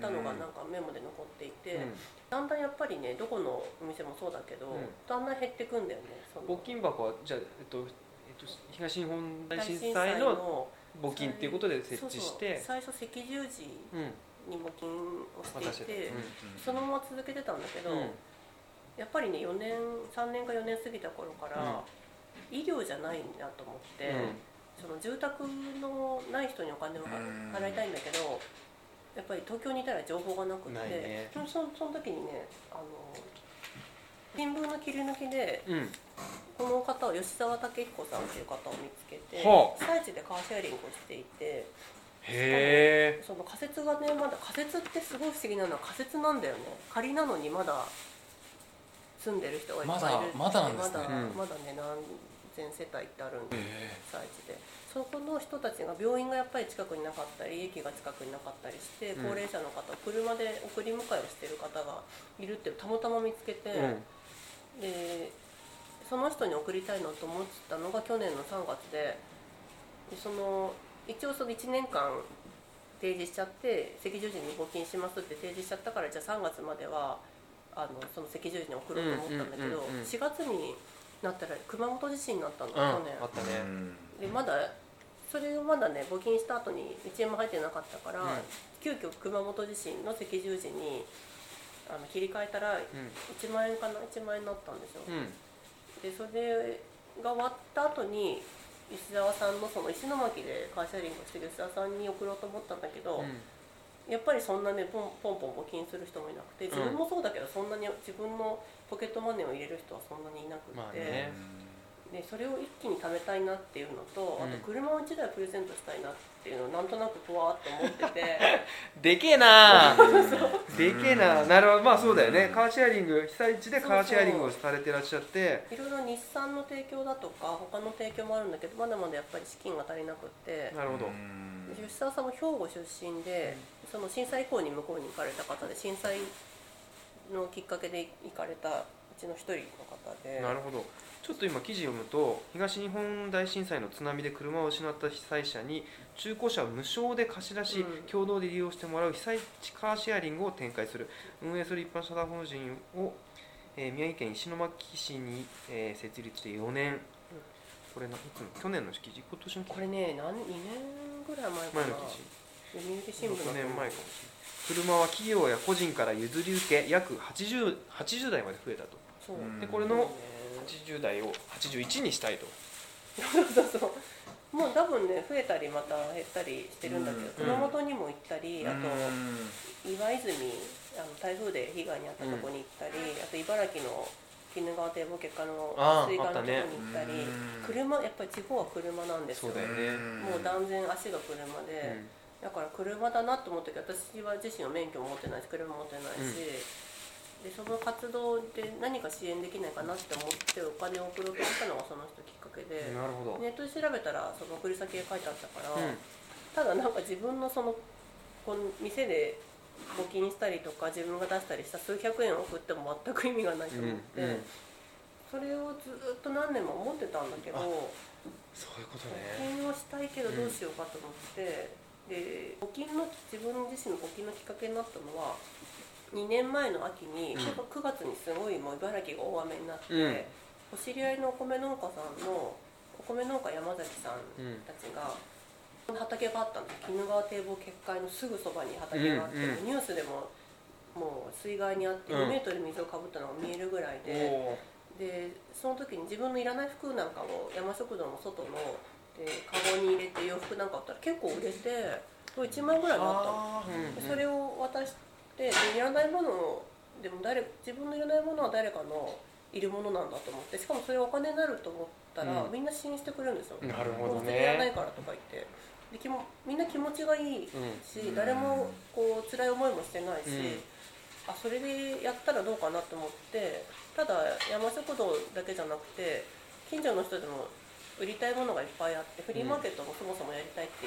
[SPEAKER 4] たのがなんかメモで残っていて、
[SPEAKER 3] うん。
[SPEAKER 4] だんだんやっぱりねどこのお店もそうだけど、
[SPEAKER 3] うん。
[SPEAKER 4] だんだん減ってくんだよね
[SPEAKER 3] 募金箱はじゃあ、えっとえっと、東日本大
[SPEAKER 4] 大
[SPEAKER 3] 震
[SPEAKER 4] 震災
[SPEAKER 3] 災の
[SPEAKER 4] の
[SPEAKER 3] 募金っていうことで設置して。
[SPEAKER 4] そうそう。最初赤十字
[SPEAKER 3] うん
[SPEAKER 4] に募金をしていて、
[SPEAKER 3] うん。
[SPEAKER 4] そのまま続けてたんだけど、
[SPEAKER 3] うん。
[SPEAKER 4] やっぱりね4年3年か4年過ぎた頃から、医療じゃないなと思って、その住宅のない人にお金を
[SPEAKER 2] うん
[SPEAKER 4] 払いたいんだけどやっぱり東京にいたら情報がなくて
[SPEAKER 3] ね。
[SPEAKER 4] そそその時にねあの新聞の切り抜きで
[SPEAKER 3] うん。うん
[SPEAKER 4] この方は吉沢武彦さんという方を見つけて
[SPEAKER 3] は
[SPEAKER 4] 被災地でカーシェアリングをしていて
[SPEAKER 3] へえ。
[SPEAKER 4] その仮設がねまだ仮設ってすごい不思議なのは仮設なんだよね。仮なのにまだ住んでる人がいっぱいいる
[SPEAKER 2] まだまだなんですね。
[SPEAKER 4] まだ,、
[SPEAKER 3] うん。
[SPEAKER 4] まだね何千世帯ってあるんで
[SPEAKER 2] え
[SPEAKER 4] 被災地で。そこの人たちが病院がやっぱり近くになかったり駅が近くになかったりして
[SPEAKER 3] うん。
[SPEAKER 4] 高齢者の方車で送り迎えをしてる方がいるってたまたま見つけて、
[SPEAKER 3] うん。
[SPEAKER 4] でその人に送りたいなと思ってたのが去年の3月ででその一応その1年間提示しちゃって赤十字に募金しますって提示しちゃったからじゃあ3月まではあのその赤十字に送ろうと思ったんだけど、
[SPEAKER 3] うんうんうんうん
[SPEAKER 4] 4月になったら熊本地震になったの、
[SPEAKER 3] うん。
[SPEAKER 4] 去年。
[SPEAKER 3] あったね。
[SPEAKER 4] でまだそれをまだね募金した後に1円も入ってなかったから、
[SPEAKER 3] うん。
[SPEAKER 4] 急遽熊本地震の赤十字にあの切り替えたら
[SPEAKER 3] うん。
[SPEAKER 4] 1万円かな1万円になったんですよ、
[SPEAKER 3] うん。
[SPEAKER 4] でそれが終わった後に吉沢さんのその石巻でカーシェアリングをしてる吉沢さんに送ろうと思ったんだけど、やっぱりそんなねポンポンポン募金する人もいなくて自分もそうだけどそんなに自分のポケットマネーを入れる人はそんなにいなくて、
[SPEAKER 3] まあね。
[SPEAKER 4] でそれを一気に貯めたいなっていうのと、
[SPEAKER 3] うん。
[SPEAKER 4] あと車を1台プレゼントしたいなっていうのをなんとなくふわーっと思ってて。
[SPEAKER 3] でけえなでけえななるほど。まあそうだよね。カーシェアリング被災地でカーシェアリングをされてらっしゃって。
[SPEAKER 4] いろいろ日産の提供だとか他の提供もあるんだけどまだまだやっぱり資金が足りなくって。
[SPEAKER 3] なるほど。
[SPEAKER 4] 吉沢さんも兵庫出身でその震災以降に向こうに行かれた方で震災のきっかけで行かれたうちの一人の方で
[SPEAKER 3] なるほど。ちょっと今記事読むと東日本大震災の津波で車を失った被災者に中古車を無償で貸し出し、
[SPEAKER 4] うん。
[SPEAKER 3] 共同で利用してもらう被災地カーシェアリングを展開する。運営する一般社団法人を、えー宮城県石巻市に、えー設立して4年。これないつの去年の記事？今年の記事。
[SPEAKER 4] これね何2年ぐらい前かな。
[SPEAKER 3] 前の記事
[SPEAKER 4] 読売新聞
[SPEAKER 3] 6
[SPEAKER 4] だと思う
[SPEAKER 3] 年前かもしれない。車は企業や個人から譲り受け約 80, 80台まで増えたと。でこれの80台を81にしたいと。
[SPEAKER 4] そうそうそう。もう多分ね増えたりまた減ったりしてるんだけど、
[SPEAKER 3] うん。
[SPEAKER 4] 熊本にも行ったり、あと岩泉あの台風で被害に遭ったとこに行ったり、あと茨城の鬼怒川堤防結果の水岸のとこに行ったり、
[SPEAKER 2] うん。
[SPEAKER 4] 車やっぱり地方は車なんです
[SPEAKER 3] よ。ね。
[SPEAKER 4] もう断然足が車で、だから車だなと思ったけど私は自身は免許も持ってないし車も持ってないし、でその活動で何か支援できないかなって思ってお金を送ろうとしたのがその人きっかけで、
[SPEAKER 3] なるほど、
[SPEAKER 4] ネットで調べたらその送り先が書いてあったから、
[SPEAKER 3] うん。
[SPEAKER 4] ただなんか自分のそのこの店で募金したりとか自分が出したりした数百円を送っても全く意味がないと思って、
[SPEAKER 3] うんうん。
[SPEAKER 4] それをずっと何年も思ってたんだけど
[SPEAKER 3] あそういうことね。
[SPEAKER 4] 募金をしたいけどどうしようかと思って、で募金の自分自身の募金のきっかけになったのは2年前の秋に、
[SPEAKER 3] うん。
[SPEAKER 4] 9月にすごいもう茨城が大雨になって、
[SPEAKER 3] うん。
[SPEAKER 4] お知り合いのお米農家さんのお米農家山崎さん
[SPEAKER 3] うん
[SPEAKER 4] たちが、畑があったんです。鬼怒川堤防決壊のすぐそばに畑があって、
[SPEAKER 3] うんうん
[SPEAKER 4] ニュースでももう水害にあって
[SPEAKER 3] うん。
[SPEAKER 4] 2メートル水をかぶったのが見えるぐらいで、
[SPEAKER 3] お
[SPEAKER 4] でその時に自分のいらない服なんかを山食堂の外のでカゴに入れて洋服なんかあったら結構売れてこれ1万円ぐらいになった。の。
[SPEAKER 3] うん
[SPEAKER 4] でそれを渡してでいらないものをでも誰自分のいらないものは誰かのいるものなんだと思ってしかもそれお金になると思ったら、
[SPEAKER 3] うん。
[SPEAKER 4] みんな支援してくれるんですよ。
[SPEAKER 3] なるほど
[SPEAKER 4] もうそれいらない
[SPEAKER 3] ね
[SPEAKER 4] からとか言って。できもみんな気持ちがいい
[SPEAKER 3] うん
[SPEAKER 4] し、
[SPEAKER 2] うん。
[SPEAKER 4] 誰もこう辛い思いもしてないし、
[SPEAKER 3] うん。
[SPEAKER 4] あそれでやったらどうかなと思ってただ山食堂だけじゃなくて近所の人でも売りたいものがいっぱいあってフリーマーケットもそもそもやりたいって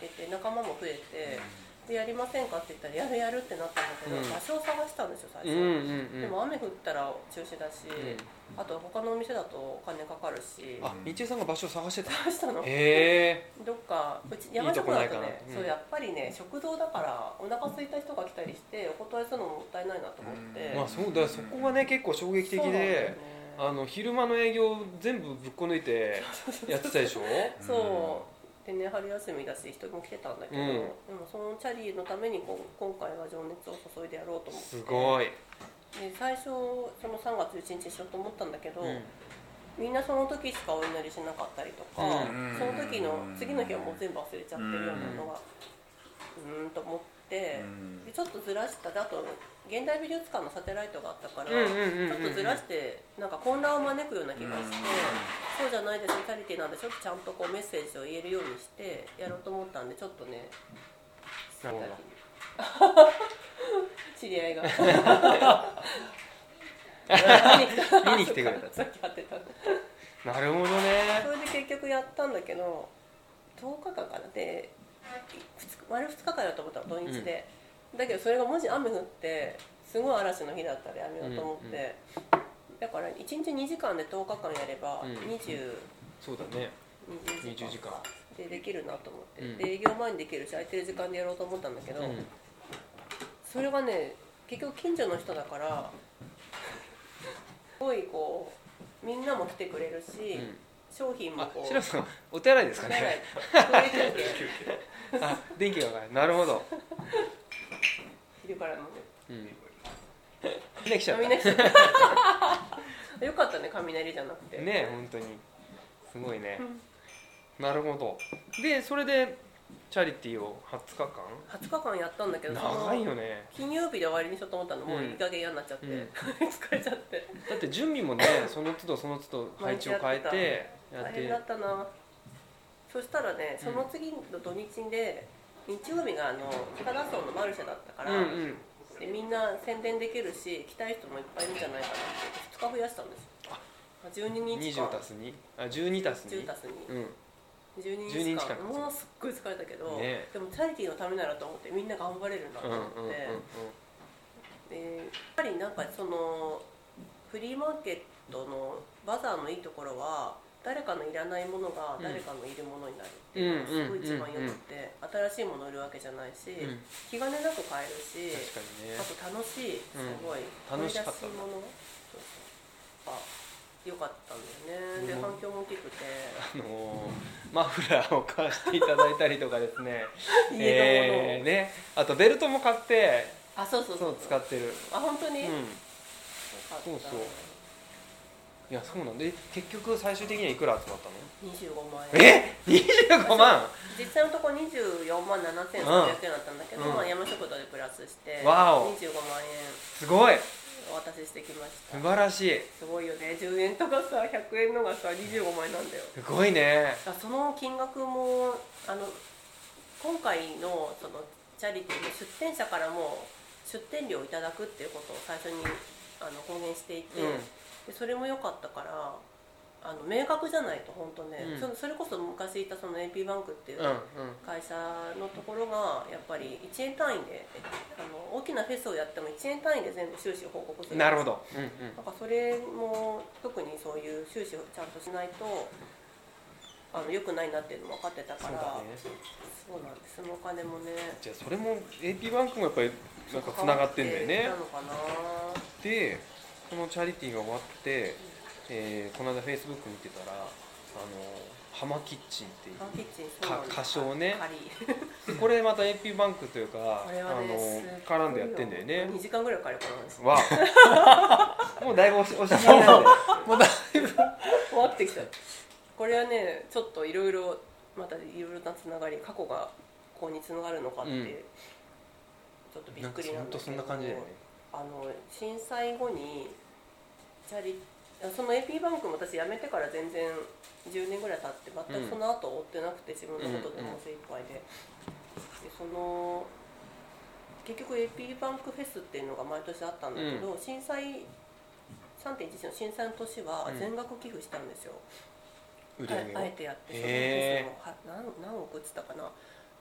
[SPEAKER 4] 言ってて仲間も増えて。でやりませんかって言ったらやるやるってなったんだけど、
[SPEAKER 3] うん。
[SPEAKER 4] 場所を探したんですよ最初、でも雨降ったら中止だし、
[SPEAKER 3] うん。
[SPEAKER 4] あと他のお店だとお金かかるし。
[SPEAKER 3] あ日中さんが場所を探してた。
[SPEAKER 4] 探したの。
[SPEAKER 3] へえ
[SPEAKER 4] どっかうち山食だとね
[SPEAKER 3] うん。
[SPEAKER 4] そうやっぱりね食堂だからお腹空いた人が来たりしてお断りするのももったいないなと思って、
[SPEAKER 2] うん
[SPEAKER 3] まあそうだそこがね結構衝撃的で。
[SPEAKER 4] ね
[SPEAKER 3] あの昼間の営業全部ぶっこ抜いて やってたでしょ？
[SPEAKER 4] そう。でね春休みだし人も来てたんだけど、
[SPEAKER 3] うん。
[SPEAKER 4] でもそのチャリのためにこう今回は情熱を注いでやろうと思って。
[SPEAKER 3] すごい。
[SPEAKER 4] で最初その3月11日にしようと思ったんだけど、
[SPEAKER 3] うん。
[SPEAKER 4] みんなその時しかお祈りしなかったりとか、
[SPEAKER 3] うん。
[SPEAKER 4] その時の次の日はもう全部忘れちゃってるようなのがうーんと思って、でちょっとずらした。であと現代美術館のサテライトがあったから、
[SPEAKER 3] うんうんうんうん。
[SPEAKER 4] ちょっとずらしてなんか混乱を招くような気がして、そうじゃないですチャリティーなんでちょっとちゃんとこうメッセージを言えるようにしてやろうと思ったんでちょっとね 知り合いが。
[SPEAKER 3] 見に来てくれた。
[SPEAKER 4] さっきてた。
[SPEAKER 3] なるほどね。
[SPEAKER 4] それで結局やったんだけど10日間かな。で丸2日間やろうと思ったの土日で、だけどそれがもし雨降ってすごい嵐の日だったらやめようと思って、だから1日2時間で10日間やれば
[SPEAKER 3] うん
[SPEAKER 4] 20、
[SPEAKER 3] そうだね。
[SPEAKER 4] 20
[SPEAKER 3] 20時間。
[SPEAKER 4] でできるなと思って、
[SPEAKER 3] うん。
[SPEAKER 4] で営業前にできるし空いてる時間でやろうと思ったんだけど、
[SPEAKER 3] うん。
[SPEAKER 4] それがね結局近所の人だから すごいこうみんなも来てくれるし、
[SPEAKER 3] うん。
[SPEAKER 4] 商品も
[SPEAKER 3] あ
[SPEAKER 4] こう
[SPEAKER 3] 白さんお手洗いですかね？電気が上がるなるほど
[SPEAKER 4] 昼からもね
[SPEAKER 3] うん。みんな来ちゃっ
[SPEAKER 4] みんな来て よかったね雷じゃなくて。
[SPEAKER 3] たね本当に。すごいね。なるほど。でそれでチャリティーを20日間
[SPEAKER 4] ？20日間やったんだけど
[SPEAKER 3] 長いよね。
[SPEAKER 4] 金曜日で終わりにしようと思ったの。もう
[SPEAKER 3] うん
[SPEAKER 4] いい加減嫌になっちゃって、
[SPEAKER 3] うん。
[SPEAKER 4] 疲れちゃって。
[SPEAKER 3] だって準備もねその都度その都度配置を変えてやって。
[SPEAKER 4] 大変だったな。そしたらねその次の土日で日曜日があの北田村のマルシェだったから、
[SPEAKER 3] うんうん。
[SPEAKER 4] でみんな宣伝できるし来たい人もいっぱいいるんじゃないかなって2日増やしたんですよ。12日間。
[SPEAKER 3] 20足す2あ12足す2
[SPEAKER 4] 10足す2
[SPEAKER 3] うん。
[SPEAKER 4] 12
[SPEAKER 3] 12
[SPEAKER 4] 日
[SPEAKER 3] 日間。
[SPEAKER 4] 間もうすっごい疲れたけど、
[SPEAKER 3] ね
[SPEAKER 4] でもチャリティーのためならと思ってみんな頑張れるなと
[SPEAKER 3] うんうん
[SPEAKER 4] 思って、
[SPEAKER 3] うん。
[SPEAKER 4] でやっぱりなんかそのフリーマーケットのバザーのいいところは誰かのいらないものが誰かのいるものになるっていうのがすごい一番よくって、新しいもの売るわけじゃないし、
[SPEAKER 3] うん。
[SPEAKER 4] 気兼ねなく買えるし
[SPEAKER 3] 確かにね。
[SPEAKER 4] あと楽しいすごい、
[SPEAKER 3] 楽しかった
[SPEAKER 4] 掘り出し物そうそうあ良かったんだよね、で
[SPEAKER 3] うん。
[SPEAKER 4] 反響も大きくて。
[SPEAKER 3] あのーマフラーを買わせていただいたりとかですね。えーね。あとベルトも買って
[SPEAKER 4] あそうそう
[SPEAKER 3] そ
[SPEAKER 4] そう。う
[SPEAKER 3] 使ってる。
[SPEAKER 4] あ本当に、
[SPEAKER 3] うん。そうそういやそうなんで結局最終的にはいくら集まったの
[SPEAKER 4] ？25万円。
[SPEAKER 3] え？25万？
[SPEAKER 4] 実際のところ24万7300円だったんだけど、
[SPEAKER 3] うん。
[SPEAKER 4] まあ、山食堂でプラスして
[SPEAKER 3] わお。
[SPEAKER 4] 25万円。
[SPEAKER 3] すごい。
[SPEAKER 4] お渡ししてきました。
[SPEAKER 3] 素晴らしい。
[SPEAKER 4] すごいよね。10円とかさ100円のがさ25万円なんだよ。
[SPEAKER 3] すごいね。
[SPEAKER 4] その金額もあの今回のそのチャリティーの出店者からも出店料をいただくっていうことを最初にあの公言していて、
[SPEAKER 3] うん
[SPEAKER 4] でそれも良かったからあの明確じゃないと本当ね、
[SPEAKER 3] うん。
[SPEAKER 4] そそれこそ昔いたその AP バンクっていう会社のところがやっぱり1円単位であの大きなフェスをやっても1円単位で全部収支を報告する。
[SPEAKER 3] なるほど。うんうん。
[SPEAKER 4] なんかそれも特にそういう収支をちゃんとしないとあの良くないなっていうのも分かってたから
[SPEAKER 3] そうだね。
[SPEAKER 4] そうなんです。そのお金もね。
[SPEAKER 3] じゃあそれも AP バンクもやっぱりなんかつながってんだよね。
[SPEAKER 4] なのかな。
[SPEAKER 3] でこのチャリティーが終わって、えーこの間フェイスブック見てたらあのハマキッチンっていう歌唱ね。これまた AP バンクというかあの絡んでやってんだよね。
[SPEAKER 4] 2時間ぐらいかかるからなんです。
[SPEAKER 3] わ もうだいぶおしおしになんで。
[SPEAKER 2] もうだ
[SPEAKER 4] 終わってきた。これはねちょっといろいろまたいろいろなつながり過去がここにつながるのかって、
[SPEAKER 3] うん。
[SPEAKER 4] ちょっとびっくりなんだけど。
[SPEAKER 3] 本当そんな感じだよね。
[SPEAKER 4] あの震災後にチャリその AP バンクも私辞めてから全然10年ぐらい経って全くその後追ってなくて自分のことでも精一杯で,、でその結局 AP バンクフェスっていうのが毎年あったんだけど、震災3.11の震災の年は
[SPEAKER 3] うん。
[SPEAKER 4] 全額寄付したんですよ、
[SPEAKER 3] 売り上げを。
[SPEAKER 4] ああえてやってその
[SPEAKER 3] へー
[SPEAKER 4] フェスのは何何億っつったかな。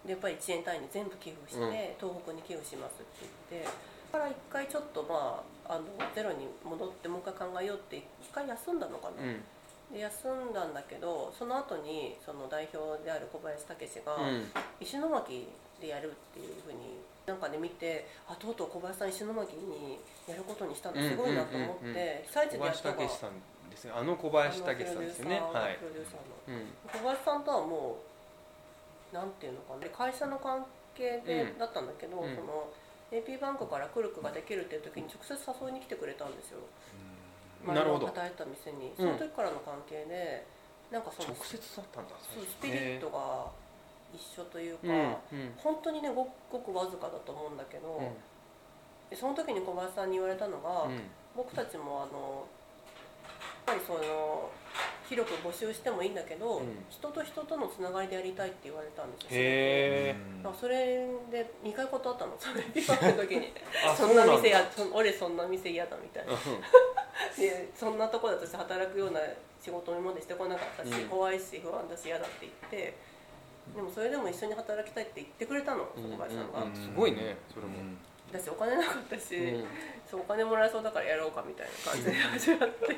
[SPEAKER 4] でやっぱり1円単位に全部寄付して、
[SPEAKER 3] うん。
[SPEAKER 4] 東北に寄付しますって言ってだから一回ちょっとまああのゼロに戻ってもう一回考えようって一回休んだのかな、
[SPEAKER 3] うん。
[SPEAKER 4] で休んだんだけどその後にその代表である小林武史が、
[SPEAKER 3] うん。
[SPEAKER 4] 石巻でやるっていうふうになんかで見てあとうとう小林さん石巻にやることにしたのすごいなと思って、
[SPEAKER 3] うんうんうんうん。
[SPEAKER 4] 被災地で
[SPEAKER 3] 小林
[SPEAKER 4] やったが。
[SPEAKER 3] 武史さんですね。あの小林武史さんですよねはい。
[SPEAKER 4] プロデューサーの。
[SPEAKER 3] うん。
[SPEAKER 4] 小林さんとはもうなんていうのかな。会社の関係で、
[SPEAKER 3] うん。
[SPEAKER 4] だったんだけど、
[SPEAKER 3] うん。
[SPEAKER 4] その AP バンクからクルクができるっていう時に直接誘いに来てくれたんですよ。前
[SPEAKER 3] なるほど。
[SPEAKER 4] の働いた店に。
[SPEAKER 3] うん。
[SPEAKER 4] その時からの関係でなんかその
[SPEAKER 3] 直接だったんだ
[SPEAKER 4] そうスピリットが一緒というか、
[SPEAKER 3] うんうん。
[SPEAKER 4] 本当にねごくごくわずかだと思うんだけど、
[SPEAKER 3] うん。
[SPEAKER 4] でその時に小林さんに言われたのが、
[SPEAKER 3] うん。
[SPEAKER 4] 僕たちもあのぱりその広く募集してもいいんだけど、
[SPEAKER 3] うん。
[SPEAKER 4] 人と人とのつながりでやりたいって言われたんですよ。
[SPEAKER 3] へえ
[SPEAKER 4] だからそれで2回断ったの。それピパの時に。
[SPEAKER 3] あ
[SPEAKER 4] そんな店やそん俺そんな店嫌だみたいな。
[SPEAKER 3] う
[SPEAKER 4] でそんなところだとして働くような仕事を今までしてこなかったし、
[SPEAKER 3] うん。
[SPEAKER 4] 怖いし不安だし嫌だって言ってでもそれでも一緒に働きたいって言ってくれたの
[SPEAKER 3] ん
[SPEAKER 4] 小林さんが、
[SPEAKER 3] うんうんすごいねそれも
[SPEAKER 4] だしお金なかったし、
[SPEAKER 3] うん。
[SPEAKER 4] そうお金もらえそうだからやろうかみたいな感じで始まって。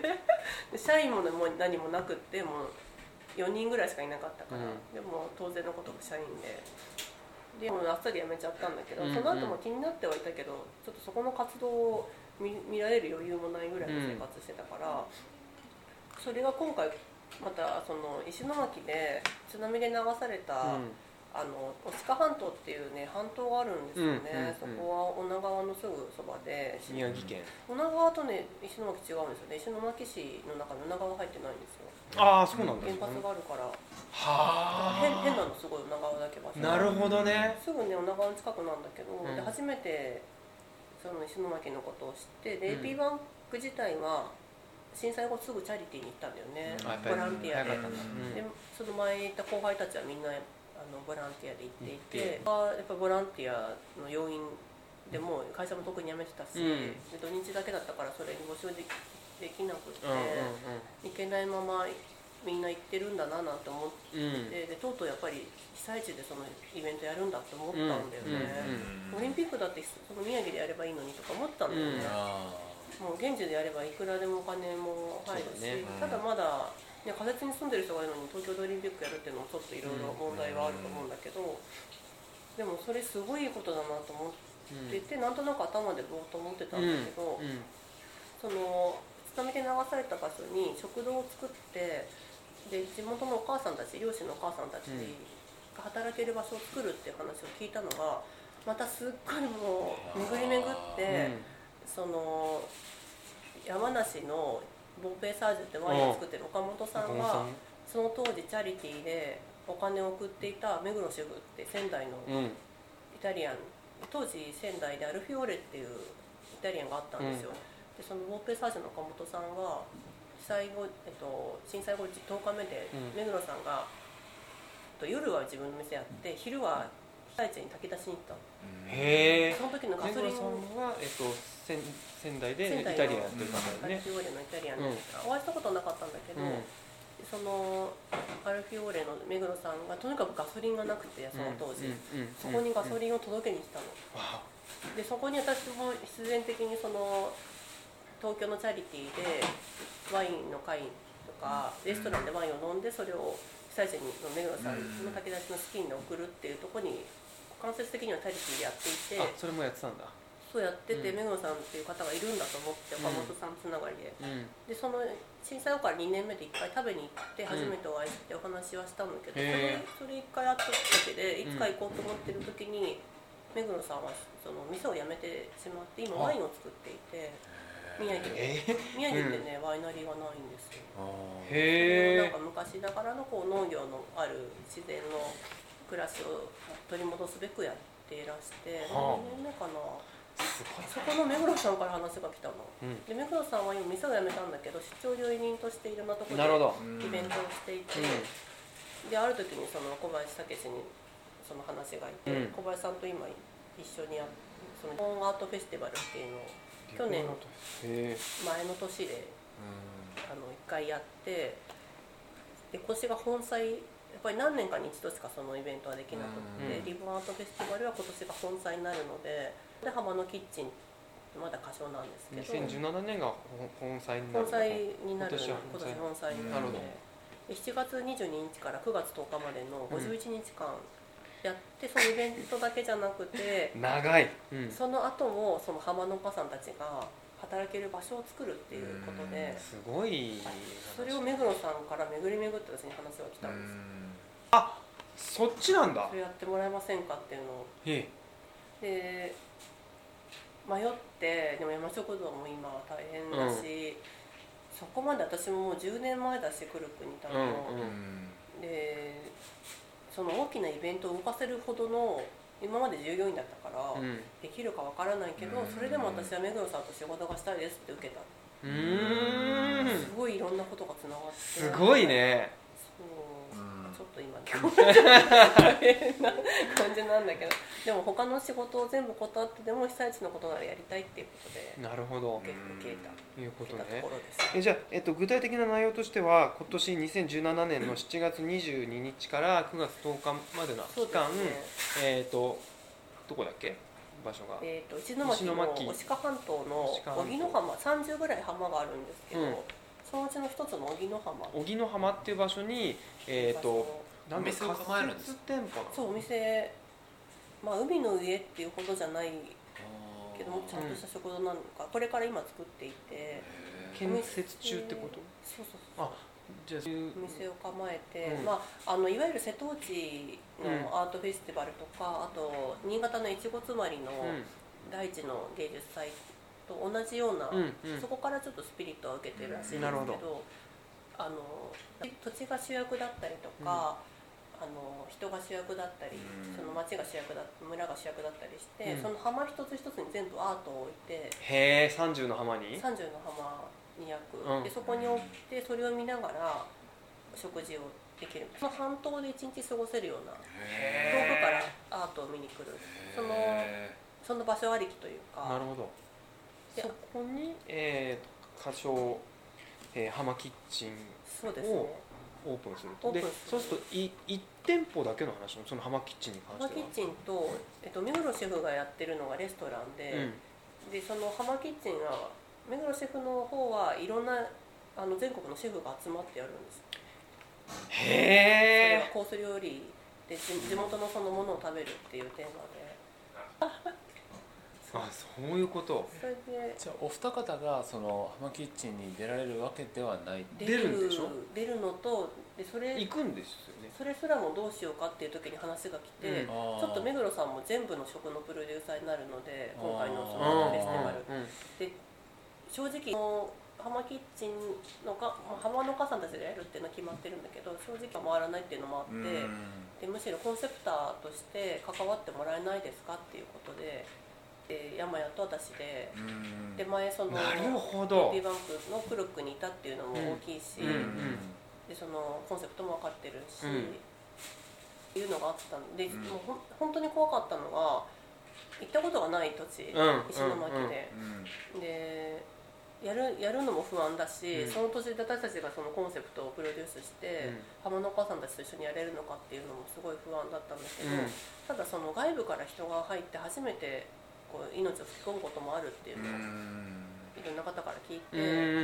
[SPEAKER 4] で社員もねもう何もなくってもう4人ぐらいしかいなかったから、
[SPEAKER 3] うん。
[SPEAKER 4] でも当然のことも社員で。でもうあっさり辞めちゃったんだけど、
[SPEAKER 3] うんうん。
[SPEAKER 4] その後も気になってはいたけどちょっとそこの活動を見見られる余裕もないぐらいの生活してたから、それが今回またその石巻で津波で流された、あの牡鹿半島っていうね半島があるんですよね、
[SPEAKER 3] うんうんうん。
[SPEAKER 4] そこは女川のすぐそばで。
[SPEAKER 3] 宮城県。
[SPEAKER 4] 女川とね石巻違うんですよね。石巻市の中に女川入ってないんですよ。
[SPEAKER 3] ああそうなんだ
[SPEAKER 4] 原発があるから。
[SPEAKER 3] は
[SPEAKER 4] 変変なのすごい女川だけ場所
[SPEAKER 3] なるほどね。
[SPEAKER 4] すぐね女川の近くなんだけど、
[SPEAKER 3] うん。
[SPEAKER 4] で初めてその石巻のことを知ってで、
[SPEAKER 3] うん。
[SPEAKER 4] AP バンク自体は震災後すぐチャリティーに行ったんだよね、ボランティアで。でその前行った後輩たちはみんなあのボランティアで行っていて、あやっぱボランティアの要員でも会社も特に辞めてたし、
[SPEAKER 3] うん。
[SPEAKER 4] で土日だけだったからそれに募集でできなくって、
[SPEAKER 3] うんうんうん。
[SPEAKER 4] 行けないままみんな行ってるんだななんて思って
[SPEAKER 3] うん。
[SPEAKER 4] でとうとうやっぱり被災地でそのイベントやるんだって思ったんだよね、オリンピックだってその宮城でやればいいのにとか思ったんだよね、
[SPEAKER 2] あ
[SPEAKER 4] もう現地でやればいくらでもお金も入るし、
[SPEAKER 3] ね。
[SPEAKER 4] ただまだ、ね、仮設に住んでる人がいるのに東京でオリンピックやるっていうのもちょっといろいろ問題はあると思うんだけど、でもそれすごいことだなと思ってて、なんとなく頭でぼーっと思ってたんだけど、
[SPEAKER 3] うん。
[SPEAKER 4] その津波で流された場所に食堂を作ってで地元のお母さんたち漁師のお母さんたちが働ける場所を作るっていう話を聞いたのがまたすっごいもう巡り巡って、その山梨のボンペイサージュってワインを作ってる岡本さんがその当時チャリティーでお金を送っていた目黒シェフって仙台の
[SPEAKER 3] うん。
[SPEAKER 4] イタリアン当時仙台でアルフィオーレっていうイタリアンがあったんですよ、でそのボーペサージュの岡本さんが被災後、えっと、震災後10日目で
[SPEAKER 3] うん。
[SPEAKER 4] 目黒さんが、えっと夜は自分の店やって昼は被災地に炊き出しに行ったの。
[SPEAKER 3] へえ
[SPEAKER 4] その時のガソリン
[SPEAKER 3] さんは、えっと、仙仙台でイタリアンやってる方だよね。
[SPEAKER 4] アルフィオーレのイタリアンですか？ら、お会いしたことなかったんだけど、
[SPEAKER 3] うん。
[SPEAKER 4] そのアルフィオーレの目黒さんがとにかくガソリンがなくてその当時、
[SPEAKER 3] うんうん
[SPEAKER 4] そこにガソリンを届けに来たの、
[SPEAKER 3] わ
[SPEAKER 4] でそこに私も必然的にその東京のチャリティーでワインの会とかレストランでワインを飲んでそれを被災地の目黒さんの炊き出しの資金で送るっていうところに間接的にはチャリティーでやっていて。
[SPEAKER 3] あそれもやってたんだ
[SPEAKER 4] そうやってて、
[SPEAKER 3] うん。
[SPEAKER 4] 目黒さんっていう方がいるんだと思って岡本さんつながりで、
[SPEAKER 3] うん。
[SPEAKER 4] でその震災後から2年目で1回食べに行って初めてお会いしてお話はしたんだけど、
[SPEAKER 3] へ
[SPEAKER 4] それそれ1回会っただけでいつか行こうと思ってる時に、目黒さんはその店を辞めてしまって今ワインを作っていて宮城で
[SPEAKER 3] え
[SPEAKER 4] 宮城ってね、ワイナリーがないんですよ。
[SPEAKER 2] あ
[SPEAKER 3] へえ
[SPEAKER 4] なんか昔ながらのこう農業のある自然の暮らしを取り戻すべくやっていらして
[SPEAKER 3] はあ。
[SPEAKER 4] 何年目かなそこの目黒さんから話が来たの。
[SPEAKER 3] うん。
[SPEAKER 4] で目黒さんは今店を辞めたんだけど出張料理人としていろんなところ
[SPEAKER 3] なるほど。
[SPEAKER 4] でイベントをしていて、である時にその小林武史にその話がいて、
[SPEAKER 3] うん。
[SPEAKER 4] 小林さんと今一緒にやその日本アートフェスティバルっていうのを去年
[SPEAKER 3] へえ。
[SPEAKER 4] 前の年であの1回やってで今年が本祭やっぱり何年かに一度しかそのイベントはできなくって、
[SPEAKER 3] うん。
[SPEAKER 4] リボンアートフェスティバルは今年が本祭になるのでで浜のキッチンまだ歌唱なんですけど。
[SPEAKER 3] 2017年が本本祭になる
[SPEAKER 4] 本祭になる
[SPEAKER 3] 今年は。
[SPEAKER 4] 今年本祭になるのでで7月22日から9月10日までの51日間やって、そのイベントだけじゃなくて
[SPEAKER 3] 長い、うん、
[SPEAKER 4] その後もその浜のお母さんたちが働ける場所を作るっていうことです
[SPEAKER 3] ごい。
[SPEAKER 4] それを目黒さんから巡り巡って私に話が来たんです。
[SPEAKER 3] そっちなんだ。
[SPEAKER 4] それやってもらえませんかっていうのを。
[SPEAKER 3] へ
[SPEAKER 4] で迷ってでも山食堂も今は大変だし、そこまで私ももう10年前だしクルックにいた
[SPEAKER 3] え
[SPEAKER 4] の、
[SPEAKER 3] うんうん
[SPEAKER 4] でその大きなイベントを動かせるほどの今まで従業員だったから、
[SPEAKER 3] うん。
[SPEAKER 4] できるかわからないけど、
[SPEAKER 2] うん。
[SPEAKER 4] それでも私は目黒さんと仕事がしたいですって受けた、
[SPEAKER 3] うーん。
[SPEAKER 4] すごいいろんなことがつながって。
[SPEAKER 3] すごいね
[SPEAKER 4] う
[SPEAKER 2] ん
[SPEAKER 4] ちょっと今大変な感じなんだけどでも他の仕事を全部断ってでも被災地のことならやりたいっていうことで
[SPEAKER 3] なるほど。
[SPEAKER 4] 受け受けた
[SPEAKER 3] いうことね
[SPEAKER 4] ところです。
[SPEAKER 3] えじゃあ、えっと、具体的な内容としては今年2017年の7月22日から9月10日までの期間、
[SPEAKER 4] ね。
[SPEAKER 3] えっ、とどこだっけ？場所が、
[SPEAKER 4] えー、と石巻の牡鹿半島の荻野浜30ぐらい浜があるんですけど、
[SPEAKER 3] うん
[SPEAKER 4] そのうちの一つの荻野浜。
[SPEAKER 3] 荻野浜っていう場所にえっ、となんだ
[SPEAKER 2] お店を構えるんです
[SPEAKER 3] 仮設店舗なの
[SPEAKER 4] そうお店まあ海の上っていうほどじゃないけどもちゃんとした食堂なのか、これから今作っていて
[SPEAKER 3] 建設中ってこと？
[SPEAKER 4] そうそうそう
[SPEAKER 3] あじゃあそういう
[SPEAKER 4] お店を構えて、
[SPEAKER 3] うん。
[SPEAKER 4] まあ、あのいわゆる瀬戸内のアートフェスティバルとか、あと新潟の越後妻有の
[SPEAKER 3] うん。
[SPEAKER 4] 大地の芸術祭と同じような、
[SPEAKER 3] うんうん。
[SPEAKER 4] そこからちょっとスピリットを受けてるらしいんですけ
[SPEAKER 3] なるほ
[SPEAKER 4] ど。あの土地が主役だったりとか、あの人が主役だったり、
[SPEAKER 2] うん。
[SPEAKER 4] その町が主役だ村が主役だったりして、
[SPEAKER 3] うん。
[SPEAKER 4] その浜一つ一つに全部アートを置いて
[SPEAKER 3] へえ30の浜に
[SPEAKER 4] ？30の浜に焼く、
[SPEAKER 3] うん。
[SPEAKER 4] でそこに置いてそれを見ながら食事をできる。その半島で一日過ごせるような遠くからアートを見に来る。そのその場所ありきというか
[SPEAKER 3] なるほど。
[SPEAKER 4] で
[SPEAKER 3] そこに、えー、歌唱、えー、浜キッチンをオープンすると。で
[SPEAKER 4] オープンする。
[SPEAKER 3] そうするとい1店舗だけの話のその浜キッチンに関
[SPEAKER 4] 浜
[SPEAKER 3] しては。
[SPEAKER 4] キッチンと、えっと、目黒シェフがやってるのがレストランで、でその浜キッチンは目黒シェフの方はいろんなあの全国のシェフが集まってやるんです。
[SPEAKER 3] へえ
[SPEAKER 4] はコース料理で地地元のそのものを食べるっていうテーマで
[SPEAKER 3] あそういうこと？
[SPEAKER 4] それで
[SPEAKER 2] じゃあお二方がその浜キッチンに出られるわけではない。
[SPEAKER 3] 出るんでしょ？
[SPEAKER 4] 出るのとでそれ
[SPEAKER 3] 行くんですよね。
[SPEAKER 4] それすらもどうしようかっていう時に話が来て、
[SPEAKER 3] うん。
[SPEAKER 4] ちょっと目黒さんも全部の食のプロデューサーになるので今回のそ
[SPEAKER 3] うん
[SPEAKER 4] のフェスティバル。
[SPEAKER 3] うん。
[SPEAKER 4] で正直もう浜キッチンのかまあ浜のお母さんたちがやるっていうのは決まってるんだけど正直は回らないっていうのもあって、でむしろコンセプターとして関わってもらえないですかっていうことでで山谷と私でで前そのビーバンクのクロックにいたっていうのも大きいし、
[SPEAKER 3] うん
[SPEAKER 4] でそのコンセプトも分かってるし、
[SPEAKER 3] うん。
[SPEAKER 4] っていうのがあったんで、
[SPEAKER 2] うん。
[SPEAKER 4] もうほん本当に怖かったのが行ったことがない土地、
[SPEAKER 3] うん。
[SPEAKER 4] 石巻で、でやるやるのも不安だし、
[SPEAKER 3] うん。
[SPEAKER 4] その土地で私たちがそのコンセプトをプロデュースして、浜のお母さんたちと一緒にやれるのかっていうのもすごい不安だったんだけど、
[SPEAKER 3] うん。
[SPEAKER 4] ただその外部から人が入って初めてこう命を吹き込むこともあるっていうのをいろんな方から聞いて、
[SPEAKER 3] う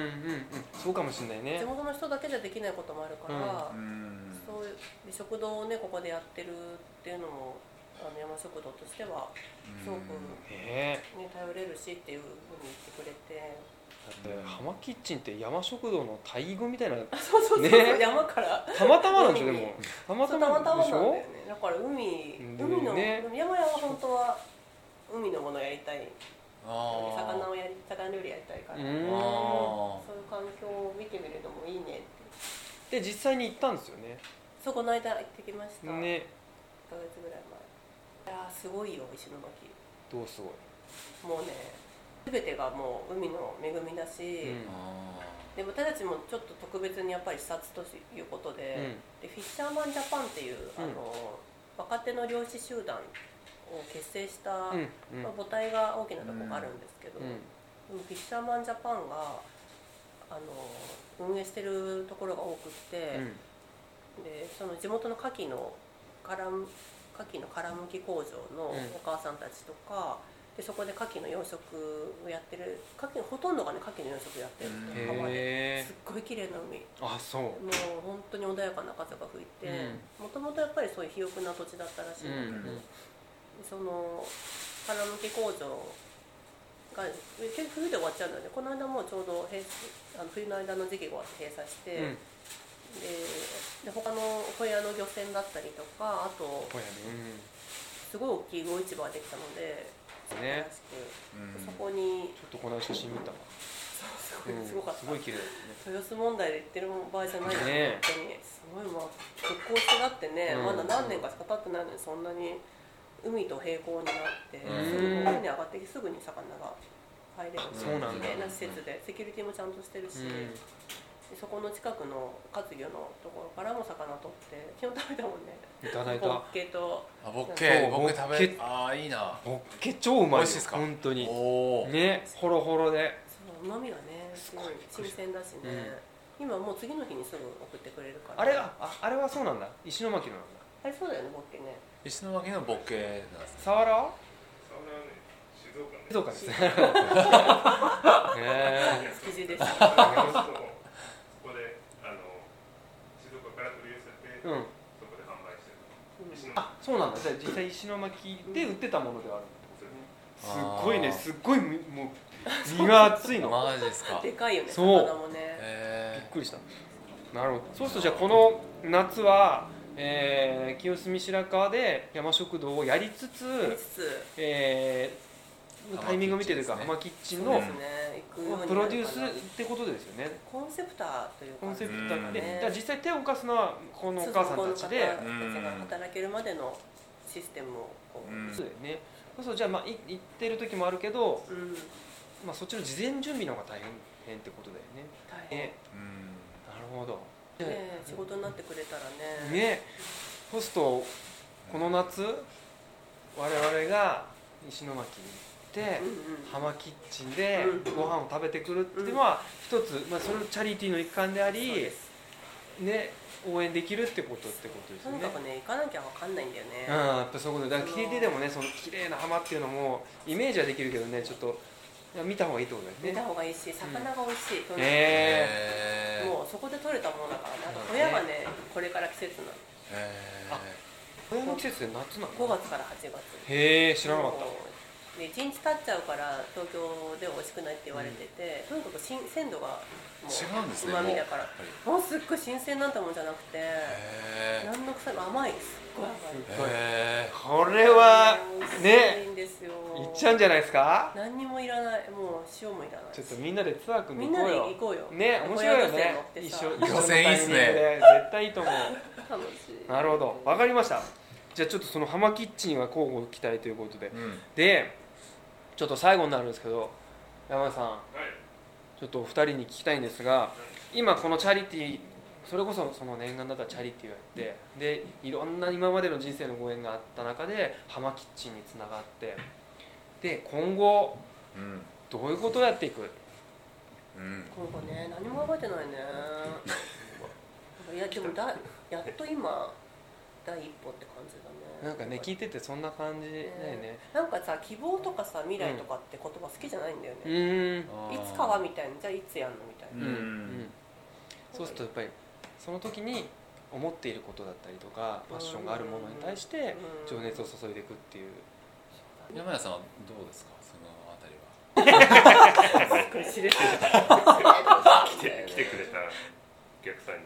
[SPEAKER 3] んそうかもしれないね。
[SPEAKER 4] 地元の人だけじゃできないこともあるから、
[SPEAKER 2] うん
[SPEAKER 4] そういうで食堂をねここでやってるっていうのもあの山食堂としてはすごく、ね、頼れるしっていうふうに言ってくれて。
[SPEAKER 3] だって浜キッチンって山食堂の大群みたいな
[SPEAKER 4] そうそうそう、
[SPEAKER 3] ね。
[SPEAKER 4] 山から。
[SPEAKER 3] たまたまなんでしょでも。たま
[SPEAKER 4] そう
[SPEAKER 3] た
[SPEAKER 4] たま
[SPEAKER 3] でしょ？
[SPEAKER 4] だから海
[SPEAKER 3] うん
[SPEAKER 4] 海の、
[SPEAKER 3] ね
[SPEAKER 4] 山々は本当は海のものやりたい。魚をやり魚料理やりたいから、そういう環境を見てみるのもいいねって。
[SPEAKER 3] で実際に行ったんですよね。
[SPEAKER 4] そうこの間行ってきました、
[SPEAKER 3] ね。
[SPEAKER 4] 1ヶ月ぐらい前。いやーすごいよ石巻。
[SPEAKER 3] どうすごい？
[SPEAKER 4] もうね全てがもう海の恵みだし、
[SPEAKER 3] うん。
[SPEAKER 2] あ
[SPEAKER 4] で私たちもちょっと特別にやっぱり視察ということで,、でフィッシャーマンジャパンっていう、あの若手の漁師集団を結成した、まあ、母体が大きなところがあるんですけど、フィッシャーマンジャパンがあの運営してるところが多くって、でその地元の牡蠣の殻む牡蠣の殻むき工場の
[SPEAKER 3] うん。
[SPEAKER 4] お母さんたちとか、でそこで牡蠣の養殖をやってる牡蠣ほとんどがね牡蠣の養殖やってるんですよ
[SPEAKER 3] うん
[SPEAKER 4] 浜で。すっごい綺麗な海。
[SPEAKER 3] あそう。
[SPEAKER 4] もう本当に穏やかな風が吹いてもともとやっぱりそういう肥沃な土地だったらしいんだけど、
[SPEAKER 3] うん
[SPEAKER 4] その殻むき工場が結局冬で終わっちゃうんだよね。この間もうちょうど閉あの冬の間の時期が終わって閉鎖して、
[SPEAKER 3] うん。
[SPEAKER 4] でで他の小屋の漁船だったりとかあとすごい大きい魚市場ができたので
[SPEAKER 3] ね。
[SPEAKER 2] うん。
[SPEAKER 4] そこに
[SPEAKER 3] ちょっとこの写真見たわ。
[SPEAKER 4] すごいすごかった、
[SPEAKER 3] すごい綺麗だ
[SPEAKER 4] 豊洲問題で言ってる場合じゃない。
[SPEAKER 3] ね。
[SPEAKER 4] 本当に。すごいまあ復興してだってね、
[SPEAKER 3] うん。
[SPEAKER 4] まだ何年かしか経ってないのにそんなに海と平行になって、
[SPEAKER 2] うん。
[SPEAKER 4] すぐ海に上がってきてすぐに魚が入れる
[SPEAKER 3] そうなんだ。
[SPEAKER 4] 綺麗な施設でセキュリティもちゃんとしてるし、そこの近くの活魚のところからも魚取って昨日食べたもんね。
[SPEAKER 3] いただいた。
[SPEAKER 4] ホッケと
[SPEAKER 2] あボッケ。ボッケ食べああいいな。
[SPEAKER 3] ホッケ超うまいよ。
[SPEAKER 2] 美味しいですか？
[SPEAKER 3] 本当に。ねホロホロで。
[SPEAKER 4] そううまみがねすごい新鮮だしね、今もう次の日にすぐ送ってくれるから。
[SPEAKER 3] あれあああれはそうなんだ。石巻のなんだ。
[SPEAKER 4] あれそうだよねホッケね
[SPEAKER 2] 石巻のボッケなんですね。
[SPEAKER 3] サワラは
[SPEAKER 5] 静岡ね
[SPEAKER 3] 静岡です。ねへ
[SPEAKER 4] 築地です。
[SPEAKER 5] そこであの静岡から取り寄せて、
[SPEAKER 3] えうん。
[SPEAKER 5] そこで販売してる。
[SPEAKER 4] うん
[SPEAKER 3] あそうなんだ。じゃあ実際石巻で売ってたものではあるすごいねすっごいみもう 身が厚いの。
[SPEAKER 2] マジですか。
[SPEAKER 4] でかいよね
[SPEAKER 3] そう。
[SPEAKER 4] 魚もね。
[SPEAKER 3] びっ
[SPEAKER 2] へ
[SPEAKER 3] くりした。なるほど。そうするとじゃあこの夏は、えー清澄白河で山食堂をやりつつ、
[SPEAKER 4] やりつつ
[SPEAKER 3] えータイミングを見てというか浜キッチンのプロデュースってことですよね。
[SPEAKER 4] コンセプターというか
[SPEAKER 3] コンセプト
[SPEAKER 2] うん。
[SPEAKER 3] で、実際手を動かすのはこのお母さんたちで。
[SPEAKER 4] 働けるまでのシステムをこう、
[SPEAKER 2] うん。
[SPEAKER 3] そうだよね。そうそうじゃあまあい行ってる時もあるけど、
[SPEAKER 4] うん。
[SPEAKER 3] まあ、そっちの事前準備の方が大変ってことだよね。
[SPEAKER 4] 大変。
[SPEAKER 3] ね。
[SPEAKER 2] うん。
[SPEAKER 3] なるほど
[SPEAKER 4] ね仕事になってくれたらね。
[SPEAKER 3] ねそうするとこの夏我々が石巻に行って浜キッチンで
[SPEAKER 4] うん
[SPEAKER 3] ご飯を食べてくるっていうのは一つ、まあ、それのチャリティーの一環であり、ね応援できるってことってことですよね。
[SPEAKER 4] とにかくね行かなきゃわかんないんだよね。
[SPEAKER 3] うん、やっぱそういうことだから聞いててもねその綺麗な浜っていうのもイメージはできるけどねちょっと見た方がいいってことですね。
[SPEAKER 4] 見た方がいいし魚が美味しい、とにかく
[SPEAKER 3] へえ
[SPEAKER 4] もうそこで取れたものだからねあと小屋がね。これから季節なの
[SPEAKER 3] 冬の季節で夏なの
[SPEAKER 4] ？5月から8月。
[SPEAKER 3] へえ知らなかった。
[SPEAKER 4] で1日経っちゃうから東京では美味しくないって言われてて、とにかく新鮮度がもう
[SPEAKER 2] 違うんですね
[SPEAKER 4] うまみだから。もうすっごい新鮮なんてもんじゃなくて
[SPEAKER 2] へ
[SPEAKER 4] 何の臭いも甘いす。っごい甘い
[SPEAKER 2] えへ
[SPEAKER 3] これはねいっちゃうんじゃないですか
[SPEAKER 4] 何にもいらない。もう塩もいらない。
[SPEAKER 3] ちょっとみんなでツアー組
[SPEAKER 4] みんなで
[SPEAKER 3] んでいこうよ。
[SPEAKER 4] 行こうよ。
[SPEAKER 3] ね面白いよね。一緒一緒の
[SPEAKER 2] 路線いいっすね。
[SPEAKER 3] タイミングで。絶対いいと思う。
[SPEAKER 4] 楽しい
[SPEAKER 3] なるほど。わかりました。じゃあちょっとその浜キッチンは交互期待ということで。
[SPEAKER 2] うん。
[SPEAKER 3] でちょっと最後になるんですけど山田さん。
[SPEAKER 5] はい。
[SPEAKER 3] ちょっとお二人に聞きたいんですが今このチャリティーそれこそその念願だったチャリティーをやってでいろんな今までの人生のご縁があった中で浜キッチンにつながってで今後
[SPEAKER 2] うん
[SPEAKER 3] どういうことをやっていく？
[SPEAKER 2] うん。
[SPEAKER 4] 今後ね何も覚えてないね。いやでもだやっと今第一歩って感じだね。
[SPEAKER 3] なんかね聞いててそんな感じだよね。
[SPEAKER 4] なんかさ希望とかさ未来とかって言葉好きじゃないんだよ
[SPEAKER 3] う
[SPEAKER 4] ね、
[SPEAKER 3] ー。ん
[SPEAKER 4] いつかはみたいな。じゃあいつやんのみたい
[SPEAKER 3] うん。
[SPEAKER 4] な、
[SPEAKER 3] うん。そうするとやっぱりその時に思っていることだったりとかパッションがあるものに対して情熱を注いでいくっていう。
[SPEAKER 2] 山谷さんはどうですか？そのあたりは。
[SPEAKER 5] 来て来てくれたお客さんに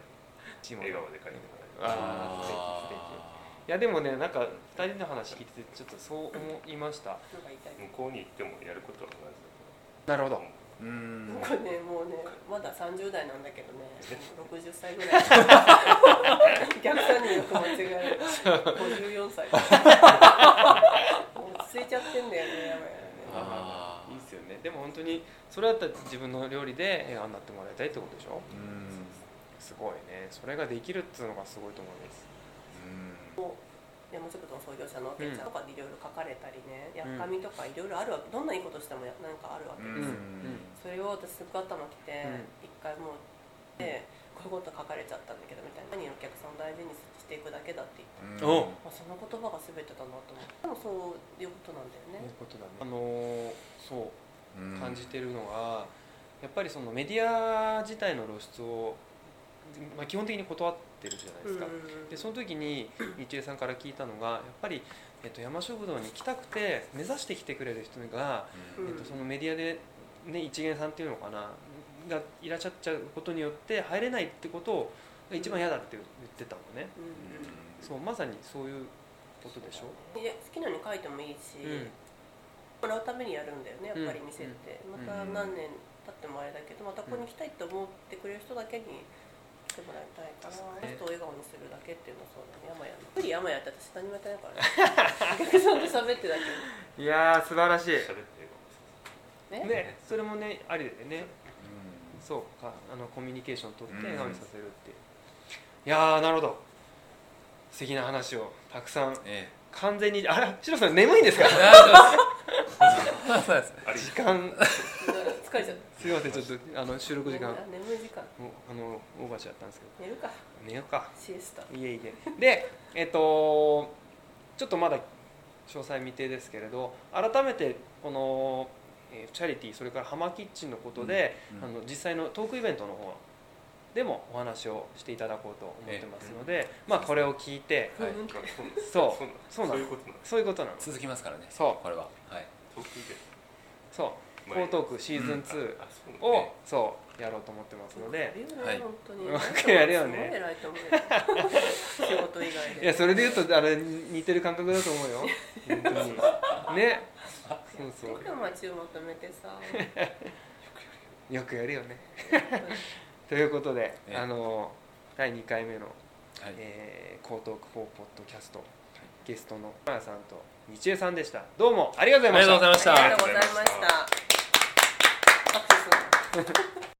[SPEAKER 5] 笑顔で帰ってもらえ
[SPEAKER 3] ああ素敵素敵。いやでもねなんか2人の話聞いててちょっとそう思いました。
[SPEAKER 5] 向こうに行ってもやることは同じ
[SPEAKER 3] なるほど
[SPEAKER 2] うん。
[SPEAKER 4] これねもうねまだ30代なんだけどね。60歳ぐらい。お客さんによく間違える。54歳。もう落ち着いちゃってんだよねやばい
[SPEAKER 3] いい。っすよね。でも本当にそれだったら自分の料理で笑顔になってもらいたいってことでしょ？
[SPEAKER 2] ーうん。
[SPEAKER 3] すごいね。それができるっていうのがすごいと思います
[SPEAKER 4] 山食堂の創業者のおけちゃん。とかでいろいろ書かれたりね、やっかみとかいろいろあるわけどんないいことしてもなんかあるわけ
[SPEAKER 2] う
[SPEAKER 4] ですそれを私すっごい頭きて
[SPEAKER 3] うん。
[SPEAKER 4] 一、回もうでこういうこと書かれちゃったんだけどみたいな。何お客さんを大事にしていくだけだって言って、
[SPEAKER 3] お。
[SPEAKER 4] まあ、その言葉が全てだなと思って。でもそういうことなんだよね。
[SPEAKER 3] そういうことだね。あのーそう。
[SPEAKER 2] うん。
[SPEAKER 3] 感じてるのがやっぱりそのメディア自体の露出を、まあ、基本的に断ってるじゃないですか、
[SPEAKER 4] うん。
[SPEAKER 3] でその時に日恵さんから聞いたのがやっぱり、えっと、山食堂に来たくて目指してきてくれる人が、
[SPEAKER 2] うん。
[SPEAKER 3] えっと、そのメディアで、ね、一元さんっていうのかながいらっしゃっちゃうことによって入れないってことをが一番嫌だって言ってたのね、
[SPEAKER 4] うん。
[SPEAKER 3] そうまさにそういうことでしょ、
[SPEAKER 4] いや好きなのに書いてもいいし、
[SPEAKER 3] うん。
[SPEAKER 4] もらうためにやるんだよねやっぱり店って、
[SPEAKER 2] ん。
[SPEAKER 4] また何年経ってもあれだけどまたここに来たいと思ってくれる人だけに来てもらいたいから、
[SPEAKER 3] そうね。
[SPEAKER 4] 人を笑顔にするだけっていうのはそうだね。山屋。の無理山屋って私何もやってないから。ね お客さんと喋ってだけ。
[SPEAKER 3] いやー素晴らしい。
[SPEAKER 4] ね
[SPEAKER 3] ね。それもねありでね。
[SPEAKER 2] う
[SPEAKER 3] そうか。あのコミュニケーションを取って
[SPEAKER 2] うん
[SPEAKER 3] 笑顔にさせるっていう、いやーなるほど。素敵な話をたくさん。
[SPEAKER 2] んえ。
[SPEAKER 3] 完全にあらシロさん眠いんですか？時間
[SPEAKER 4] 疲れちゃっ
[SPEAKER 3] すいませんちょっとあの収録時間。
[SPEAKER 4] あ眠い時間。
[SPEAKER 3] もうあのオーバーしちゃったんですけど。
[SPEAKER 4] 寝るか。
[SPEAKER 3] 寝ようか。
[SPEAKER 4] シエスタ。
[SPEAKER 3] いえいえ。でえっとちょっとまだ詳細未定ですけれど改めてこの、えーチャリティーそれからハマキッチンのことで、
[SPEAKER 2] うん
[SPEAKER 3] あの実際のトークイベントの方でもお話をしていただこうと思ってますので、まあこれを聞いて
[SPEAKER 2] はい。
[SPEAKER 3] そう。
[SPEAKER 5] そう。なん
[SPEAKER 3] そう
[SPEAKER 5] いうことなんです
[SPEAKER 3] そういうことなの
[SPEAKER 2] 続きますからね。
[SPEAKER 3] そう。
[SPEAKER 2] これは。はい。
[SPEAKER 3] そう。
[SPEAKER 5] 前
[SPEAKER 3] 江東区シーズン2
[SPEAKER 5] あそうなん
[SPEAKER 3] を、そうやろうと思ってますので、
[SPEAKER 4] やるよね、
[SPEAKER 2] はい。
[SPEAKER 4] 本当に
[SPEAKER 3] やるよね。
[SPEAKER 4] すごい偉いと思うよ。仕事以外で
[SPEAKER 3] いやそれで言うとあれ似てる感覚だと思うよ。本当に。ね。そうそう。
[SPEAKER 4] でも注まとめてさ。
[SPEAKER 3] よくやるよね。ということで、
[SPEAKER 2] ええ。
[SPEAKER 3] あの第2回目の
[SPEAKER 2] はい。
[SPEAKER 3] えー江東区4ポッドキャスト、ゲストのマヤさんと日江さんでした。どうもありがとうございました。
[SPEAKER 2] ありがとうございました
[SPEAKER 4] かった。です